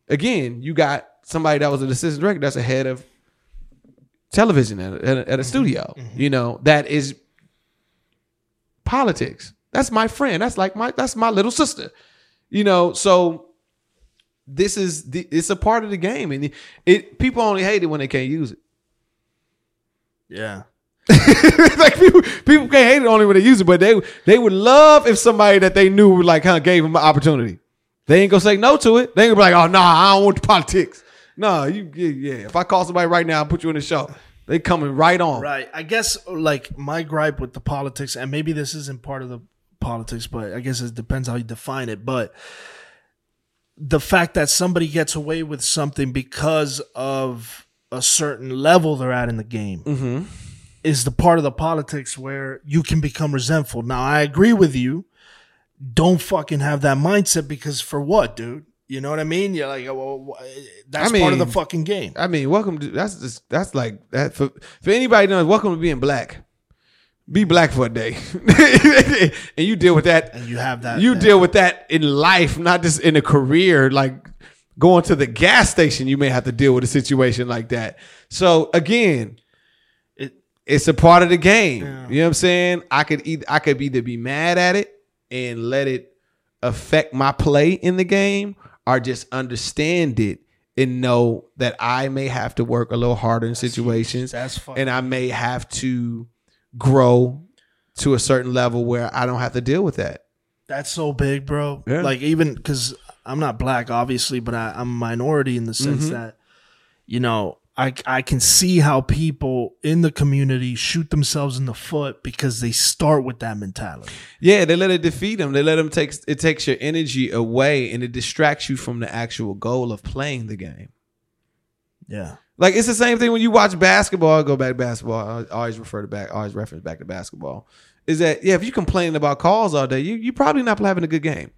again, you got somebody that was an assistant director that's a head of television at a, at a, a studio, you know, that is politics. That's my friend. That's like my that's my little sister. You know, so this is the, it's a part of the game and it, it people only hate it when they can't use it. Yeah. like people people can't hate it only when they use it, but they they would love if somebody that they knew like kind of gave them an opportunity. They ain't gonna say no to it. They ain't gonna be like, oh nah, I don't want the politics. No, you yeah, yeah. If I call somebody right now and put you in the show, they coming right on. Right. I guess like my gripe with the politics, and maybe this isn't part of the politics, but I guess it depends how you define it. But the fact that somebody gets away with something because of a certain level they're at in the game mm-hmm. Is the part of the politics where you can become resentful. Now, I agree with you. Don't fucking have that mindset because for what, dude? You know what I mean? You're like, well, that's I part of the fucking game. I mean, welcome to that's just that's like that for for anybody knows. Welcome to being black. Be black for a day, and you deal with that. And you have that. you deal with that in life, not just in a career. Like going to the gas station, you may have to deal with a situation like that. So again, it's a part of the game. You know what I'm saying? I could either I could either be mad at it and let it affect my play in the game, or just understand it and know that I may have to work a little harder in situations, that's fucking- and I may have to grow to a certain level where I don't have to deal with that. That's so big, bro. Yeah. Like even because I'm not black, obviously, but I, I'm a minority in the sense mm-hmm. that, you know, I I can see how people in the community shoot themselves in the foot because they start with that mentality. Yeah, they let it defeat them. They let them take it takes your energy away and it distracts you from the actual goal of playing the game. Yeah. Like it's the same thing when you watch basketball. I go back to basketball. I always refer to back. I always reference back to basketball. Is that yeah? If you complaining about calls all day, you you probably not having a good game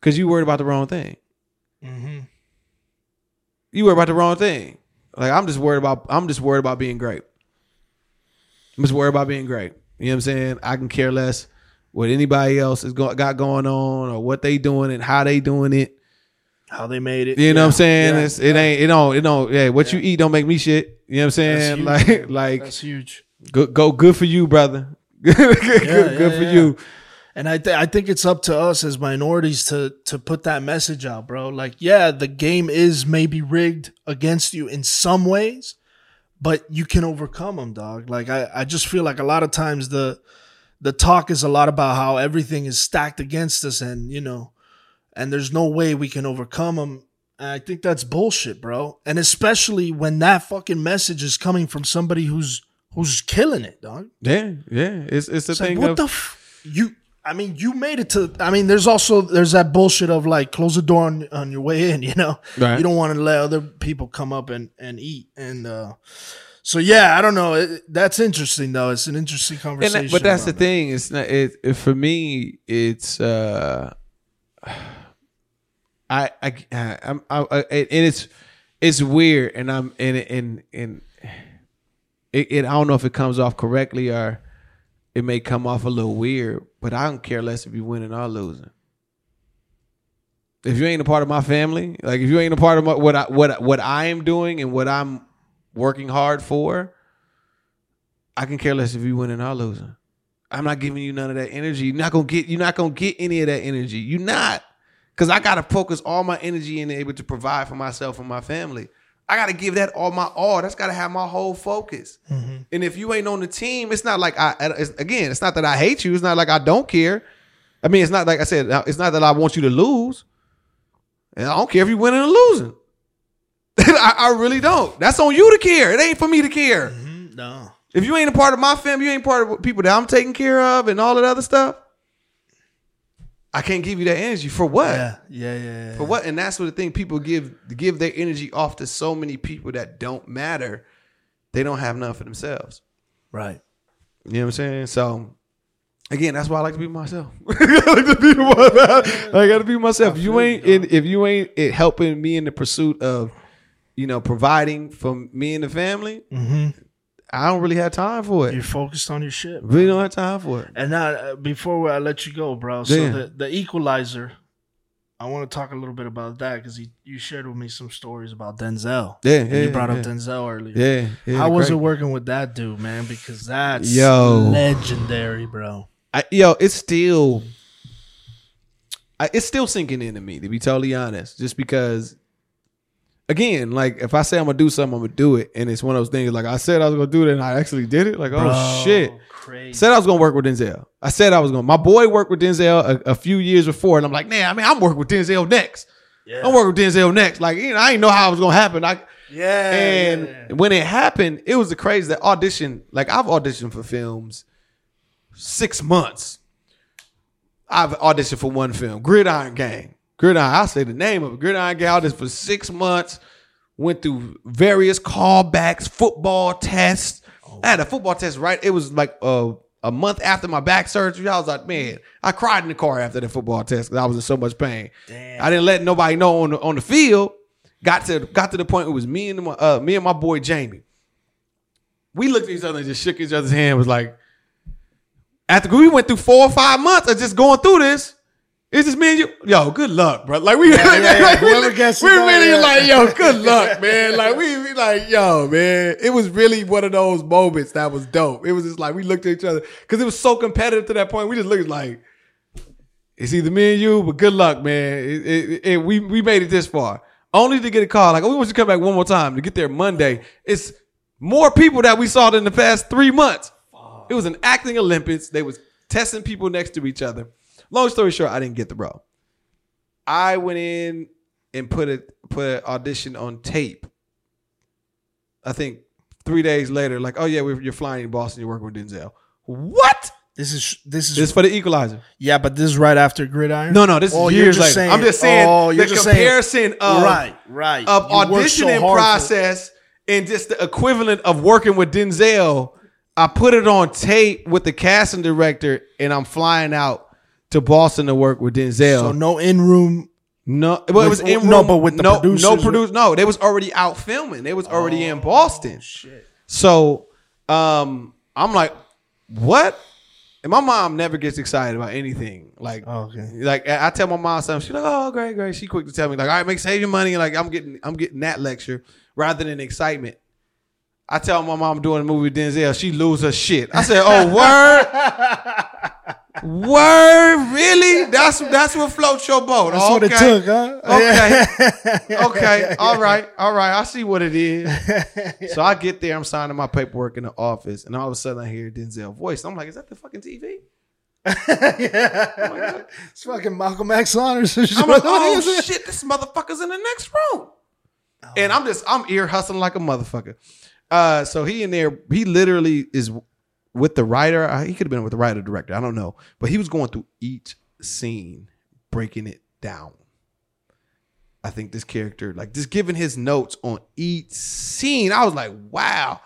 because you worried about the wrong thing. Mm-hmm. You worried about the wrong thing. Like I'm just worried about. I'm just worried about being great. I'm just worried about being great. You know what I'm saying? I can care less what anybody else has go, got going on or what they doing and how they doing it. How they made it. You know what I'm saying? yeah, it's, it ain't it don't it don't yeah. What you eat don't make me shit. You know what I'm saying? Like like That's huge. go, go good for you, brother. good good, yeah, for yeah. you. And I th- I think it's up to us as minorities to to put that message out, bro. Like, yeah, the game is maybe rigged against you in some ways, but you can overcome them, dog. Like, I I just feel like a lot of times the the talk is a lot about how everything is stacked against us, and you know, and there's no way we can overcome them. And I think that's bullshit, bro. And especially when that fucking message is coming from somebody who's who's killing it, dog. Yeah, yeah. It's it's the It's like, thing what of the f- you? I mean, you made it to. I mean, there's also there's that bullshit of like close the door on, on your way in. You know, Right. you don't want to let other people come up and and eat. And uh so yeah, I don't know. It, that's interesting though. It's an interesting conversation. that, but that's the that. thing. It's not it, it for me. It's uh, I I I- I'm I, I, and it's it's weird, and I'm and and and it, it I don't know if it comes off correctly or it may come off a little weird, but I don't care less if you winning or losing. If you ain't a part of my family, like if you ain't a part of my, what I what what I am doing and what I'm working hard for, I can care less if you winning or losing. I'm not giving you none of that energy. You're not gonna get. You're not gonna get any of that energy. You're not, because I gotta focus all my energy and able to provide for myself and my family. I gotta give that all my all. That's gotta have my whole focus. And if you ain't on the team, it's not like I. It's, again, it's not that I hate you. It's not like I don't care. I mean, it's not like I said. It's not that I want you to lose. And I don't care if you winning or losing. I, I really don't. That's on you to care. It ain't for me to care. Mhm, no. If you ain't a part of my family, you ain't part of people that I'm taking care of and all that other stuff. I can't give you that energy for what? Yeah, yeah, yeah. yeah. For what? And that's what the thing people give give their energy off to so many people that don't matter. They don't have none for themselves. Right. You know what I'm saying? So again, that's why I like to be myself. I like to be myself. I got to be myself. If you ain't in, if you ain't it helping me in the pursuit of, you know, providing for me and the family, mm-hmm. I don't really have time for it. You're focused on your shit. bro. Really don't have time for it. And now, uh, before I let you go, bro, so the, the equalizer, I want to talk a little bit about that because you shared with me some stories about Denzel. Yeah, yeah, you brought yeah. up Denzel earlier. Yeah. yeah How was great. it working with that dude, man? Because that's Yo. legendary, bro. I, yo, it's still, I, it's still sinking into me to be totally honest. Just because, again, like if I say I'm gonna do something, I'm gonna do it, and it's one of those things. Like I said I was gonna do it, and I actually did it. Like oh shit. Crazy. Said I was gonna work with Denzel. I said I was gonna. My boy worked with Denzel a, a few years before, and I'm like, man, I mean, I'm working with Denzel next. yeah. I'm working with Denzel next. Like, you know, I didn't know how it was gonna happen. I yeah. and yeah, yeah. when it happened, it was the crazy that audition. Like I've auditioned for films six months. I've auditioned for one film, Gridiron Gang. Gridiron, I'll say the name of it. Gridiron. I auditioned for six months. Went through various callbacks, football tests. I had a football test right. It was like a, a month after my back surgery. I was like, man, I cried in the car after the football test because I was in so much pain. Damn. I didn't let nobody know on the on the field. Got to got to the point it was me and my uh, me and my boy Jamie. We looked at each other and just shook each other's hand. Was like, after we went through four or five months of just going through this, it's just me and you. Yo, good luck, bro. Like we, yeah, yeah. like, we, it we really yeah. like, yo, good luck, man. Like we, we like, yo, man. It was really one of those moments that was dope. It was just like we looked at each other because it was so competitive to that point. We just looked like. It's either me and you, but good luck, man. It, it, it, we we made it this far, only to get a call like, "Oh, we want you to come back one more time to get there Monday." It's more people that we saw than the past three months. It was an acting Olympics. They was testing people next to each other. Long story short, I didn't get the role. I went in and put it put an audition on tape. I think three days later, like, oh yeah, we're, you're flying in Boston. You're working with Denzel. What? This is this is This for the Equalizer? yeah, but this is right after Gridiron. No, no, this Oh, is you're years just later. saying- I'm just saying oh, you're the just saying- comparison of right, right. of You worked so auditioning process and just the equivalent of working with Denzel. I put it on tape with the casting director, and I'm flying out to Boston to work with Denzel. So no in room. No, well, it was in room. no, but with the no, producers- no produce, no, they was already out filming. They was already in Boston. Shit. So, um, I'm like, what? And my mom never gets excited about anything. Like, Oh, Okay. like I I tell my mom something, she's like, oh, great, great. She quick to tell me, like, all right, make save your money. Like, I'm getting, I'm getting that lecture rather than excitement. I tell my mom I'm doing a movie with Denzel, she lose her shit. I said, oh, word. Word, really? That's that's what floats your boat. That's what it Okay. took, huh? Okay. okay. All right. All right. I see what it is. So I get there. I'm signing my paperwork in the office, and all of a sudden I hear Denzel voice. I'm like, is that the fucking TV? yeah. It's fucking Malcolm X Honors. and shit. I'm like, oh shit, this motherfucker's in the next room. And I'm just, I'm ear hustling like a motherfucker. Uh, so he in there, he literally is with the writer. He could have been with the writer director. I don't know, but he was going through each scene, breaking it down. I think this character, like just giving his notes on each scene. I was like, wow.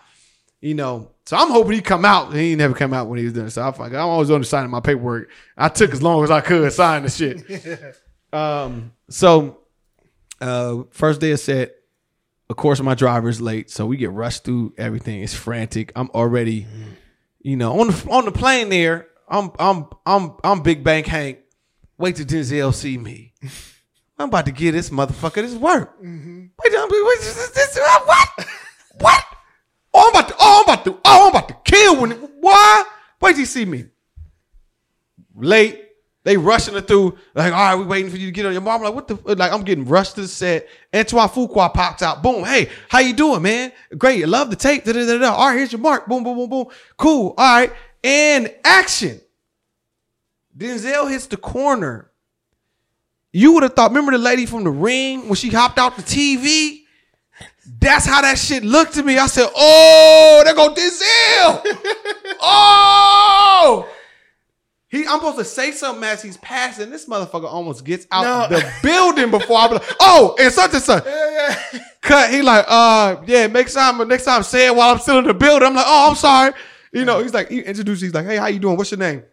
You know, so I'm hoping he come out. He never come out when he was doing. So I'm always on the signing my paperwork. I took as long as I could sign the shit. um, so uh first day of set, of course my driver's late, so we get rushed through everything. It's frantic. I'm already, you know, on the on the plane there. I'm I'm I'm I'm Big Bank Hank. Wait till Denzel see me. I'm about to give this motherfucker this work. Mm-hmm. Wait, till- wait, wait, this, this, what? What? Oh, I'm about to. Oh, I'm about to. Oh, I'm about to kill when. Why? Wait till you see me. Late. They rushing it through. Like, all right, we waiting for you to get on your mom. I'm like, what the? Like, I'm getting rushed to the set. Antoine Fuqua pops out. Boom. Hey, how you doing, man? Great. I love the tape. Da, da, da, da. All right, here's your mark. Boom, boom, boom, boom. Cool. All right. And action. Denzel hits the corner. You would have thought, remember the lady from the ring when she hopped out the TV? That's how that shit looked to me. I said, oh, there go Denzel. oh. He, I'm supposed to say something as he's passing. This motherfucker almost gets out No. the building before I'm like, oh, and such and such. Cut. He like, uh, yeah, next time, next time say it while I'm still in the building. I'm like, oh, I'm sorry. You know, he's like, he introduces, he's like, hey, how you doing? What's your name?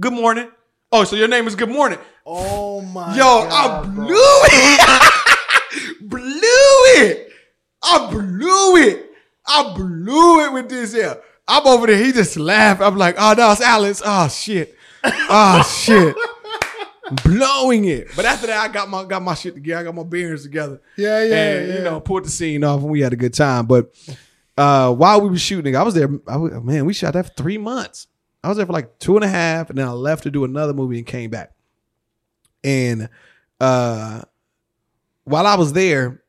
Good morning. Oh, so your name is Good Morning. Oh my Yo, God, I bro. blew it. blew it. I blew it. I blew it with Denzel. I'm over there. He just laughed. I'm like, oh, no, it's Alex. Oh, shit. Oh, shit. Blowing it. But after that, I got my got my shit together. I got my bearings together. Yeah, yeah, And, yeah. you know, pulled the scene off and we had a good time. But uh, while we were shooting, I was there. I was, man, we shot that for three months. I was there for like two and a half, and then I left to do another movie and came back. And uh, while I was there,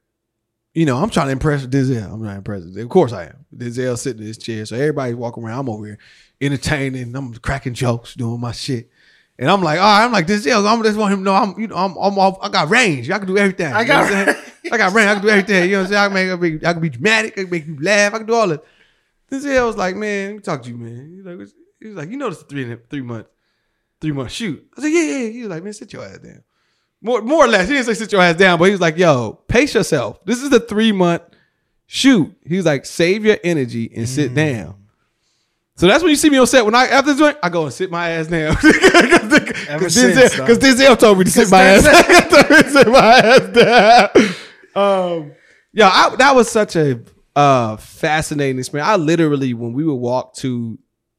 you know, I'm trying to impress Denzel. I'm not impressed. Of course I am. Denzel sitting in his chair. So everybody's walking around. I'm over here entertaining. I'm cracking jokes, doing my shit. And I'm like, all right, I'm like Denzel. I'm just want him to know I'm, you know, I'm, I'm off. I got range. I can do everything. I You know got saying? I got range. I can do everything. You know what I'm saying? I can make, I can be, I can be dramatic. I can make you laugh. I can do all that. Denzel was like, man, let me talk to you, man. He's like, he was like, you know, this is three and three months, three month shoot. I said, yeah, yeah. He was like, man, sit your ass down. More, more or less. He didn't say sit your ass down, but he was like, yo, pace yourself. This is the three month shoot. He was like, save your energy and sit Mm. down. So that's when you see me on set. When I after the joint, I go and sit my ass down. Because Denzel. 'cause Denzel told me to sit my ass. to sit my ass down. Um, yeah, I, that was such a uh, fascinating experience. I literally, when we would walk to,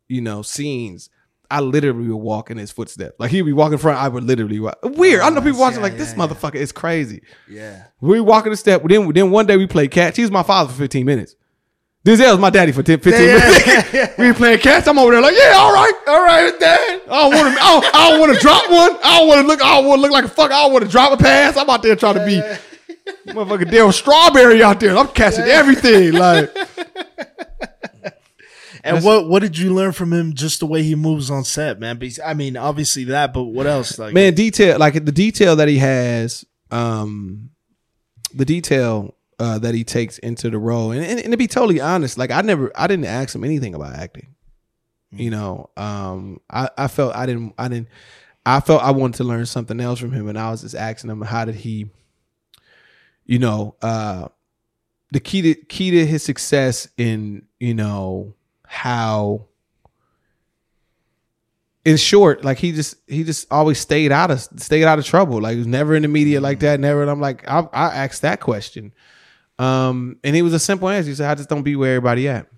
you know, scenes, I literally would walk in his footsteps. Like he'd be walking in front, I would literally walk. Weird. I know people watching yeah, like this yeah. motherfucker is crazy. Yeah. We walking the step. Then, then one day we played catch. He was my father for 15 minutes. Denzel was my daddy for 10, 15 Yeah, minutes. yeah, yeah. we playing catch. I'm over there like, yeah, all right, all right, dad. I don't want to. I don't, I don't want to drop one. I don't want to look. I don't want to look like a fuck. I don't want to drop a pass. I'm out there trying to be motherfucking Darryl Strawberry out there. I'm catching everything. Like, And what what did you learn from him? Just the way he moves on set, man. I mean, obviously that, but what else? Like, man detail like the detail that he has um the detail uh that he takes into the role and, and, and to be totally honest like i never i didn't ask him anything about acting you know um i i felt i didn't i didn't i felt i wanted to learn something else from him and i was just asking him how did he you know uh the key to key to his success in you know how in short, like he just he just always stayed out of stayed out of trouble. Like he was never in the media like that. Never. And I'm like, I, I asked that question, um, and it was a simple answer. He said, "I just don't be where everybody at."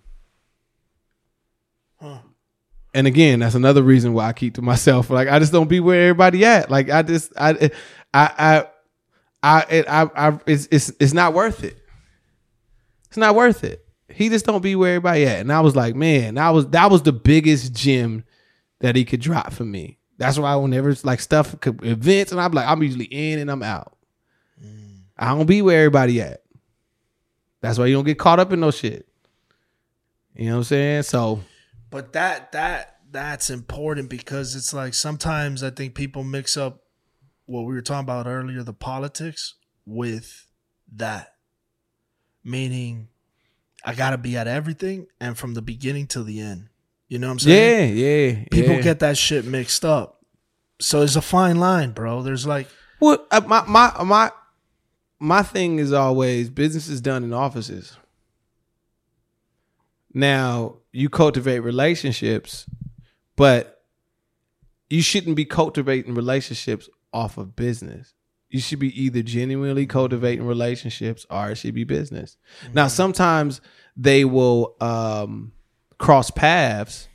And again, that's another reason why I keep to myself. Like I just don't be where everybody at. Like I just I I I I it, I, I it's it's it's not worth it. It's not worth it. He just don't be where everybody at. And I was like, man, that was that was the biggest gem that he could drop for me. That's why whenever it's like stuff could- events and I'm like, I'm usually in and I'm out. Mm. I don't be where everybody at. That's why you don't get caught up in no shit. You know what I'm saying? So But that that that's important because it's like sometimes I think people mix up what we were talking about earlier, the politics, with that. Meaning I gotta be at everything and from the beginning till the end. You know what I'm saying? yeah, yeah. People yeah. get that shit mixed up. So it's a fine line, bro. There's like Well, uh, my my my my thing is always business is done in offices. Now you cultivate relationships, but you shouldn't be cultivating relationships off of business. You should be either genuinely cultivating relationships or it should be business. Now sometimes they will um, cross paths,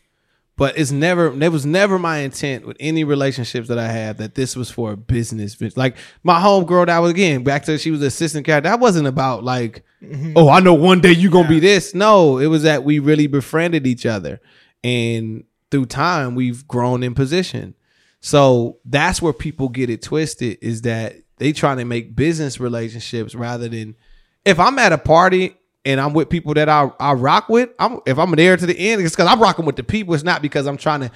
but it's never it was never my intent with any relationships that I had that this was for a business. Like my homegirl that was again back to she was assistant character. That wasn't about like, oh, I know one day you're gonna be this. No, it was that we really befriended each other, and through time we've grown in position. So that's where people get it twisted is that they trying to make business relationships rather than if I'm at a party and I'm with people that I, I rock with, I'm if I'm there to the end, it's because I'm rocking with the people. It's not because I'm trying to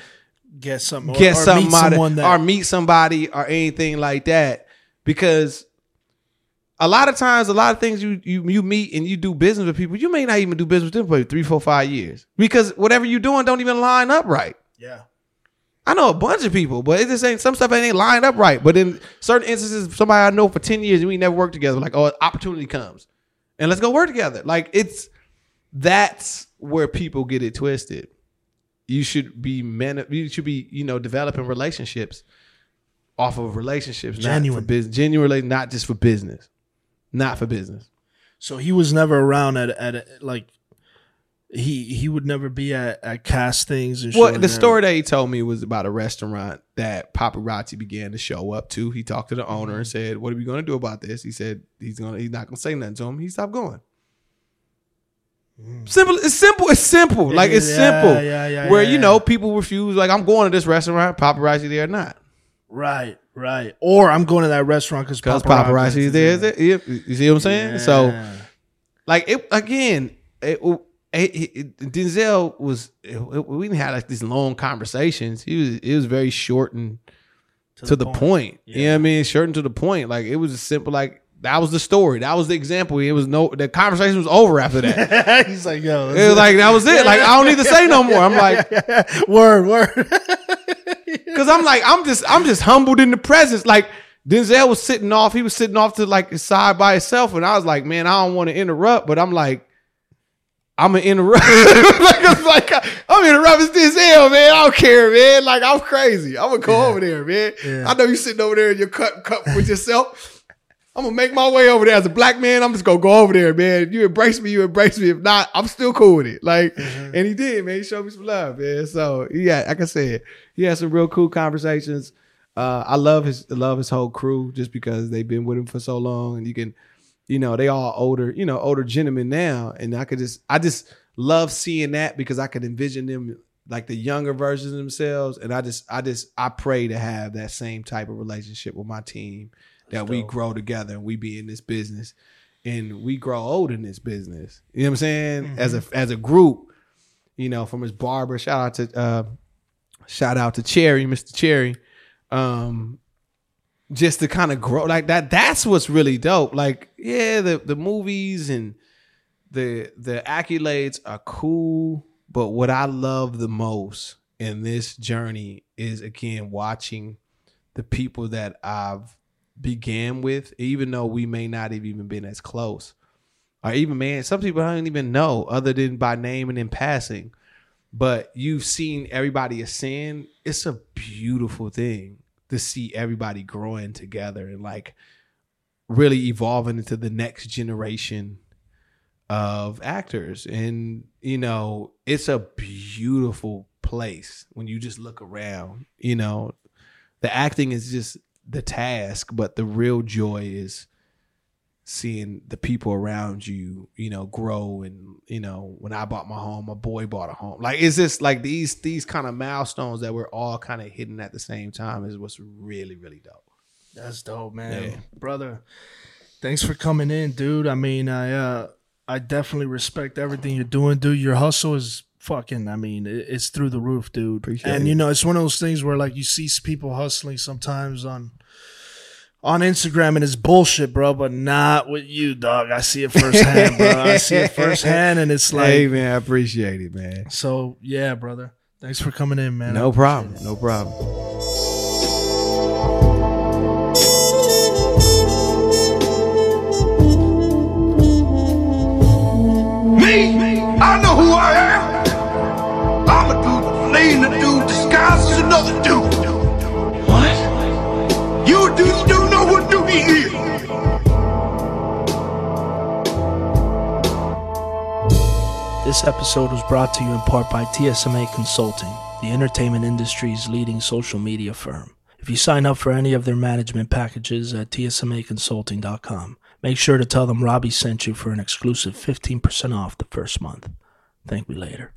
get something get or, or somebody meet that or meet somebody or anything like that. Because a lot of times, a lot of things you you you meet and you do business with people, you may not even do business with them for three, four, five years because whatever you're doing don't even line up right. Yeah. I know a bunch of people, but it just ain't some stuff ain't lined up right. But in certain instances, somebody I know for ten years and we never worked together, like oh, opportunity comes, and let's go work together. Like it's that's where people get it twisted. You should be man. You should be you know developing relationships off of relationships, Genuine. for business, genuinely, not just for business, not for business. So he was never around at at like he he would never be at, at castings and Well, the them. story that he told me was about a restaurant that paparazzi began to show up to. He talked to the owner and mm-hmm. said, "What are we going to do about this?" He said he's gonna he's not going to say nothing to him. He stopped going. Mm. Simple. It's simple. It's simple. Like it's Yeah, simple. yeah, yeah, Where you know people refuse. Like I'm going to this restaurant. Paparazzi there or not? Right, right. Or I'm going to that restaurant because paparazzi is there. Is it? You you see what I'm saying? So like it again. It, it, it- Denzel was. we didn't have like these long conversations. He was. It was very short and to, the, point. You know what I mean? Short and to the point. Like it was a simple. Like that was the story. That was the example. It was no. The conversation was over after that. he's like, yo, it was like that was it. Like I don't need to say no more. I'm like, word, word. because I'm like, I'm just, I'm just humbled in the presence. Like Denzel was sitting off. He was sitting off to like his side by himself, and I was like, man, I don't want to interrupt, but I'm like. I'm gonna interrupt. like, like I'm interrupting Denzel, man. I don't care, man. Like I'm crazy. I'm gonna go over there, man. Yeah. I know you sitting over there in your cup, cup with yourself. I'm gonna make my way over there as a black man. I'm just gonna go over there, man. If you embrace me, you embrace me. If not, I'm still cool with it. Like, Mm-hmm. and he did, man. He showed me some love, man. So yeah, like I said, he had some real cool conversations. Uh, I love his, I love his whole crew just because they've been with him for so long, and you can, you know, they all older, you know, older gentlemen now, and I could just, I just love seeing that because I could envision them like the younger versions of themselves, and I just, I just, I pray to have that same type of relationship with my team that we grow together and we be in this business and we grow old in this business. You know what I'm saying? As a as a group. you know, from his barber. Shout out to uh shout out to Cherry, Mr. Cherry. Um just to kind of grow like that that's what's really dope. Like, yeah, the the movies and the the accolades are cool, but what I love the most in this journey is again watching the people that I've began with, even though we may not have even been as close. Or even man, some people I don't even know other than by name and in passing. But you've seen everybody ascend. It's a beautiful thing to see everybody growing together and like really evolving into the next generation of actors. And, you know, it's a beautiful place when you just look around. You know, the acting is just the task, but the real joy is seeing the people around you, you know, grow and you know, when I bought my home, my boy bought a home. Like it's just like these these kind of milestones that we're all kind of hitting at the same time is what's really, really dope. That's dope, man. Yeah. Brother, thanks for coming in, dude. I mean, I uh I definitely respect everything you're doing, dude. Your hustle is fucking, I mean, it's through the roof, dude. Appreciate and it. you know, it's one of those things where like you see people hustling sometimes on on Instagram and it's bullshit, bro, but not with you, dog. I see it firsthand, bro. I see it firsthand and it's like hey man, I appreciate it, man. so yeah, brother. Thanks for coming in, man. No problem. it. No problem. Me, I know who I am. I'm a dude playing a dude disguised as another dude. This episode was brought to you in part by TSMA Consulting, the entertainment industry's leading social media firm. If you sign up for any of their management packages at tsmaconsulting.com, make sure to tell them Robbie sent you for an exclusive 15% off the first month. Thank me later.